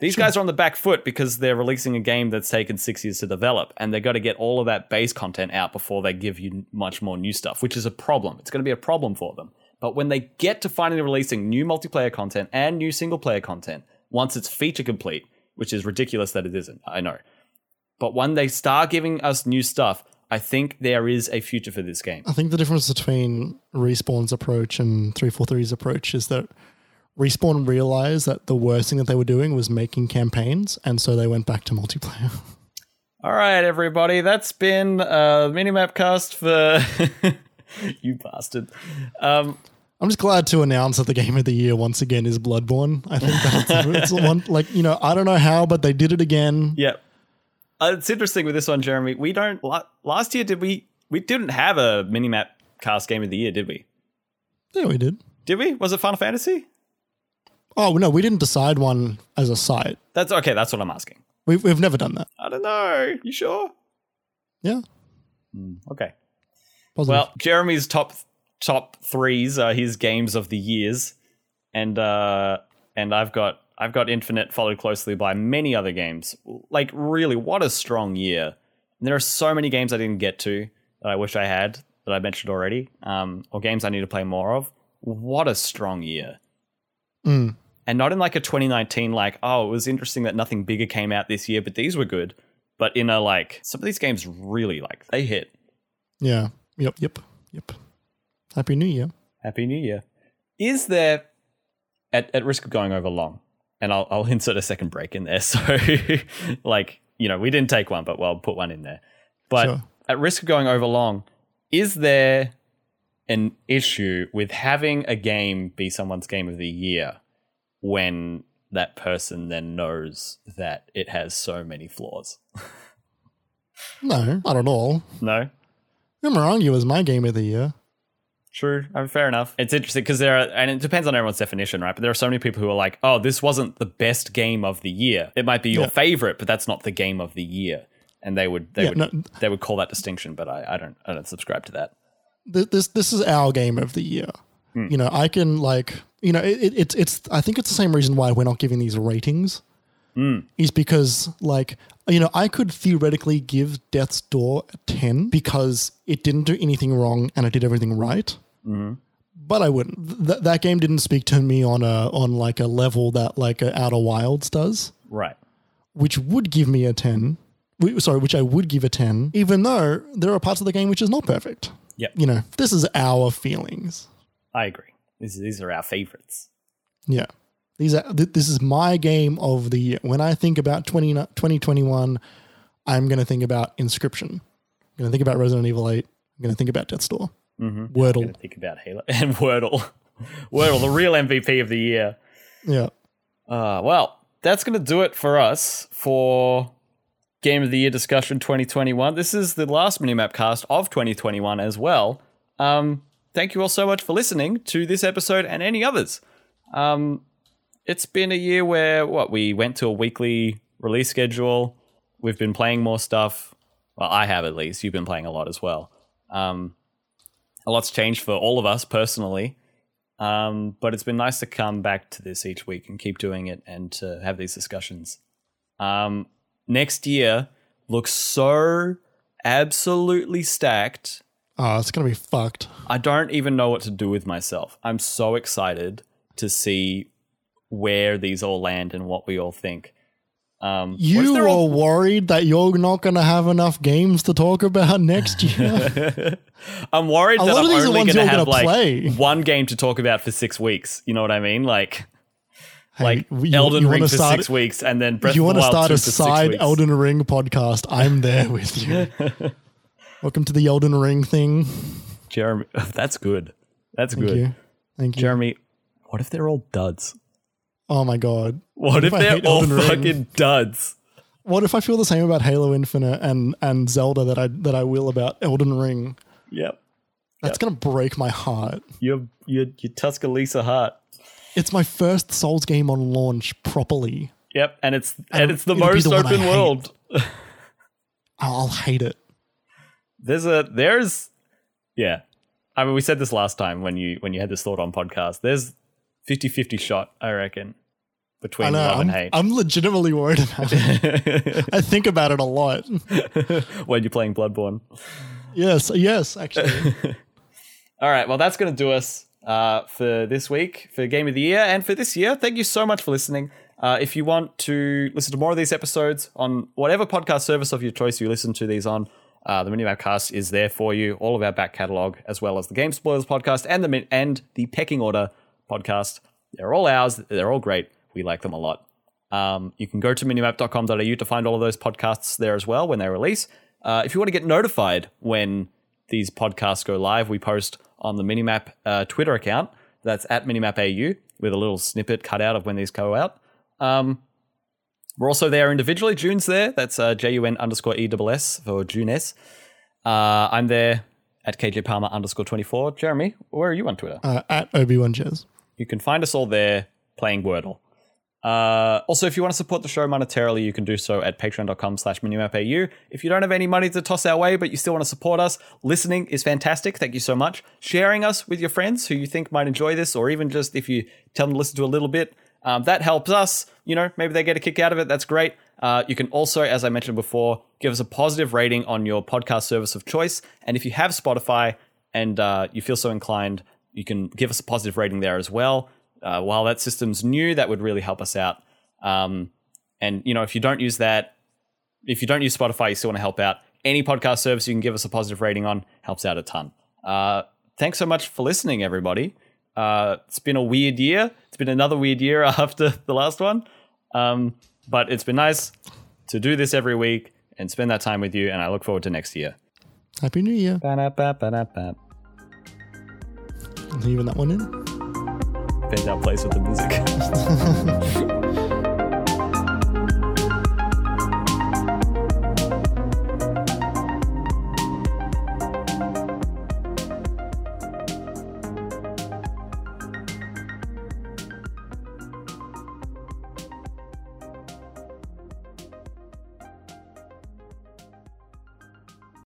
These guys are on the back foot because they're releasing a game that's taken six years to develop, and they've got to get all of that base content out before they give you much more new stuff, which is a problem. It's going to be a problem for them. But when they get to finally releasing new multiplayer content and new single player content, once it's feature complete, which is ridiculous that it isn't, I know. But when they start giving us new stuff, I think there is a future for this game.
I think the difference between Respawn's approach and 343's approach is that Respawn realized that the worst thing that they were doing was making campaigns, and so they went back to multiplayer.
All right, everybody, that's been uh, Minimap Cast for you bastard. Um,
I'm just glad to announce that the game of the year once again is Bloodborne. I think that's it's the one like you know I don't know how, but they did it again.
yeah, uh, it's interesting with this one, Jeremy. We don't. Last year, did we? We didn't have a Minimap Cast Game of the Year, did we?
Yeah, we did.
Did we? Was it Final Fantasy?
Oh no, we didn't decide one as a site.
That's okay. That's what I'm asking.
We've we've never done that.
I don't know. You sure?
Yeah,
Okay.
positive.
Well, Jeremy's top top threes are his games of the years, and uh, and I've got I've got Infinite followed closely by many other games. Like really, what a strong year! And there are so many games I didn't get to that I wish I had that I mentioned already, um, or games I need to play more of. What a strong year!
Mm.
And not in like a 2019, like oh, it was interesting that nothing bigger came out this year, but these were good. But in a like, some of these games really like they hit.
yeah, yep, yep, yep. Happy New Year.
Happy New Year. Is there, at, at risk of going over long, and I'll, I'll insert a second break in there. So, like, you know, we didn't take one, but we'll put one in there. But
Sure.
at risk of going over long, is there an issue with having a game be someone's game of the year when that person then knows that it has so many flaws?
No, not at all.
No?
Boomerang was my game of the year.
True. I mean, fair enough. It's interesting because there are, and it depends on everyone's definition, right? But there are so many people who are like, "Oh, this wasn't the best game of the year. It might be your
Yeah.
favorite, but that's not the game of the year." And they would, they
Yeah,
would,
no-
they would call that distinction. But I, I don't, I don't subscribe to that.
This this is our game of the year. Hmm. You know, I can like you know it, it, it's it's I think it's the same reason why we're not giving these ratings. Hmm. Is because like you know I could theoretically give Death's Door a ten because it didn't do anything wrong and it did everything right. Mm-hmm. But I wouldn't. Th- that game didn't speak to me on a on like a level that like a Outer Wilds does.
Right.
which would give me a 10. Sorry, which I would give a 10, even though there are parts of the game which is not perfect.
Yeah.
You know, this is our feelings.
I agree. These, these are our favorites.
Yeah. These are th- this is my game of the year. When I think about 20, 2021, I'm going to think about Inscryption. I'm going to think about Resident Evil 8. I'm going to think about Death's Door.
I'm
Wordle.
think about Halo and Wordle. Wordle, the real MVP of the year.
Yeah.
Uh, well, that's going to do it for us for Game of the Year discussion 2021. This is the last Minimap cast of 2021 as well. Um, thank you all so much for listening to this episode and any others. Um, it's been a year where what we went to a weekly release schedule. We've been playing more stuff. Well, I have at least. You've been playing a lot as well. Um, a lot's changed for all of us personally. Um, but it's been nice to come back to this each week and keep doing it and to have these discussions. Um, next year looks so absolutely stacked.
Oh, it's going to be fucked.
I don't even know what to do with myself. I'm so excited to see where these all land and what we all think. Um,
You
they're all-
worried that you're not going to have enough games to talk about next year.
I'm worried
A
that
lot
I'm
of these are
only going to have like
play.
one game to talk about for six weeks. You know what I mean? Like,
Hey,
like
you-
Elden
you
Ring for
start-
six weeks, and then Breath
you want to start
2
a side. Elden Ring podcast? I'm there with you. Welcome to the Elden Ring thing.
Jeremy, that's good. That's
Thank
good.
you. Thank you.
Jeremy, what if they're all duds?
Oh my god.
What, if,
I
they're all
Elden Ring?
fucking duds?
What if I feel the same about Halo Infinite and and Zelda that I that I will about Elden Ring?
Yep.
That's gonna break my heart.
Your your your Tuscaloosa heart.
It's my first Souls game on launch properly.
Yep, and it's and, it's the most
the
open world.
I'll hate it.
There's a there's yeah. I mean we said this last time when you when you had this thought on podcast. There's 50-50 shot, I reckon,
I
between
know.
love
I'm,
and hate.
I'm legitimately worried about it. I think about it a lot.
when you're playing Bloodborne.
Yes, yes, actually.
All right, well, that's going to do us uh, for this week, for Game of the Year, and for this year. Thank you so much for listening. Uh, if you want to listen to more of these episodes on whatever podcast service of your choice you listen to these on, uh, the Minimap Cast is there for you. All of our back catalog, as well as the Game Spoilers podcast and the and the Pecking Order podcast. They're all ours. They're all great. We like them a lot. Um, you can go to minimap.com.au to find all of those podcasts there as well when they release. Uh, if you want to get notified when these podcasts go live, we post on the Minimap uh, Twitter account. That's at minimapau with a little snippet cut out of when these go out. Um, we're also there individually. June's there. That's uh, J U N underscore E double S for June S. Uh, I'm there at KJ Palmer underscore 24. Jeremy, where are you on Twitter?
uh, at Obi Wan Jez.
You can find us all there playing Wordle. Uh, also, if you want to support the show monetarily, you can do so at patreon.com slash minimapau. If you don't have any money to toss our way, but you still want to support us, listening is fantastic. Thank you so much. Sharing us with your friends who you think might enjoy this, or even just if you tell them to listen to a little bit, um, that helps us. You know, maybe they get a kick out of it. That's great. Uh, you can also, as I mentioned before, give us a positive rating on your podcast service of choice. And if you have Spotify and uh, you feel so inclined, you can give us a positive rating there as well. Uh, while that system's new, that would really help us out. Um, and you know, if you don't use that, if you don't use Spotify, you still want to help out. Any podcast service you can give us a positive rating on helps out a ton. Uh, thanks so much for listening, everybody. Uh, it's been a weird year. It's been another weird year after the last one, um, but it's been nice to do this every week and spend that time with you. And I look forward to next year.
Happy New Year.
Ba-da-ba-ba-da-ba.
Leaving that one in.
It plays with the music.